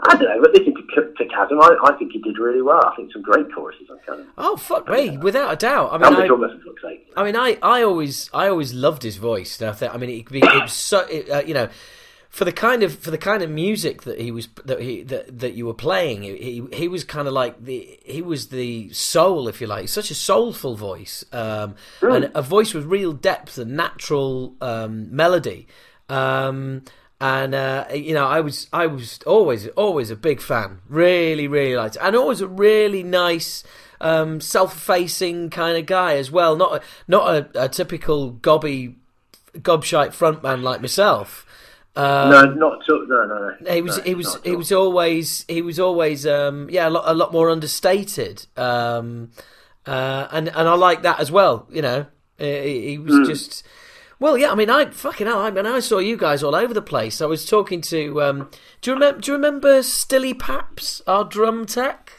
I don't know. But listening to, to Chasm, I, I think he did really well. I think some great choruses on Chasm. Oh fuck me, without a doubt. I mean, I, drummer for fuck's sake. I mean, I, I always I always loved his voice. And I, think, I mean, it, it was so it, uh, you know for the kind of for the kind of music that he was that he that, that you were playing. He he was kind of like the he was the soul, if you like, such a soulful voice, um, and a voice with real depth and natural um, melody. Um, and uh, you know, I was I was always always a big fan. Really, really liked, it. and always a really nice um, self-facing kind of guy as well. Not a, not a, a typical gobby gobshite frontman like myself. Um, no, not so, no, no, no. he was No, he was he was always he was always um, yeah a lot, a lot more understated. Um, uh, and and I like that as well you know. He, he was Hmm. just well yeah I mean I fucking hell I mean I saw you guys all over the place I was talking to um, do you remember do you remember Stilly Paps our drum tech?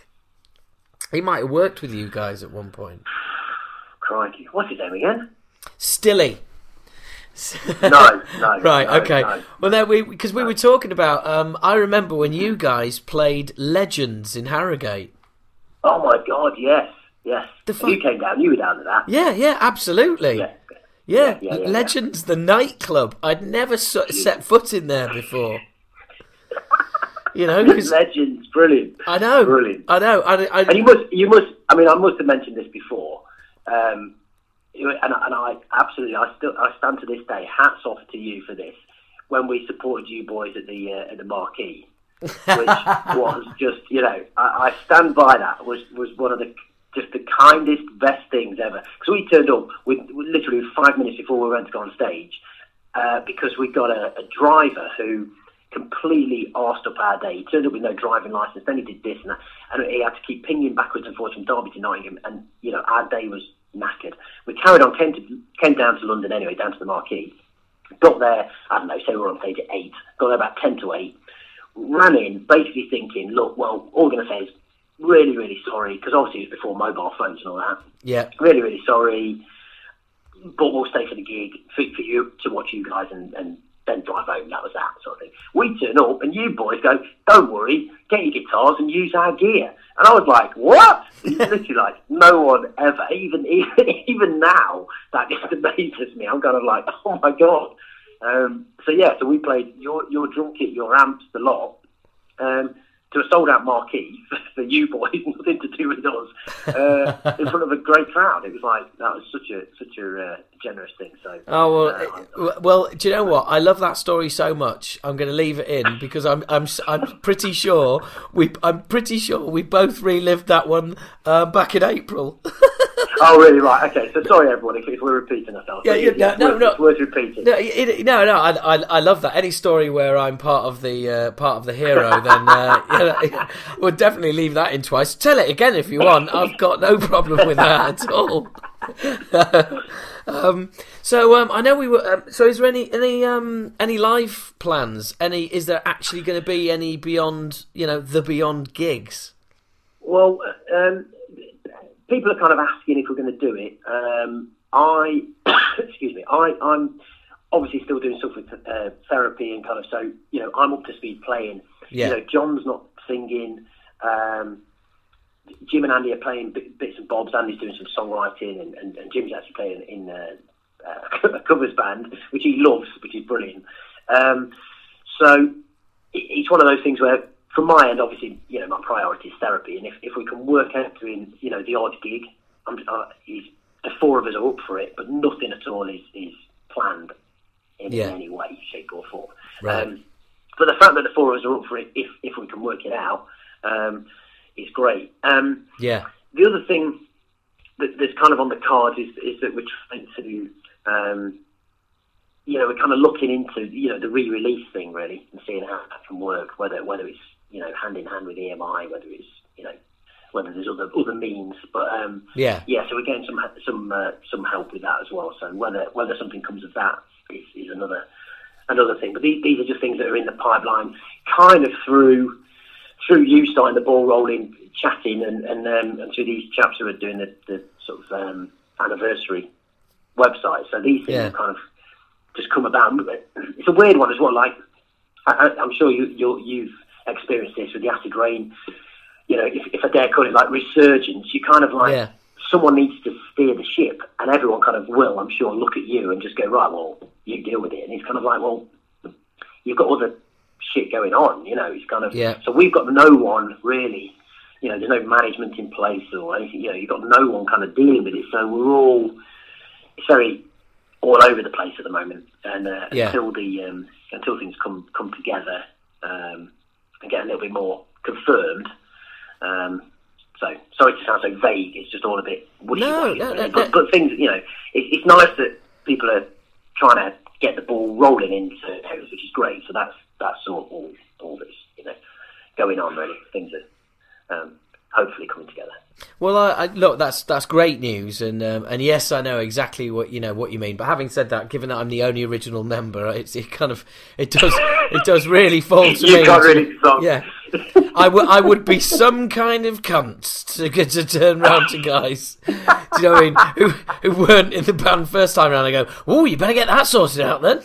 He might have worked with you guys at one point. (sighs) Crikey, what's his name again? Stilly No, no. (laughs) Right. no, okay. no. Well, no, we because we were talking about. Um, I remember when you guys played Legends in Harrogate. Oh my God, yes, yes. The you came down. You were down to that. Yeah, yeah, absolutely. Yeah. Yeah, yeah, yeah, Legends, the nightclub. I'd never so- set foot in there before. (laughs) You know, because Legends, brilliant. I know, Brilliant. I know, I, I, And you must, you must. I mean, I must have mentioned this before. Um, and, and I absolutely, I still, I stand to this day. Hats off to you for this. When we supported you boys at the uh, at the marquee, which (laughs) was just, you know, I, I stand by that. Was was one of the just the kindest, best things ever. Because we turned up with, with literally five minutes before we went to go on stage, uh, because we got a, a driver who completely arsed up our day. He turned up with no driving license, then he did this and that, and he had to keep pinging backwards and forwards from Derby to Nottingham, and you know our day was knackered. We carried on, came to came down to London anyway, down to the Marquee. Got there, I don't know, say we were on stage at eight. Got there about ten to eight. Ran in, basically thinking, look, well, all we're going to say is really, really sorry, because obviously it was before mobile phones and all that yeah, really, really sorry, but we'll stay for the gig, for, for you, to watch you guys and, and then drive home. That was that sort of thing. We turn up and you boys go, don't worry, get your guitars and use our gear. And I was like, what? It's (laughs) literally like, no one ever, even, (laughs) even, even now, that just amazes me. I'm kind of like, (laughs) oh my God. Um, so yeah, so we played your, your drum kit, your amps, the lot. Um, to a sold out marquee for, you boys, (laughs) nothing to do with us, uh, in front of a great crowd. It was like that was such a such a uh, generous thing. So Oh well, uh, uh, well. Do you know what? I love that story so much. I'm going to leave it in because I'm I'm I'm pretty sure we I'm pretty sure we both relived that one uh, back in April. (laughs) oh really right okay. So sorry everyone if, if we're repeating ourselves. Yeah, yeah, it's no, no, worth, no. It's worth repeating. no, it, no, no. I, I I love that. Any story where I'm part of the uh, part of the hero, (laughs) then uh, (laughs) yeah, we'll definitely leave that in twice. Tell it again if you want. I've got no problem with that at all. (laughs) um, so um, I know we were. Um, so is there any any um, any live plans? Any is there actually going to be any beyond you know the beyond gigs? Well, um, people are kind of asking if we're going to do it. Um, I, (coughs) excuse me, I, I'm obviously still doing stuff with uh, therapy and kind of so you know I'm up to speed playing. Yeah. You know, John's not singing. Um, Jim and Andy are playing bits and bobs. Andy's doing some songwriting, and, and, and Jim's actually playing in uh, uh, (laughs) a covers band, which he loves, which is brilliant. Um, so it's one of those things where, from my end, obviously, you know, my priority is therapy, and if, if we can work out doing, you know, the odd gig, I'm, uh, the four of us are up for it, but nothing at all is, is planned in, Yeah. any way, shape, or form. Right. Um, but the fact that the four of us are up for it, if if we can work it out, um, is great. Um, Yeah. the other thing that, that's kind of on the cards is, is that we're trying to, um, you know, we're kind of looking into, you know, the re-release thing really and seeing how that can work. Whether whether it's you know hand in hand with EMI, whether it's you know whether there's other other means. But um, Yeah. yeah, so we're getting some some uh, some help with that as well. So whether whether something comes of that is, is another another thing. But these, these are just things that are in the pipeline, kind of through through you starting the ball rolling, chatting, and and, um, and through these chaps who are doing the, the sort of um, anniversary website. So these things Yeah. kind of just come about. It's a weird one as well. Like I, I'm sure you you're, you've experienced this with the Acid Reign. You know, if, if I dare call it like resurgence, you kind of like Yeah. someone needs to steer the ship, and everyone kind of will, I'm sure, look at you and just go, right, well, you deal with it. And it's kind of like, well, you've got other shit going on, you know. It's kind of Yeah. so we've got no one really, you know. There's no management in place or anything. You know, you've got no one kind of dealing with it. So we're all it's very all over the place at the moment, and uh, Yeah. until the um, until things come come together um, and get a little bit more confirmed. Um, so sorry to sound so vague. It's just all a bit wishy-washy. No, no, no, but, but things, you know, it, it's nice that people are trying to get the ball rolling into areas, which is great. So that's that's all all, all that's you know going on. Really, things are um, hopefully coming together. Well, I, I, look, that's that's great news, and um, and yes, I know exactly what you know what you mean. But having said that, given that I'm the only original member, it's it kind of it does it does really fall (laughs) to You me. can't really stop. Yeah, I would I would be some kind of cunt to get to turn round to guys. Do you know what I mean? Who who weren't in the band first time round? I go, oh, you better get that sorted out then.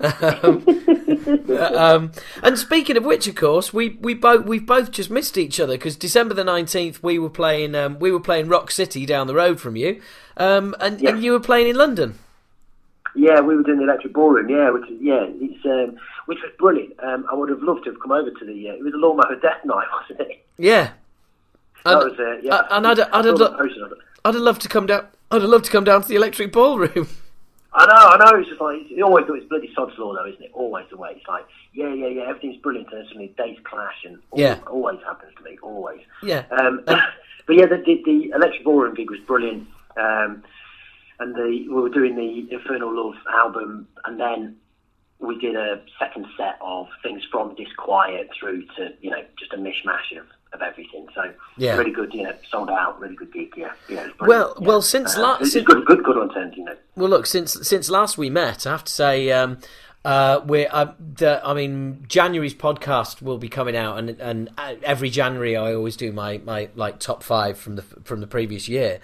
(laughs) um, um, and speaking of which, of course, we we both we've both just missed each other because December the nineteenth we were playing um, we were playing Rock City down the road from you, um, and, and you were playing in London. Yeah, we were doing the electric ballroom. Yeah, which is yeah, it's um, which was brilliant. Um, I would have loved to have come over to the. Uh, it was a Lawnmower Death Night, (laughs) wasn't it? Yeah, That and, was uh, yeah. and I'd, I'd, saw have lo- poster of it. I'd have loved to come down. I'd have loved to come down to the Electric Ballroom. (laughs) I know, I know. It's just like it's always it's bloody sod's law, though, isn't it? Always the way. It's like yeah, yeah, yeah. Everything's brilliant, and then suddenly dates clash, and al- Yeah. always happens to me. Always. Yeah. Um, (laughs) but yeah, the, the, the electric ballroom gig was brilliant. Um, and the we were doing the Infernal Love album, and then we did a second set of things from Disquiet through to you know just a mishmash of, of everything. So Yeah. really good, you know, sold out, really good gig. Yeah, yeah. It was brilliant, Well- yeah. well, since uh, la- it's since- good, good, good on terms, you know. Well, look, since since last we met, I have to say, um, uh, we're uh, the, I mean, January's podcast will be coming out, and and uh, every January I always do my, my like top five from the from the previous year,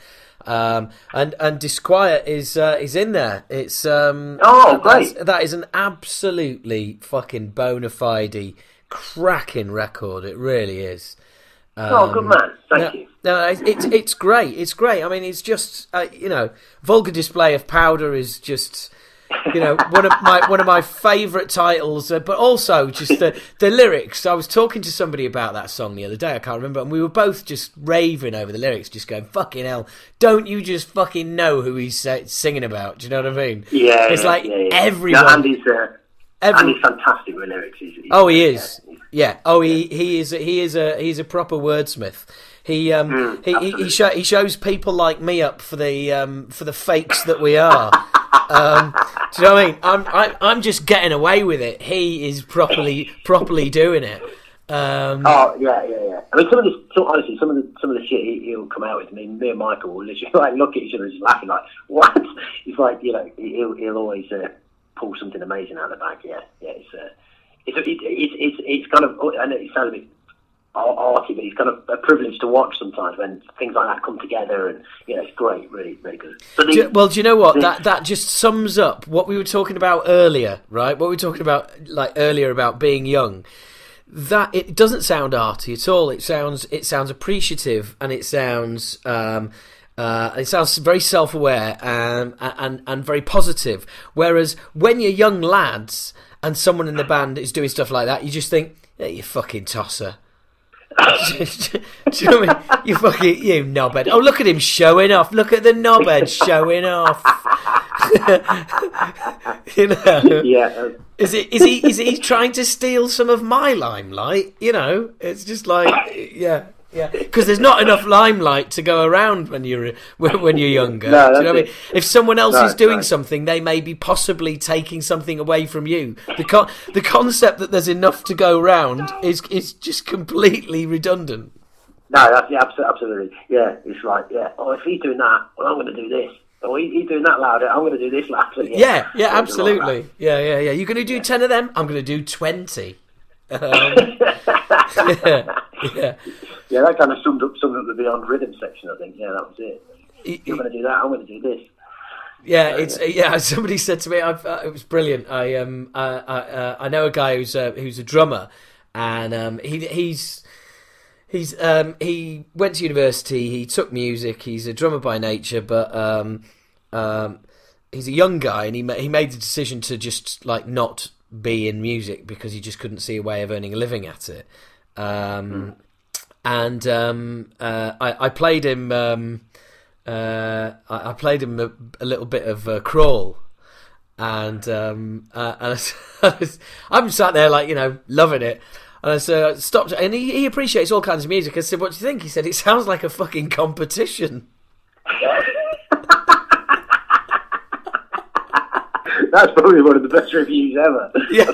um, and and Disquiet is uh, is in there. It's um, Oh, great. That is an absolutely fucking bona fide, cracking record. It really is. oh, good man. Thank No, you. no, it's it's- it's great. It's great. I mean, it's just uh, you know, vulgar display of powder is just you know one of my one of my favourite titles. Uh, but also just the the lyrics. I was talking to somebody about that song the other day. I can't remember, and we were both just raving over the lyrics, just going "fucking hell." Don't you just fucking know who he's uh, singing about? Do you know what I mean? Yeah, it's yeah, like yeah, yeah. everyone. No, Andy's, uh, every- Andy's fantastic with lyrics. He's, he's, Oh, he is. yeah, Yeah. Oh, he he is he is a he's a proper wordsmith. He um Mm, he, he he, absolutely. he shows people like me up for the um for the fakes that we are. (laughs) um, do you know what I mean? I'm I, I'm just getting away with it. He is properly properly doing it. Um, Oh yeah, yeah, yeah. I mean, some of this, so honestly, some of the some of the shit he, he'll come out with. I mean, me and Michael will literally (laughs) like look at each other and just laughing like, "What?" It's like you know, he'll he'll always uh, pull something amazing out of the bag. Yeah, yeah. It's uh, it's it, it's it's it's kind of I know it sounds a bit ar- arty, but it's kind of a privilege to watch sometimes when things like that come together, and you know, it's great, really, really good. The, Do well, do you know what the- that that just sums up what we were talking about earlier, right? What we were talking about like earlier about being young. That it doesn't sound arty at all. It sounds it sounds appreciative and it sounds um, uh, it sounds very self aware and, and and very positive. Whereas when you're young lads and someone in the band is doing stuff like that, you just think, yeah, you fucking tosser. (laughs) Do you know what I mean? You fucking you knobhead. Oh, look at him showing off. Look at the knobhead showing off. (laughs) you know. Yeah, Is it? Is he? Is he trying to steal some of my limelight? You know, it's just like, yeah, yeah. (laughs) Because there's not enough limelight to go around when you're when, when you're younger. No, Do you know what I mean? If someone else No, is doing no. something, they may be possibly taking something away from you. The con- the concept that there's enough to go round is is just completely redundant. no, that's yeah, abso- absolutely. Yeah, it's like yeah. Oh, if he's doing that, well, I'm going to do this. Oh, he, he's doing that louder. I'm going to do this louder. Yeah, yeah, Something like absolutely. Yeah, yeah, yeah. You're going to do ten of them. I'm going to do twenty. (laughs) Um, (laughs) yeah, yeah. Yeah, that kind of summed up summed up the Beyond Rhythm section. I think. Yeah, that was it. Y- You're going to do that. I'm going to do this. Yeah, it's yeah. (laughs) Somebody said to me, I've, uh, it was brilliant. I um, uh, I, uh, I know a guy who's a, who's a drummer, and um, he he's he's um, he went to university. He took music. He's a drummer by nature, but um, um, he's a young guy, and he ma- he made the decision to just like not be in music because he just couldn't see a way of earning a living at it. Um, And um, uh, I, I played him. Um, uh, I, I played him a, a little bit of uh, crawl, and um, uh, (laughs) and I, I'm sat there like you know loving it. And I said, uh, stopped, and he, he appreciates all kinds of music. I said, "What do you think?" He said, "It sounds like a fucking competition." (laughs) That's probably one of the best reviews ever. (laughs) Yeah.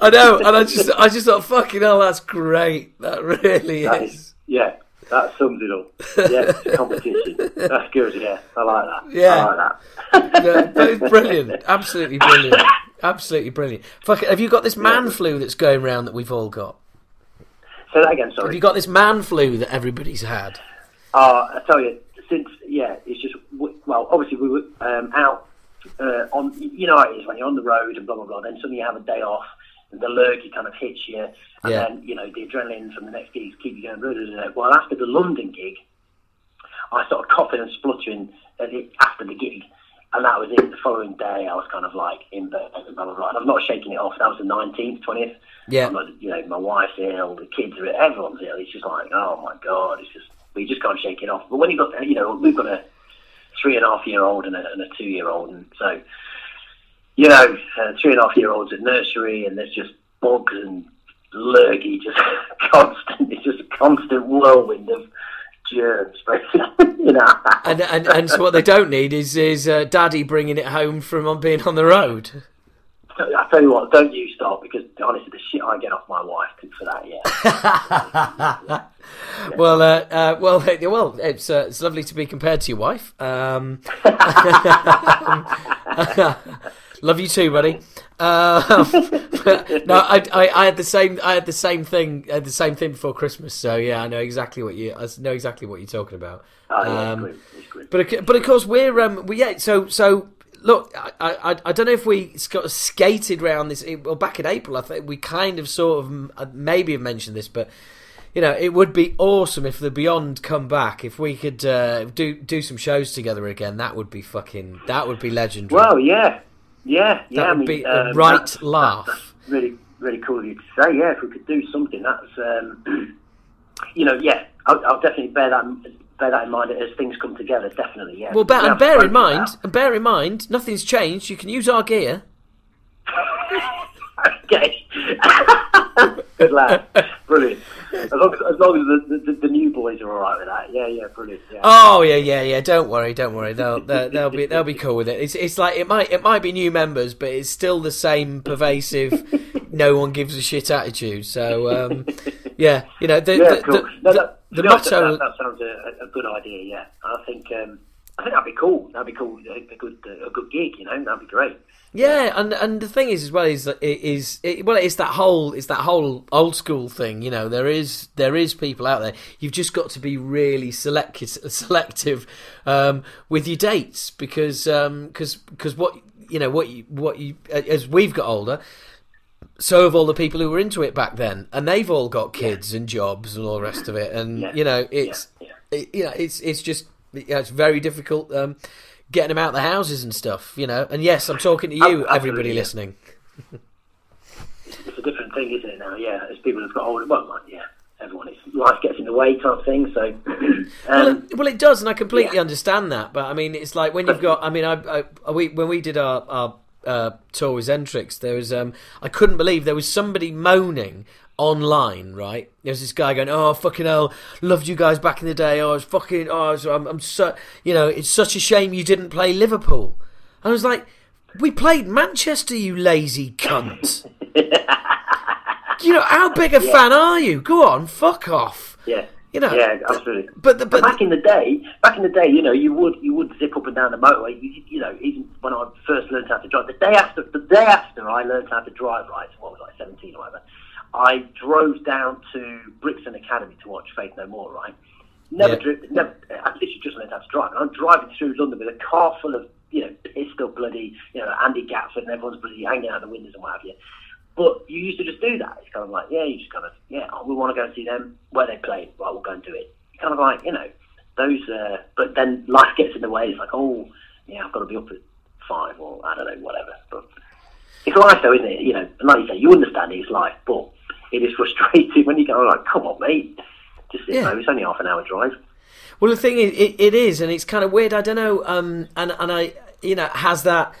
I know, and I just, I just thought, (laughs) "Fucking hell, that's great. That really That is." is, yeah, that sums it up. Yeah, competition. That's good. Yeah, I like that. Yeah. I like that. (laughs) Yeah, that is brilliant, absolutely brilliant, absolutely brilliant. Fuck, have you got this man flu that's going around that we've all got? Say that again. Sorry. Have you got this man flu that everybody's had? Uh, I tell you, since yeah, it's just well, obviously we were um, out uh, on. You know how it is when you're on the road and blah blah blah. Then suddenly you have a day off, and the lurgy kind of hits you, and Yeah. then you know the adrenaline from the next gigs keep you going. Blah, blah, blah. Well, after the London gig, I started coughing and spluttering it after the gig. And that was it. The following day, I was kind of like in bed and blah blah blah. And I'm not shaking it off. That was the 19th, 20th. Yeah. Not, you know, my wife's ill, the kids are ill, everyone's ill. It's just like, oh my god, it's just we just can't shake it off. But when you got, you know, we've got a three and a half year old and a, and a two year old, and so you know, uh, three and a half year olds at nursery, and there's just bugs and lurgy, just (laughs) constant. It's just a constant whirlwind of germs, (laughs) basically. you know. And, and and so what they don't need is is uh, daddy bringing it home from on being on the road. I tell you what, don't you start because honestly, the shit I get off my wife for that, yeah. (laughs) Well, uh, uh, well, (laughs) well, it's uh, it's lovely to be compared to your wife. Um, (laughs) love you too, buddy. Um, no, I, I, I had the same, I had the same thing, I had the same thing before Christmas. So yeah, I know exactly what you, I know exactly what you're talking about. Oh, yeah, Um, it's grim. It's grim. But of- but of course we're um we, yeah so so look I, I I don't know if we sort of skated round this well back in April I think we kind of sort of uh, maybe have mentioned this but you know it would be awesome if the Beyond come back if we could uh, do do some shows together again that would be fucking that would be legendary Well, yeah, yeah, yeah. that I would mean, be a um, right that's- laugh that's really, really cool of you to say. Yeah, if we could do something, that's um, (clears throat) you know, yeah, I'll, I'll definitely bear that bear that in mind as things come together. Definitely, yeah. well bear, We and bear in mind and bear in mind nothing's changed you can use our gear (laughs) okay. (laughs) Good lad, brilliant. As long as, as, long as the, the, the new boys are all right with that, yeah, yeah, brilliant. Yeah. Oh yeah, yeah, yeah. Don't worry, don't worry. They'll they'll, be they'll be cool with it. It's it's like it might it might be new members, but it's still the same pervasive. (laughs) no one gives a shit attitude. So um, yeah, you know the yeah, the, cool. the, no, that, the to motto. That, that sounds a, a good idea. Yeah, I think um, I think that'd be cool. That'd be cool. A, a good a good gig. You know, that'd be great. Yeah, and and the thing is as well is that it is it, well it's that whole it's that whole old school thing. You know, there is there is people out there. You've just got to be really select, (laughs) selective um, with your dates because because because what you know what you what you as we've got older. So have all the people who were into it back then, and they've all got kids and jobs and all the rest of it. And Yeah. you know, it's Yeah, it, you know, it's it's just yeah, it's very difficult um, getting them out the houses and stuff. You know, and yes, I'm talking to you, absolutely, everybody yeah. listening. it's a different thing, isn't it now? Yeah, as people have got older, well, like, yeah, everyone is life gets in the way type thing. So, (clears throat) Well, um, it, well, it does, and I completely yeah. understand that. But I mean, it's like when you've got. I mean, I, I we when we did our our uh, tour with Xentrix, there was um, I couldn't believe there was somebody moaning online. Right, there was this guy going, "Oh fucking hell, loved you guys back in the day. Oh, I was fucking. Oh, I was, I'm, I'm so. You know, it's such a shame you didn't play Liverpool." I was like, "We played Manchester, you lazy cunt." (laughs) you know, how big a fan are you? Go on, fuck off. yeah, You know, yeah, absolutely. But the, but back in the day, back in the day, you know, you would you would zip up and down the motorway. You, you know, even when I first learned how to drive, the day after the day after I learned how to drive, right, what was I, seventeen or whatever, I drove down to Brixton Academy to watch Faith No More, right. Never, Yeah. dri- never. I literally just learned how to drive. And I'm driving through London with a car full of you know pissed up bloody you know Andy Gatford and everyone's bloody hanging out the windows and what have you. But you used to just do that. It's kind of like, yeah, you just kind of, yeah, oh, we want to go and see them where they play. Right, we'll go and do it. Kind of like, you know, those. Uh, but then life (laughs) gets in the way. It's like, oh, yeah, I've got to be up at five or I don't know, whatever. But it's life, though, isn't it? You know, like you say, you understand it, it's life, but it is frustrating (laughs) when you go like, come on, mate, just Yeah. home. It's only half an hour drive. Well, the thing is, it, it is, and it's kind of weird. I don't know, um, and and I, you know, has that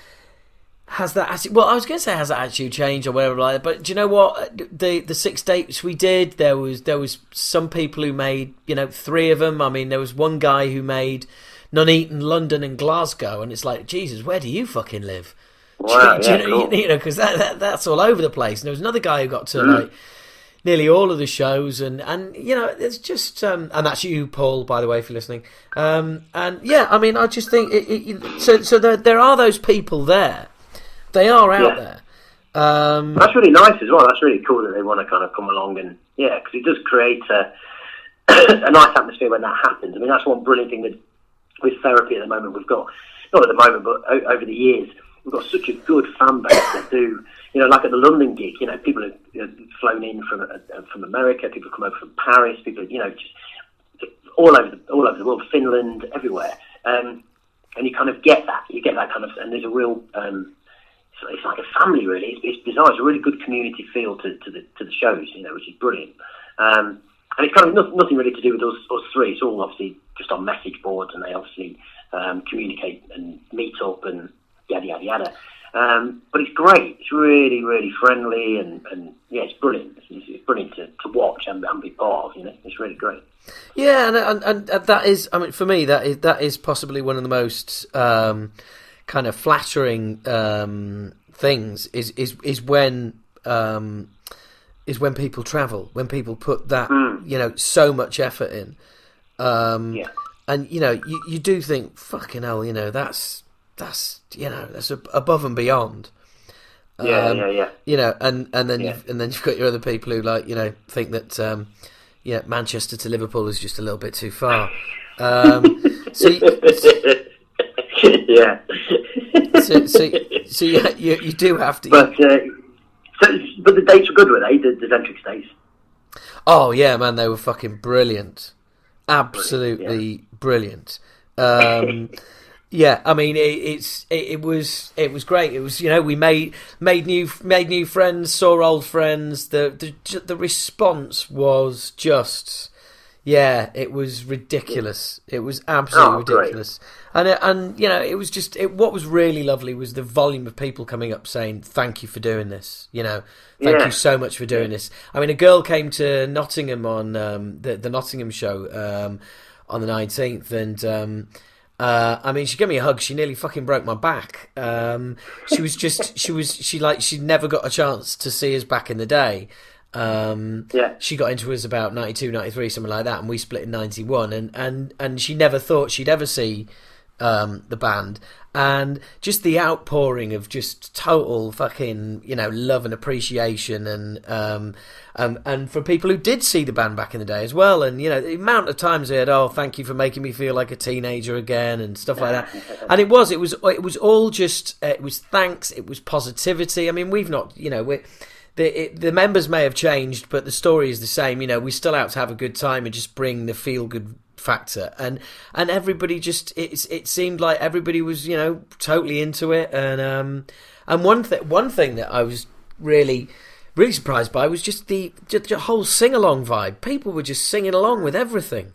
has that attitude? Well, I was going to say has that attitude changed or whatever like that. But do you know what? The the six dates we did, there was there was some people who made you know three of them. I mean, there was one guy who made Nuneaton, London, and Glasgow, and it's like Jesus, where do you fucking live? Wow, (laughs) Do you yeah, know, cool. you know, because that, that that's all over the place. And there was another guy who got to Mm. like nearly all of the shows, and and you know, it's just um, and that's you, Paul, by the way, if you're listening. Um, and yeah, I mean, I just think it, it, it- so. So there there are those people there. They are out Yeah. there. Um, That's really nice as well. That's really cool that they want to kind of come along and yeah, because it does create a, (coughs) a nice atmosphere when that happens. I mean, that's one brilliant thing that with therapy at the moment we've got. Not at the moment, but o- over the years, we've got such a good fan base that do. You know, like at the London gig, you know, people have flown in from uh, from America, people come over from Paris, people, you know, just all over the, all over the world, Finland, everywhere. Um, and you kind of get that. You get that kind of, and there's a real. Um, so it's like a family, really. It's, it's bizarre. It's a really good community feel to, to the to the shows, you know, which is brilliant. Um, and it's kind of nothing, nothing really to do with us, us three. It's all obviously just on message boards, and they obviously um, communicate and meet up and yada yada yada. Um, but it's great. It's really, really friendly, and, and yeah, it's brilliant. It's, it's brilliant to, to watch and, and be part of. You know, it's really great. Yeah, and, and and that is, I mean, for me, that is that is possibly one of the most um, kind of flattering um, things is is is when um, is when people travel, when people put that you know so much effort in, um, Yeah. and you know you, you do think fucking hell, you know that's that's you know that's above and beyond. Yeah, Um, yeah, yeah. You know, and and then Yeah. you've and then you've got your other people who like you know think that um, yeah Manchester to Liverpool is just a little bit too far. Um, so, you- (laughs) yeah. so, so, so you, you you do have to. But uh, so, but the dates were good, were they? The, the Xentrix dates. oh yeah, man, they were fucking brilliant, absolutely brilliant. Um, (laughs) yeah, I mean, it, it's it, it was it was great. It was you know we made made new made new friends, saw old friends. The the the response was just. Yeah, it was ridiculous. It was absolutely Oh, great. ridiculous, and it, and you know it was just it, what was really lovely was the volume of people coming up saying thank you for doing this. You know, thank Yeah. you so much for doing this. I mean, a girl came to Nottingham on um, the the Nottingham show um, on the nineteenth, and um, uh, I mean, she gave me a hug. She nearly fucking broke my back. Um, she was just (laughs) she was she like she never got a chance to see us back in the day. Um, Yeah. she got into us about 92, 93, something like that, and we split in 91, and, and, and she never thought she'd ever see um, the band. And just the outpouring of just total fucking, you know, love and appreciation, and um, um, and for people who did see the band back in the day as well, and you know, the amount of times they had, oh, thank you for making me feel like a teenager again, and stuff like that. (laughs) And it was, it was, it was all just, uh, it was thanks, it was positivity. I mean, we've not, you know, we're the it, the members may have changed, but the story is the same. You know, we still out to have a good time and just bring the feel good factor, and and everybody just it's it seemed like everybody was you know totally into it, and um and one thing one thing that I was really really surprised by was just the, just the whole sing along vibe. People were just singing along with everything.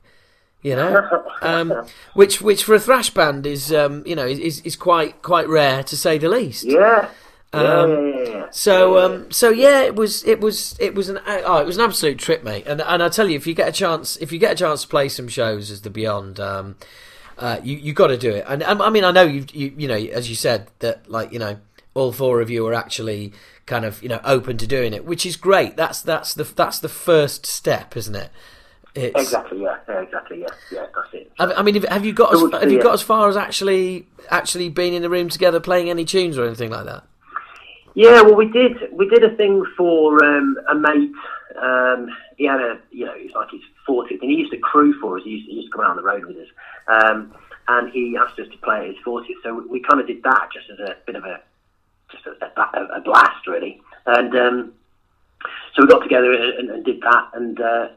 You know, (laughs) um, which which for a thrash band is um, you know is, is quite quite rare to say the least. Yeah. Um, yeah. So um, so yeah, it was it was it was an oh, it was an absolute trip, mate. And and I tell you, if you get a chance, if you get a chance to play some shows as the Beyond, um, uh, you you got to do it. And um, I mean, I know you you you know as you said that like you know all four of you are actually kind of you know open to doing it, which is great. That's that's the that's the first step, isn't it? It's, Exactly. Yeah. Yeah. Exactly. Yeah. Yeah. That's it. I I mean, have- have you got as, have you got uh, as far as actually actually being in the room together playing any tunes or anything like that? Yeah, well, we did we did a thing for um, a mate. Um, he had a you know it like his fortieth, and he used to crew for us. He used, he used to come out on the road with us, um, and he asked us to play at his fortieth. So we, we kind of did that just as a bit of a just a, a, a blast, really. And um, so we got together and, and, did that, and uh,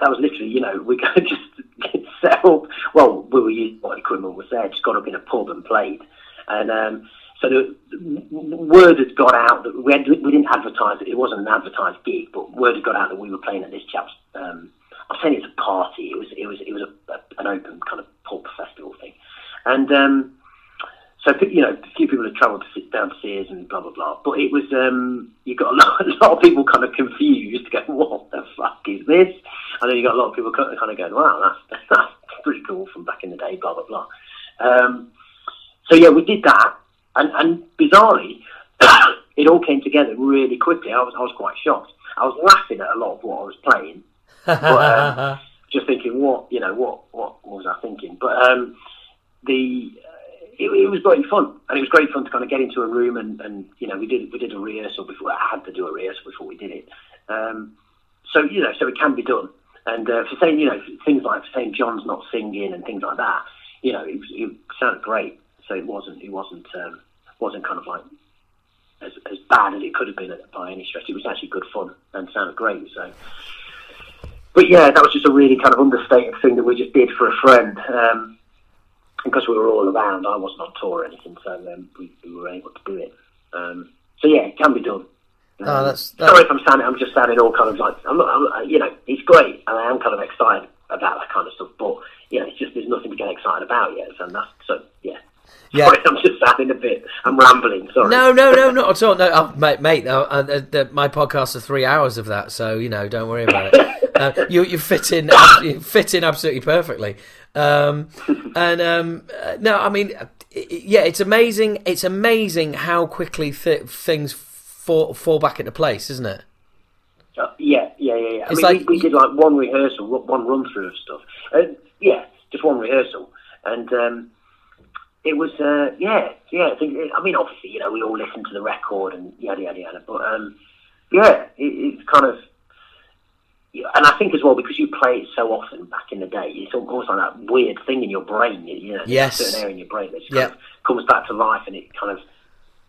that was literally you know we (laughs) just set up. Well, we were using what equipment was there, just got up in a pub and played, and. Um, so the word had got out that we, had, we didn't advertise it. It wasn't an advertised gig, but word had got out that we were playing at this chap's. Um, I'm saying it's a party. It was it was it was a, a, an open kind of pub festival thing, and um, so you know a few people had travelled to sit down to see us and blah blah blah. But it was um, you got a lot, (laughs) a lot of people kind of confused, going, "What the fuck is this?" And then you got a lot of people kind of going, "Wow, that's (laughs) that's pretty cool from back in the day." Blah blah blah. Um, so yeah, we did that, and, and bizarrely, (coughs) it all came together really quickly. I was I was quite shocked. I was laughing at a lot of what I was playing, but, um, (laughs) just thinking, what you know, what what, was I thinking? But um, the it, it was great fun, and it was great fun to kind of get into a room and, and you know we did we did a rehearsal before. I had to do a rehearsal before we did it. Um, so you know, so it can be done. And uh, for saying you know things like for saying John's not singing and things like that, you know, it, it sounded great. So it wasn't it wasn't um, wasn't kind of like as, as bad as it could have been by any stretch. It was actually good fun and sounded great. So, but yeah, that was just a really kind of understated thing that we just did for a friend. Um, because we were all around, I wasn't on tour or anything, so um, we, we were able to do it. Um, so yeah, it can be done. Um, Oh, that's- that's- sorry if I'm sounding. I'm just sounding all kind of like I'm not. I'm, you know, it's great, and I am kind of excited about that kind of stuff. But you know, it's just there's nothing to get excited about yet, and that's so yeah. Yeah. Sorry, I'm just sounding a bit. I'm rambling. Sorry. No, no, no, not at all. No, uh, mate, mate. Uh, uh, the, my podcasts are three hours of that, so you know, don't worry about it. (laughs) Uh, you you fit in, you fit in absolutely perfectly. Um, and um, uh, no, I mean, uh, yeah, it's amazing. It's amazing how quickly th- things fall fall back into place, isn't it? Uh, yeah, yeah, yeah, yeah. I It's mean, like- we, we did like one rehearsal, one run through of stuff. Uh, yeah, just one rehearsal, and um, it was uh, yeah, yeah. I, think, I mean, obviously, you know, we all listened to the record and yada yada yada, but um, yeah, it, it's kind of. And I think as well because you play it so often back in the day, it's almost like that weird thing in your brain. You know, Yes. a certain area in your brain that just kind of comes back to life, and it kind of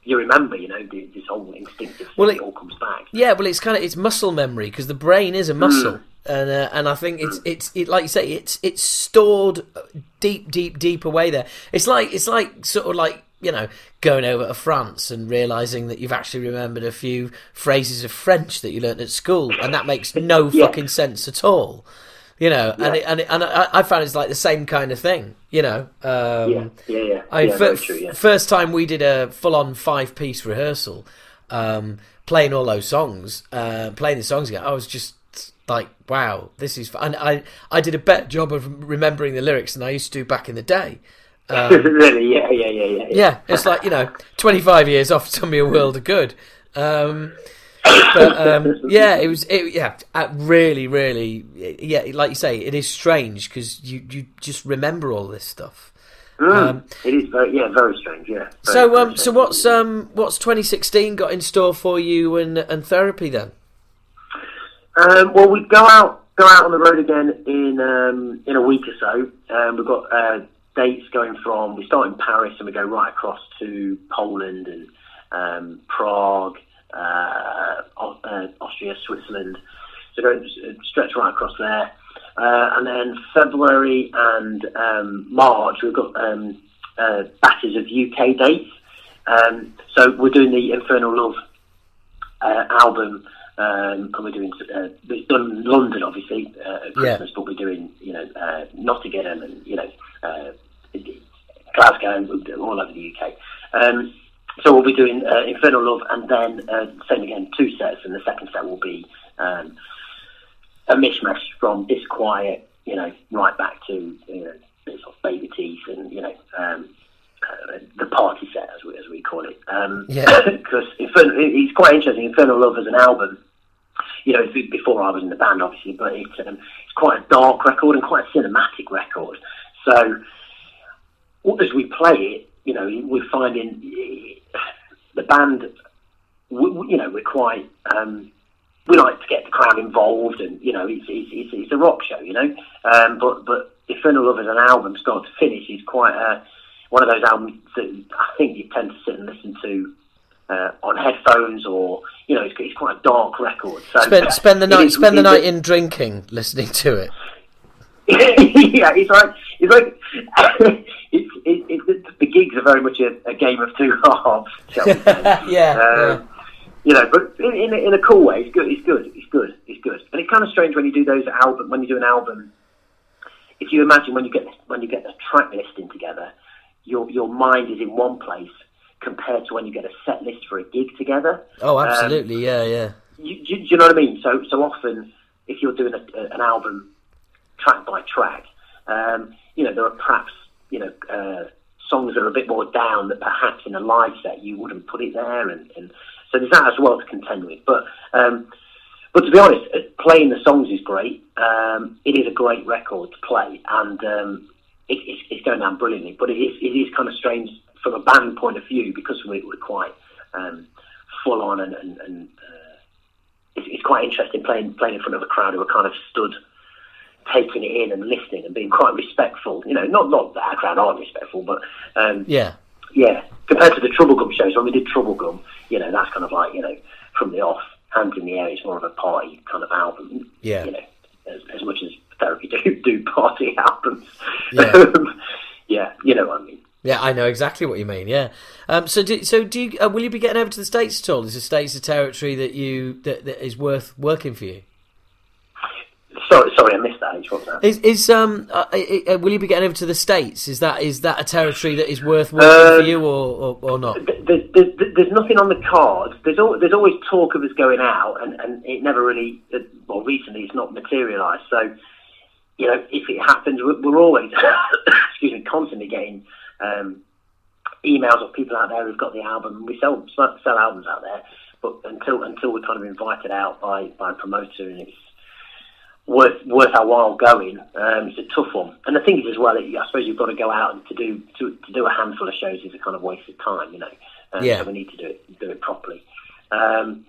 you remember, you know, this whole instinctive thing. Well, it, it- all comes back. Yeah, well, it's kind of it's muscle memory because the brain is a muscle, and uh, and I think it's it's it, like you say it's it's stored deep, deep, deep away there. It's like it's like sort of like you know going over to France and realizing that you've actually remembered a few phrases of French that you learnt at school, and that makes no Yeah. fucking sense at all. You know, and it, and it, and I, I found it's like the same kind of thing. You know, um, Yeah, yeah, yeah. I yeah, fir- true, yeah. first time we did a full-on five-piece rehearsal, um, playing all those songs, uh, playing the songs again. I was just like, "Wow, this is." Fun. And I, I did a better job of remembering the lyrics than I used to do back in the day. (laughs) really, yeah, yeah, yeah, yeah. Yeah, it's like you know, twenty-five years off (laughs) done me a world of good. Um, but (laughs) um, yeah, it was. It, yeah, uh, really, really. Yeah, like you say, it is strange because you you just remember all this stuff. Mm, it is very, yeah, very strange, yeah. Very, So, um, so what's um, what's 2016 got in store for you and and therapy then? Um, well, we go out go out on the road again in um, in a week or so. Um, we've got uh, dates going from we start in Paris and we go right across to Poland and um, Prague, Austria, Switzerland. So go uh, stretch right across there. Uh, and then February and um, March, we've got um, uh, batches of UK dates. Um, so we're doing the Infernal Love uh, album Um, and we're doing, uh, we've done London obviously uh, at Yeah. Christmas, but we're doing, you know, uh, Nottingham and, you know, uh, Glasgow, and all over the UK. Um, so we'll be doing uh, Infernal Love and then uh, same again, two sets, and the second set will be um, a mishmash from Disquiet, you know, right back to you know, bits of Baby Teeth and you know um, uh, the party set as we as we call it. Um, Yeah. (coughs) because Infernal, it's quite interesting. Infernal Love as an album. You know, before I was in the band, obviously, but it's um, it's quite a dark record and quite a cinematic record. So as we play it, you know, we're finding the band. We, you know, we're quite. Um, we like to get the crowd involved, and you know, it's it's, it's, it's a rock show, you know. Um, but but Infernal Love as an album, start to finish, is quite a, one of those albums that I think you tend to sit and listen to. Uh, on headphones, or you know, it's, it's quite a dark record. So Spend spend the night is- spend the night in drinking, listening to it. (laughs) yeah, it's like it's like (laughs) it's, it, it, the gigs are very much a, a game of two (laughs) halves. Shall we say? Yeah, Um, You know, but in, in, a, in a cool way, it's good. It's good. It's good. It's good. And it's kind of strange when you do those album when you do an album. If you imagine when you get when you get the track listing together, your your mind is in one place compared to when you get a set list for a gig together. Oh, Um, absolutely. yeah, yeah. you, you, do you know what I mean? So so often, if you're doing a, an album track by track, um, you know there are perhaps you know uh, songs that are a bit more down that perhaps in a live set you wouldn't put it there, and, and so there's that as well to contend with. But um, but to be honest, uh, playing the songs is great. Um, it is a great record to play, and um, it, it's, it's going down brilliantly. But it is it is kind of strange from a band point of view because we, we're quite um, full on and, and, and uh, it's, it's quite interesting playing playing in front of a crowd who are kind of stood taking it in and listening and being quite respectful. You know, not not that our crowd aren't respectful, but um, Yeah. yeah, compared to the Trouble Troublegum shows, when we did Trouble Troublegum, you know, that's kind of like, you know, from the off, hands in the air, it's more of a party kind of album. Yeah. You know, as, as much as Therapy (laughs) do, do party (laughs) albums. Yeah. (laughs) yeah, you know what I mean. Yeah, I know exactly what you mean. Yeah. Um, so, do, so do you, uh, will you be getting over to the states at all? Is the states a territory that you that, that is worth working for you? Sorry, sorry, I missed that. H. What was that? Is is um uh, uh, uh, will you be getting over to the states? Is that is that a territory that is worth working for you or, or, or not? There's, there's, there's nothing on the cards. There's, al- there's always talk of us going out, and, and it never really, uh, well, recently it's not materialised. So, you know, if it happens, we're, we're always, (coughs) excuse me, constantly getting um, emails of people out there who've got the album. We sell sell albums out there, but until until we're kind of invited out by by a promoter and it's worth worth our while going, um, it's a tough one. And the thing is as well, that I suppose you've got to go out and to do to, to do a handful of shows is a kind of waste of time, you know. Um, Yeah. So we need to do it do it properly. Um,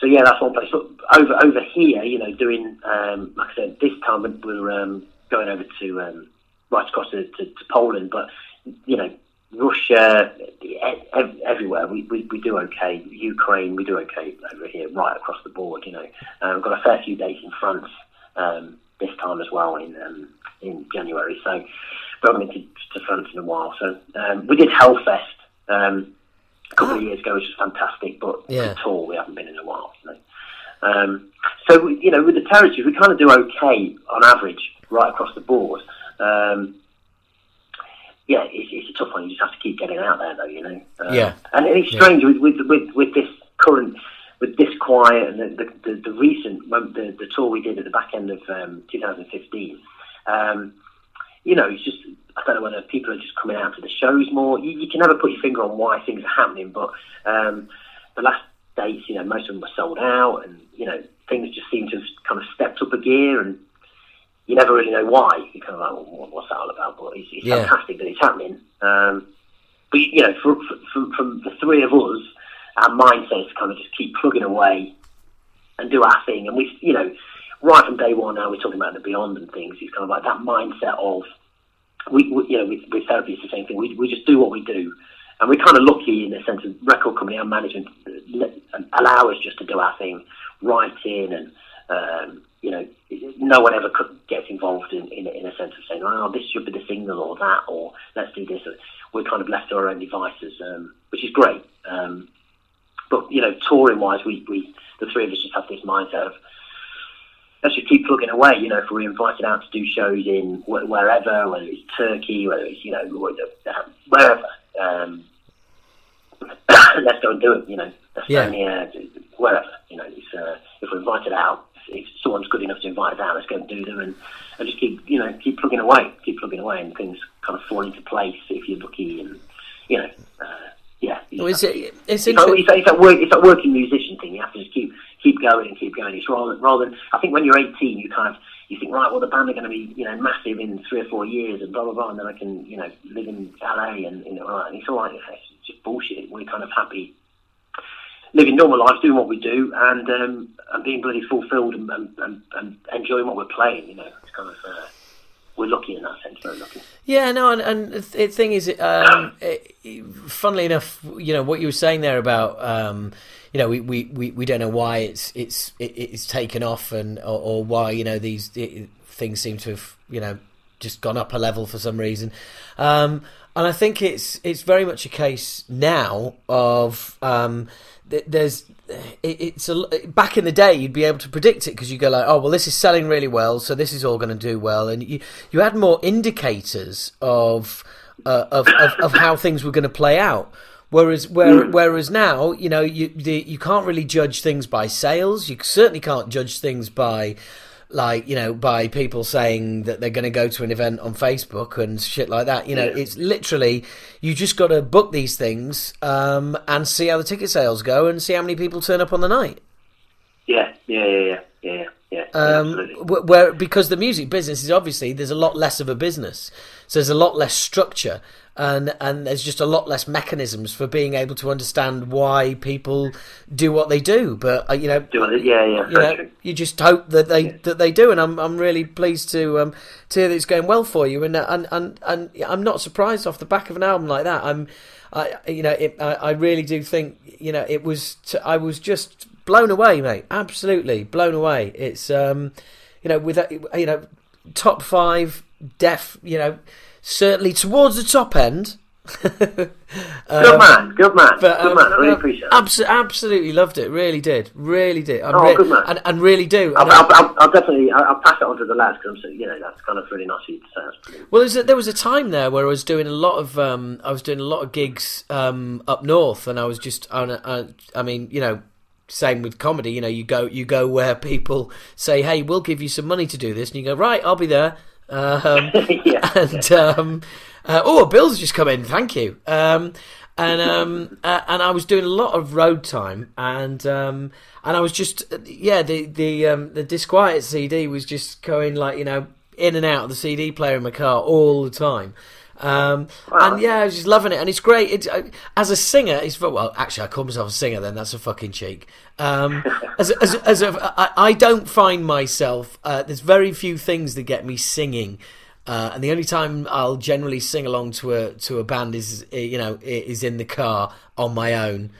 so yeah, that's one place. But over over here, you know, doing um, like I said, this time we're um, going over to um, right across to, to, to Poland, but you know, Russia, everywhere we, we, we do okay. Ukraine, we do okay over here, right across the board. You know, um, we've got a fair few days in France um, this time as well in um, in January. So we haven't been to, to France in a while. So um, we did Hellfest um, a couple of years ago, which was fantastic. But Yeah. at all, we haven't been in a while. So, um, so we- you know, with the territories, we kind of do okay on average right across the board. Um, yeah, it's, it's a tough one. You just have to keep getting out there, though. You know. Um, Yeah. And it's strange with, with with with this current with this quiet and the the, the, the recent when the the tour we did at the back end of um, 2015. Um, you know, it's just I don't know whether people are just coming out to the shows more. You, you can never put your finger on why things are happening, but um, the last dates, you know, most of them were sold out, and you know, things just seem to have kind of stepped up a gear, and you never really know why. You're kind of like, well, what's that all about? But it's, it's Yeah. fantastic that it's happening. Um, but you know, for, for, from, from the three of us, our mindset is to kind of just keep plugging away and do our thing. And we, you know, right from day one now, we're talking about the beyond and things. It's kind of like that mindset of, we, we you know, with, with therapy, it's the same thing. We, we just do what we do. And we're kind of lucky in the sense of record company and management allow us just to do our thing, write in and, um, you know, no one ever could gets involved in, in, in a sense of saying, oh, this should be the single or that, or let's do this. We're kind of left to our own devices, um, which is great. Um, but you know, touring wise, we, we the three of us just have this mindset of let's just keep plugging away. You know, if we're invited out to do shows in wh- wherever, whether it's Turkey, whether it's you know wherever, um, (coughs) let's go and do it. You know, Estonia, wherever. You know, it's, uh, if we're invited out, if someone's good enough to invite us out, let's go and do them, and, and just keep you know keep plugging away, keep plugging away, and things kind of fall into place if you're lucky, and you know, uh, yeah. Well, it's, to- it's it's like, it's, like, it's, like work, it's like working musician thing. You have to just keep keep going and keep going. It's rather rather than I think when you're 18, you kind of you think right, well the band are going to be you know massive in three or four years and blah blah blah, and then I can you know live in LA and you know right. And it's all right. It's just bullshit. We're kind of happy living normal lives, doing what we do, and um, and being bloody fulfilled and, and, and, enjoying what we're playing. You know, it's kind of uh, we're lucky in that sense. Very lucky. Yeah, no, and, and the thing is, um, it, funnily enough, you know what you were saying there about, um, you know, we, we, we, we don't know why it's it's it's taken off and or, or why you know these it, things seem to have you know just gone up a level for some reason, um, and I think it's it's very much a case now of um, there's it, it's a, back in the day you'd be able to predict it because you go like oh well this is selling really well so this is all going to do well and you you had more indicators of uh, of, of of how things were going to play out. Whereas where, whereas now you know you the, you can't really judge things by sales. You certainly can't judge things by like you know by people saying that they're going to go to an event on Facebook and shit like that. You know, Yeah. it's literally you just got to book these things um, and see how the ticket sales go and see how many people turn up on the night. Yeah, yeah, yeah, yeah, yeah, Um, absolutely. where because the music business is obviously there's a lot less of a business, so there's a lot less structure, and and there's just a lot less mechanisms for being able to understand why people do what they do. But uh, you know, yeah, yeah, you know, you just hope that they that they do, and I'm I'm really pleased to um to hear that it's going well for you, and uh, and and and I'm not surprised off the back of an album like that. I'm, I you know, it, I, I really do think you know it was t- I was just blown away, mate, absolutely blown away. It's um, you know, with you know, top five, def, you know, certainly towards the top end. (laughs) Good man, good man, But, good um, man. I really appreciate that. abso- absolutely loved it. Really did. Really did. I Oh, re- good man. And, and really do. I'll, I'll, I'll, I'll definitely I'll, pass it on to the lads because I'm so, you know that's kind of really nice of you to say. That's well, a, there was a time there where I was doing a lot of um, I was doing a lot of gigs um, up north, and I was just on. A, uh, I mean, you know, same with comedy. You know, you go you go where people say, "Hey, we'll give you some money to do this," and you go, "Right, I'll be there." Um, (laughs) yeah, and um, uh, oh, bill's just come in. Thank you. Um, and um, uh, and I was doing a lot of road time, and um, and I was just yeah, the the um, the disquiet CD was just going like you know in and out of the CD player in my car all the time. Um, Wow. and yeah, I was just loving it, and it's great. It's, uh, as a singer, it's well. Actually, I call myself a singer. Then that's a fucking cheek. Um, (laughs) as as as a, I, I don't find myself. Uh, there's very few things that get me singing, uh, and the only time I'll generally sing along to a to a band is uh, you know is in the car on my own.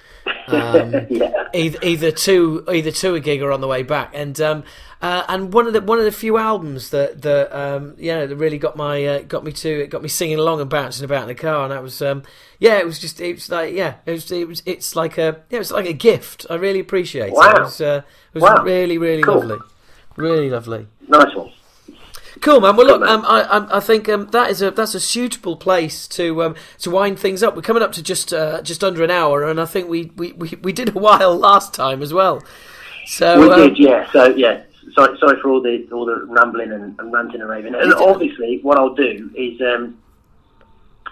Um, (laughs) yeah. either either to either to a gig or on the way back, and um, uh, and one of the one of the few albums that that um, yeah that really got my uh, got me to it got me singing along and bouncing about in the car, and that was um, yeah it was just it was like yeah it was it was it's like a yeah it's like a gift. I really appreciate Wow. it. It was, uh, it was Wow. really really Cool. lovely, really lovely. Nice one. Cool, man. Well, look, um, I, I, I think um, that is a that's a suitable place to um, to wind things up. We're coming up to just uh, just under an hour, and I think we, we, we, we did a while (laughs) last time as well. So We um, did, yeah. So yeah. Sorry, sorry for all the all the rambling and, and ranting and raving. And obviously, what I'll do is, um,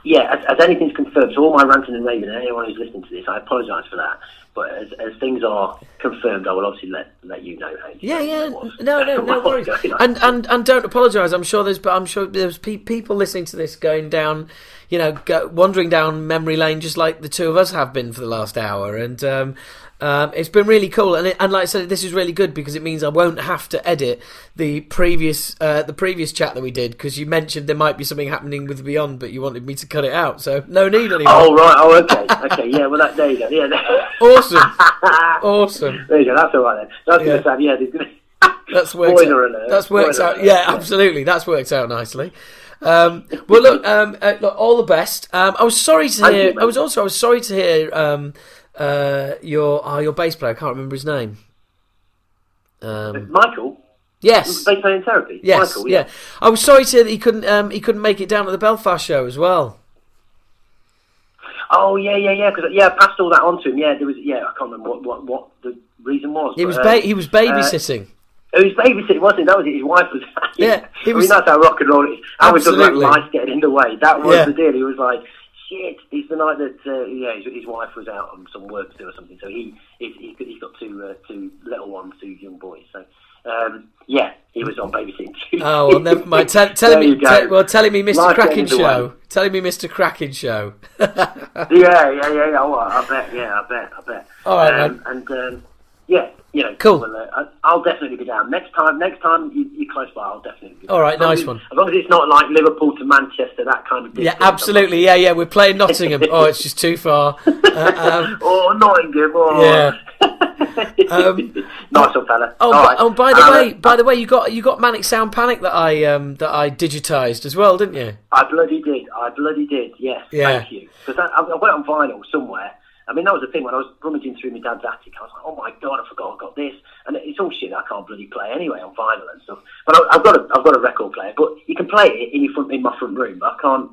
yeah, as, as anything's confirmed, so all my ranting and raving, and anyone who's listening to this, I apologise for that. But as, as things are confirmed, I will obviously let let you know. How Yeah, yeah, no, no, (laughs) no worries. And and and don't apologise. I'm sure there's, but I'm sure there's pe- people listening to this going down, you know, go, wandering down memory lane, just like the two of us have been for the last hour. And um, um, it's been really cool. And it, and like I said, this is really good because it means I won't have to edit the previous uh, the previous chat that we did because you mentioned there might be something happening with Beyond, but you wanted me to cut it out. So no need anymore. Oh right. Oh okay. Okay. Yeah. Well, that there you go. Yeah. (laughs) Awesome, (laughs) awesome. there you go. That's all right then. That's Yeah. gonna. Yeah. there's gonna- (laughs) That's worked. Out. That's worked Spoiler out. alert. Yeah, absolutely. That's worked out nicely. Um, well, look, um, uh, look, all the best. Um, I was sorry to hear. I was also I was sorry to hear um, uh, your uh, your bass player. I can't remember his name. Um, Michael, yes, bass playing therapy. yes, Michael, yeah. I was sorry to hear that he couldn't um, he couldn't make it down to the Belfast show as well. Oh yeah, yeah, yeah. Because yeah, I passed all that on to him. Yeah, there was. Yeah, I can't remember what what, what the reason was. He but, was uh, he was babysitting. It was babysitting, wasn't it? That was it. His wife was. Yeah, he I was- mean, that's how rock and roll is. How it doesn't like life getting in the way. That was Yeah. the deal. He was like, shit. It's the night that uh, yeah, his, his wife was out on some work to do or something. So he he's, he's got- he's got two uh, two little ones, two young boys. So um, yeah, he was on babysitting. (laughs) Oh well, never mind. Tell, telling me, te- well, telling me, Mr. Kraken getting in the show, telling me, Mr. Kraken show. (laughs) Yeah, yeah, yeah, yeah. Oh, I bet. Yeah, I bet. I bet. All right, um, man. And um, yeah, you know, Cool. Well, I'll definitely be down next time. Next time you, you're close by, I'll definitely. be All down. right, As long nice as- one. As long as it's not like Liverpool to Manchester, that kind of. Yeah, absolutely. Yeah, yeah. We're playing Nottingham. Oh, it's just too far. (laughs) Uh, um, Or Nottingham. Or... Yeah. (laughs) Um, nice one, fella. oh, All right. oh, by the Um, way, by the way, you got you got Manic Sound Panic that I um that I digitized as well, didn't you? I bloody did. I bloody did. Yes. Yeah. Thank you. Because I I went on vinyl somewhere. I mean, that was the thing when I was rummaging through my dad's attic. I was like, "Oh my god, I forgot I got this," and it's all shit I can't bloody play anyway on vinyl and stuff. But I, I've got a I've got a record player, but you can play it in your front in my front room. But I can't.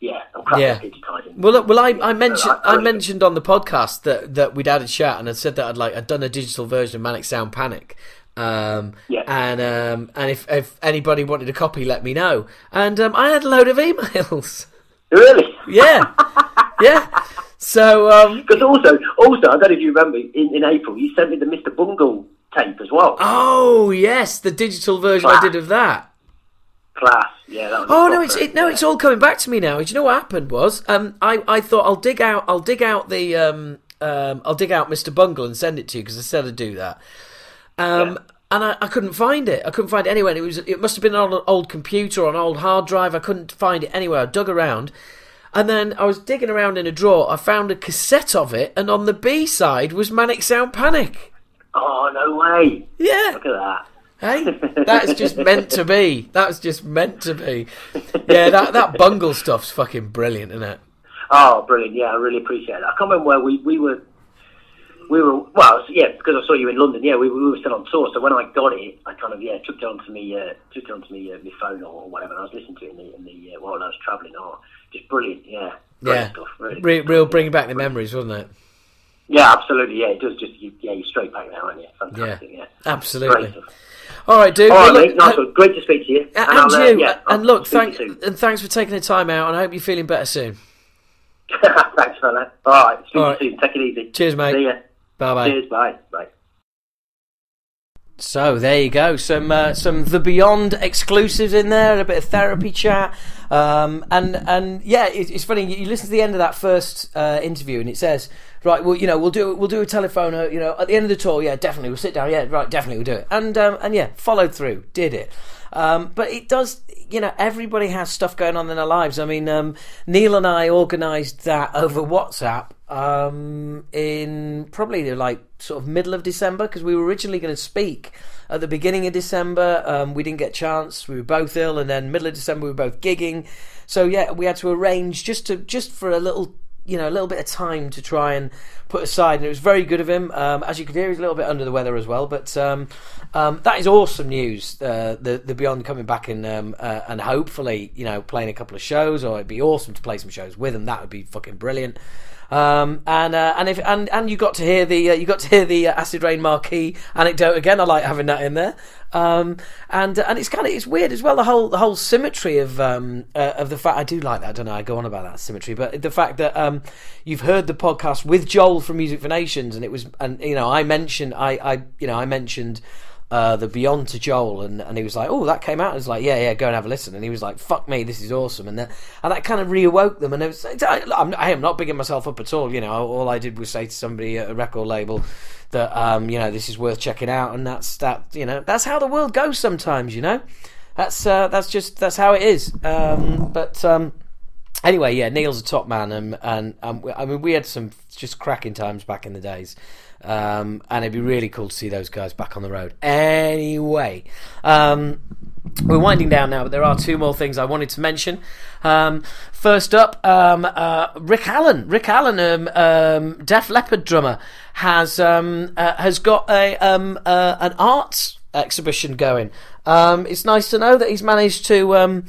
Yeah, I'm crap Yeah. digitising. Well, well, I, I mentioned I mentioned on the podcast that, that we'd had a chat, and I said that I'd like I'd done a digital version of Manic Sound Panic, um, Yeah. and um, and if if anybody wanted a copy, let me know. And um, I had a load of emails. Really? yeah, yeah. (laughs) So um, Because also, also, I don't know if you remember, in, in April, you sent me the Mr. Bungle tape as well. oh yes, the digital version I did of that. Class. Yeah, that was. Oh no, it's it, no, it's all coming back to me now. Do you know what happened was? Um, I, I thought I'll dig out I'll dig out the um, um I'll dig out Mr. Bungle and send it to you because I said I'd do that. Um, and I, I couldn't find it. I couldn't find it anywhere. It was it must have been on an old computer or an old hard drive. I couldn't find it anywhere. I dug around. And then I was digging around in a drawer. I found a cassette of it, and on the B side was Manic Sound Panic. Oh no way! Yeah, Look at that. Hey, (laughs) that's just meant to be. That's just meant to be. Yeah, that that bungle stuff's fucking brilliant, isn't it? Oh, brilliant! Yeah, I really appreciate it. I can't remember where we, we were. We were well, yeah, because I saw you in London. Yeah, we, we were still on tour. So when I got it, I kind of yeah took it onto me, uh, took it onto me, uh, my phone or whatever. And I was listening to it in the, in the uh, while I was travelling. Oh, just brilliant! Yeah, great Yeah, stuff. Really. Re- real bringing back the memories, wasn't it? Yeah, absolutely. Yeah, it does. Just you, yeah, you're straight back now, aren't you? Fantastic. Yeah, Absolutely. Great stuff. All right, dude. All well, look, mate. Nice uh, one. Great to speak to you. and, I'll, uh, you. yeah, and look, thank you and thanks for taking the time out, and I hope you're feeling better soon. (laughs) Thanks, fella. All right. Speak All you soon. Take it easy. Cheers, mate. See ya. Bye bye. Cheers. Bye. Bye. So there you go, some uh, some the Beyond exclusives in there, a bit of therapy chat, um, and and yeah, it, it's funny. You, listen to the end of that first uh, interview, and it says, right, well, you know, we'll do we'll do a telephone, uh, you know, at the end of the tour, yeah, definitely, we'll sit down, yeah, right, definitely, we'll do it, and um, and yeah, followed through, did it. Um, but it does, you know, everybody has stuff going on in their lives. I mean, um, Neil and I organised that over WhatsApp um, in probably like sort of middle of December because we were originally going to speak at the beginning of December. Um, we didn't get a chance. We were both ill, and then middle of December we were both gigging. So yeah, we had to arrange just to just for a little you know, a little bit of time to try and put aside, and it was very good of him. Um, as you could hear, he's a little bit under the weather as well, but um, um, that is awesome news. Uh, the the Beyond coming back and um, uh, and hopefully, you know, playing a couple of shows, or it'd be awesome to play some shows with him. That would be fucking brilliant. Um, and uh, and if and and you got to hear the uh, you got to hear the uh, Acid Reign Marquee anecdote again. I like having that in there. Um, and and it's kind of it's weird as well the whole the whole symmetry of um, uh, of the fact I do like that. I don't know. I go on about that symmetry, but the fact that um, you've heard the podcast with Joel from Music for Nations, and it was and you know I mentioned I I you know I mentioned. Uh, the Beyond to Joel, and, and he was like, "Oh, that came out." I was like, "Yeah, yeah, go and have a listen." And he was like, "Fuck me, this is awesome," and that and that kind of reawoke them. And it was, I, I'm, I am not bigging myself up at all. You know, all I did was say to somebody at a record label that um, you know this is worth checking out, and that's that. You know, that's how the world goes sometimes. You know, that's uh, that's just that's how it is. Um, but um, anyway, yeah, Neil's a top man, and and I mean we had some just cracking times back in the days. Um, and it'd be really cool to see those guys back on the road. Anyway, um, we're winding down now, but there are two more things I wanted to mention. Um, first up, um, uh, Rick Allen. Rick Allen, um, um, Def Leppard drummer, has um, uh, has got a um, uh, an arts exhibition going. Um, it's nice to know that he's managed to um,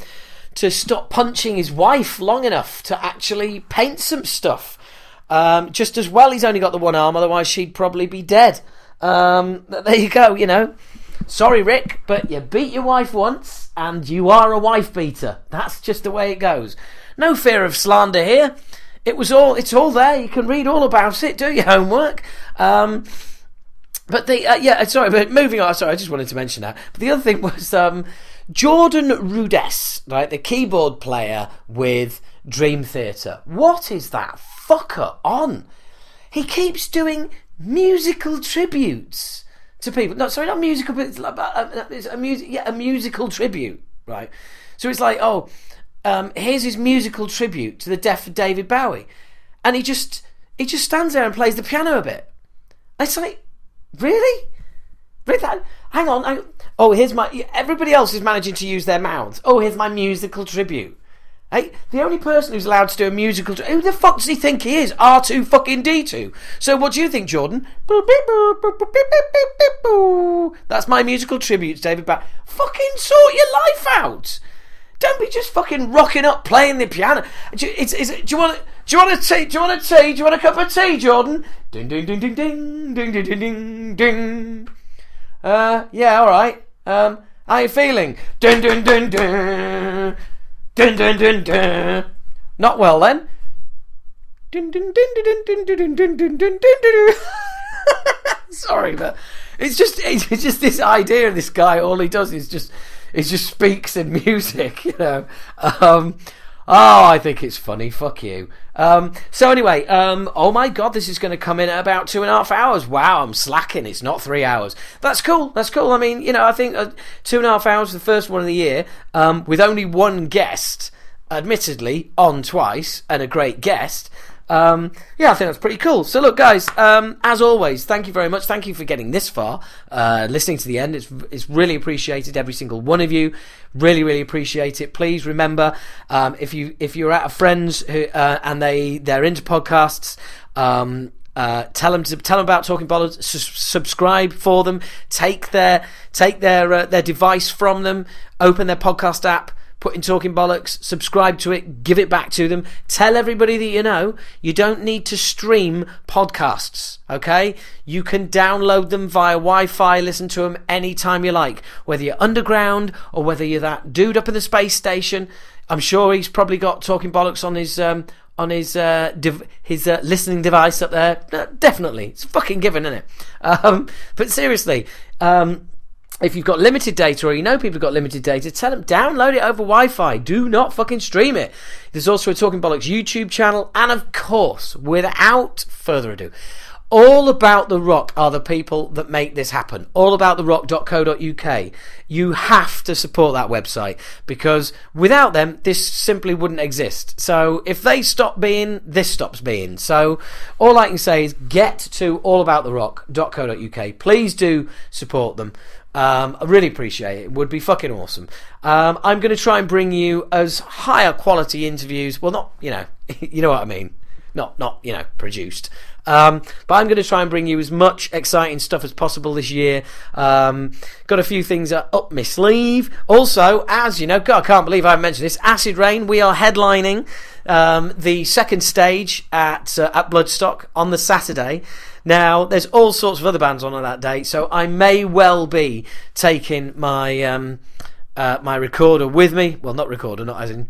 to stop punching his wife long enough to actually paint some stuff. Um, just as well, he's only got the one arm; otherwise, she'd probably be dead. Um, there you go. You know. Sorry, Rick, but you beat your wife once, and you are a wife beater. That's just the way it goes. No fear of slander here. It was all. It's all there. You can read all about it. Do your homework. Um, but the uh, yeah, sorry, but moving on. Sorry, I just wanted to mention that. But the other thing was um, Jordan Rudess, right, the keyboard player with Dream Theater. What is that fucker on? He keeps doing musical tributes to people. No, sorry, not musical, but it's, like, uh, it's a music, yeah, a musical tribute, right? So it's like, oh, um, here's his musical tribute to the death of David Bowie, and he just he just stands there and plays the piano a bit. It's like, really, really? That, hang on, hang on. Oh, here's my. Everybody else is managing to use their mouths. Oh, here's my musical tribute. Hey, the only person who's allowed to do a musical. Who the fuck does he think he is? R2 fucking D2. So what do you think, Jordan? That's my musical tribute to David Bowie. Fucking sort your life out. Don't be just fucking rocking up playing the piano. Do, do you want do you want a tea? Do you want a tea? Do you want a cup of tea, Jordan? Ding ding ding ding ding ding ding ding ding ding. Uh, yeah, all right. Um, how you feeling? Ding ding ding ding. Dun dun dun dun. Not well then. Sorry, but it's just it's just this idea of this guy. All he does is just is just speaks in music, you know. Um, oh, I think it's funny. Fuck you. Um, so anyway, um, oh my god, this is going to come in at about two and a half hours. Wow, I'm slacking. It's not three hours. That's cool. That's cool. I mean, you know, I think uh, two and a half hours, the first one of the year, um, with only one guest, admittedly on twice, and a great guest. Um, yeah, I think that's pretty cool. So, look, guys, um, as always, thank you very much. Thank you for getting this far, uh, listening to the end. It's it's really appreciated, every single one of you. Really, really appreciate it. Please remember, um, if you if you're at a friend's who uh, and they they're into podcasts. Um, uh, tell them to tell them about Talking Bollocks. Su- subscribe for them. Take their take their uh, their device from them. Open their podcast app put in Talking Bollocks, subscribe to it, give it back to them. Tell everybody that you know you don't need to stream podcasts, okay? You can download them via Wi Fi, listen to them anytime you like, whether you're underground or whether you're that dude up in the space station. I'm sure he's probably got Talking Bollocks on his. Um, on his uh, div- his uh, listening device up there, definitely, it's fucking given, isn't it? (laughs) Um, but seriously, um, if you've got limited data or you know people have got limited data, tell them download it over Wi Fi. Do not fucking stream it. There's also a Talking Bollocks YouTube channel, and of course, without further ado, all about the rock are the people that make this happen. Allabouttherock.co.uk. You have to support that website because without them, this simply wouldn't exist. So if they stop being, this stops being. So all I can say is get to allabouttherock.co.uk. Please do support them. Um, I really appreciate it. it. Would be fucking awesome. Um, I'm going to try and bring you as higher quality interviews. Well, not you know, (laughs) you know what I mean. Not not you know produced. Um, but I'm going to try and bring you as much exciting stuff as possible this year. Um, got a few things up my sleeve. Also, as you know, God, I can't believe I haven't mentioned this. Acid Reign. We are headlining um, the second stage at uh, at Bloodstock on the Saturday. Now, there's all sorts of other bands on on that date, so I may well be taking my um, uh, my recorder with me. Well, not recorder, not as in.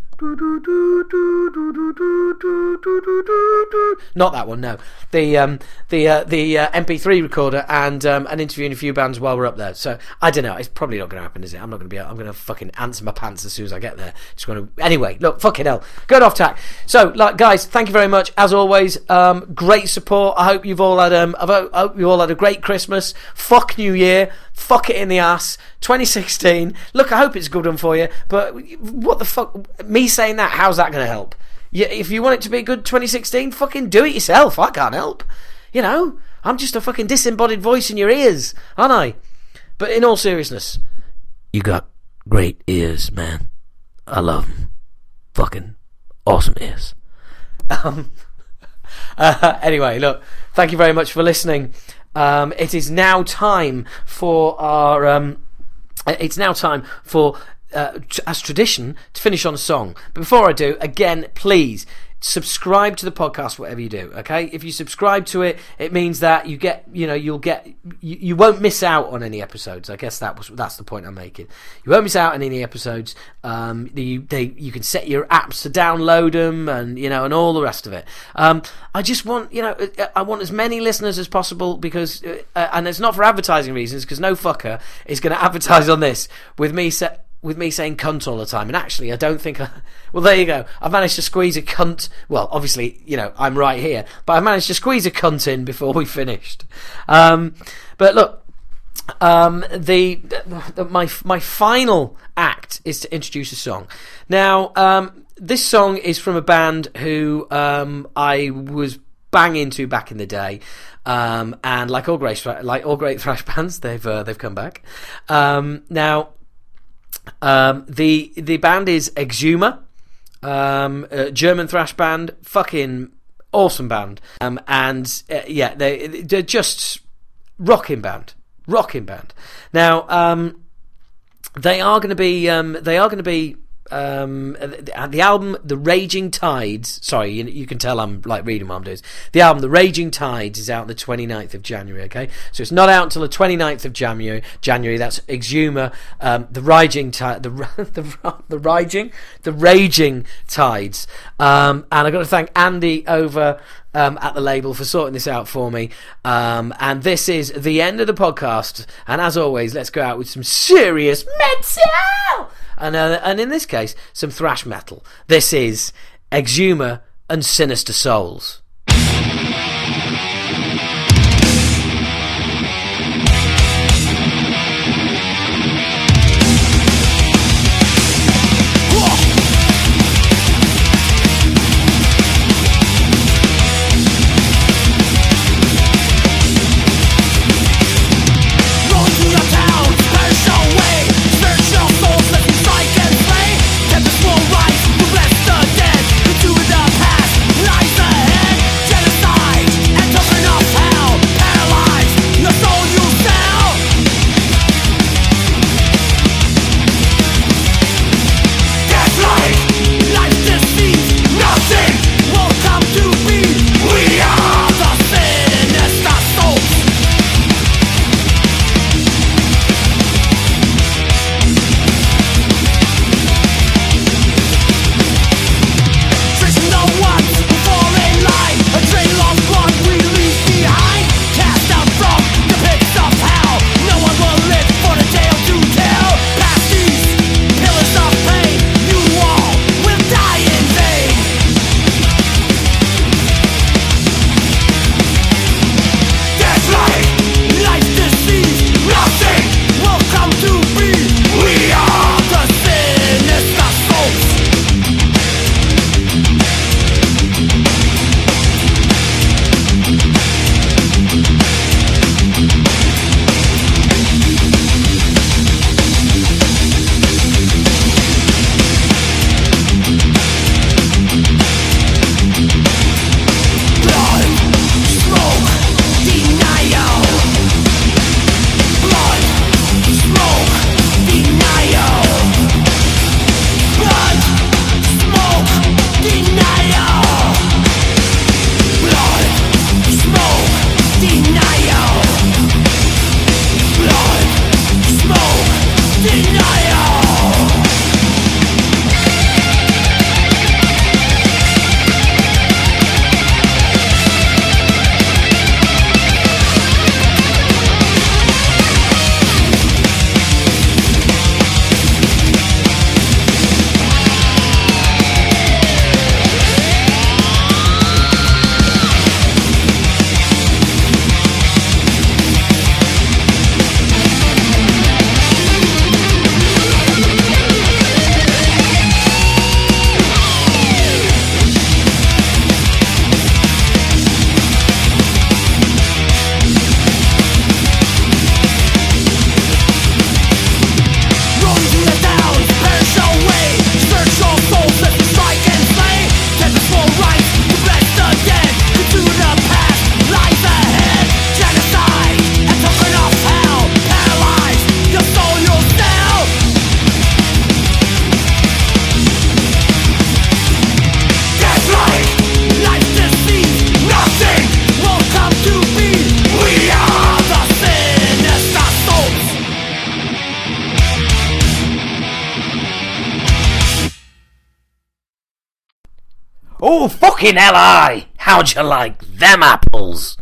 Not that one, no. The um, the uh, the uh, MP3 recorder and um, and interviewing a few bands while we're up there. So I don't know. It's probably not going to happen, is it? I'm not going to be. I'm going to fucking answer my pants as soon as I get there. Just going to. Anyway, look, fucking hell, good off tack. So, like, guys, thank you very much as always. Um, great support. I hope you've all had um, I hope you all had a great Christmas. Fuck New Year. Fuck it in the ass. 2016. Look, I hope it's good one for you. But what the fuck? Me saying that, how's that going to help? You, if you want it to be a good 2016, fucking do it yourself. I can't help. You know, I'm just a fucking disembodied voice in your ears, aren't I? But in all seriousness, you got great ears, man. I love them. Fucking awesome ears. Um, (laughs) uh, anyway, look, thank you very much for listening. Um, it is now time for our. Um, it's now time for, uh, as tradition, to finish on a song. But before I do, again, please subscribe to the podcast whatever you do okay? If you subscribe to it it means that you get you know you'll get you, you won't miss out on any episodes. I guess that was that's the point i'm making. You won't miss out on any episodes. Um you they you can set your apps to download them and you know and all the rest of it. Um i just want you know i want as many listeners as possible because uh, and it's not for advertising reasons because no fucker is going (laughs) to advertise on this with me set with me saying cunt all the time. And actually, I don't think. I, (laughs) well, there you go. I've managed to squeeze a cunt. Well, obviously, you know, I'm right here, but I managed to squeeze a cunt in before we finished. Um, but look. Um, the, the, my my final act is to introduce a song. Now, um, this song is from a band who um, I was bang into back in the day. Um, and like all great like all great thrash (laughs) bands, they've uh, they've come back. Um, now, um, the the band is Exumer, um, German thrash band, fucking awesome band, um, and uh, yeah, they they're just rocking band, rocking band. Now, um, they are going to be um, they are going to be um, the, the album The Raging Tides. Sorry, you, you, can tell I'm like reading what I'm doing. The album The Raging Tides is out the 29th of January. Okay, so it's not out until the 29th of January. January. That's Exumer. Um, the Raging Tide. The (laughs) the the Raging the Raging Tides. Um, and I've got to thank Andy over. Um, at the label for sorting this out for me. Um, and this is the end of the podcast. And as always, let's go out with some serious metal and uh, and in this case, some thrash metal. This is Exumer and Sinister Souls. Fucking hell, I! How'd you like them apples?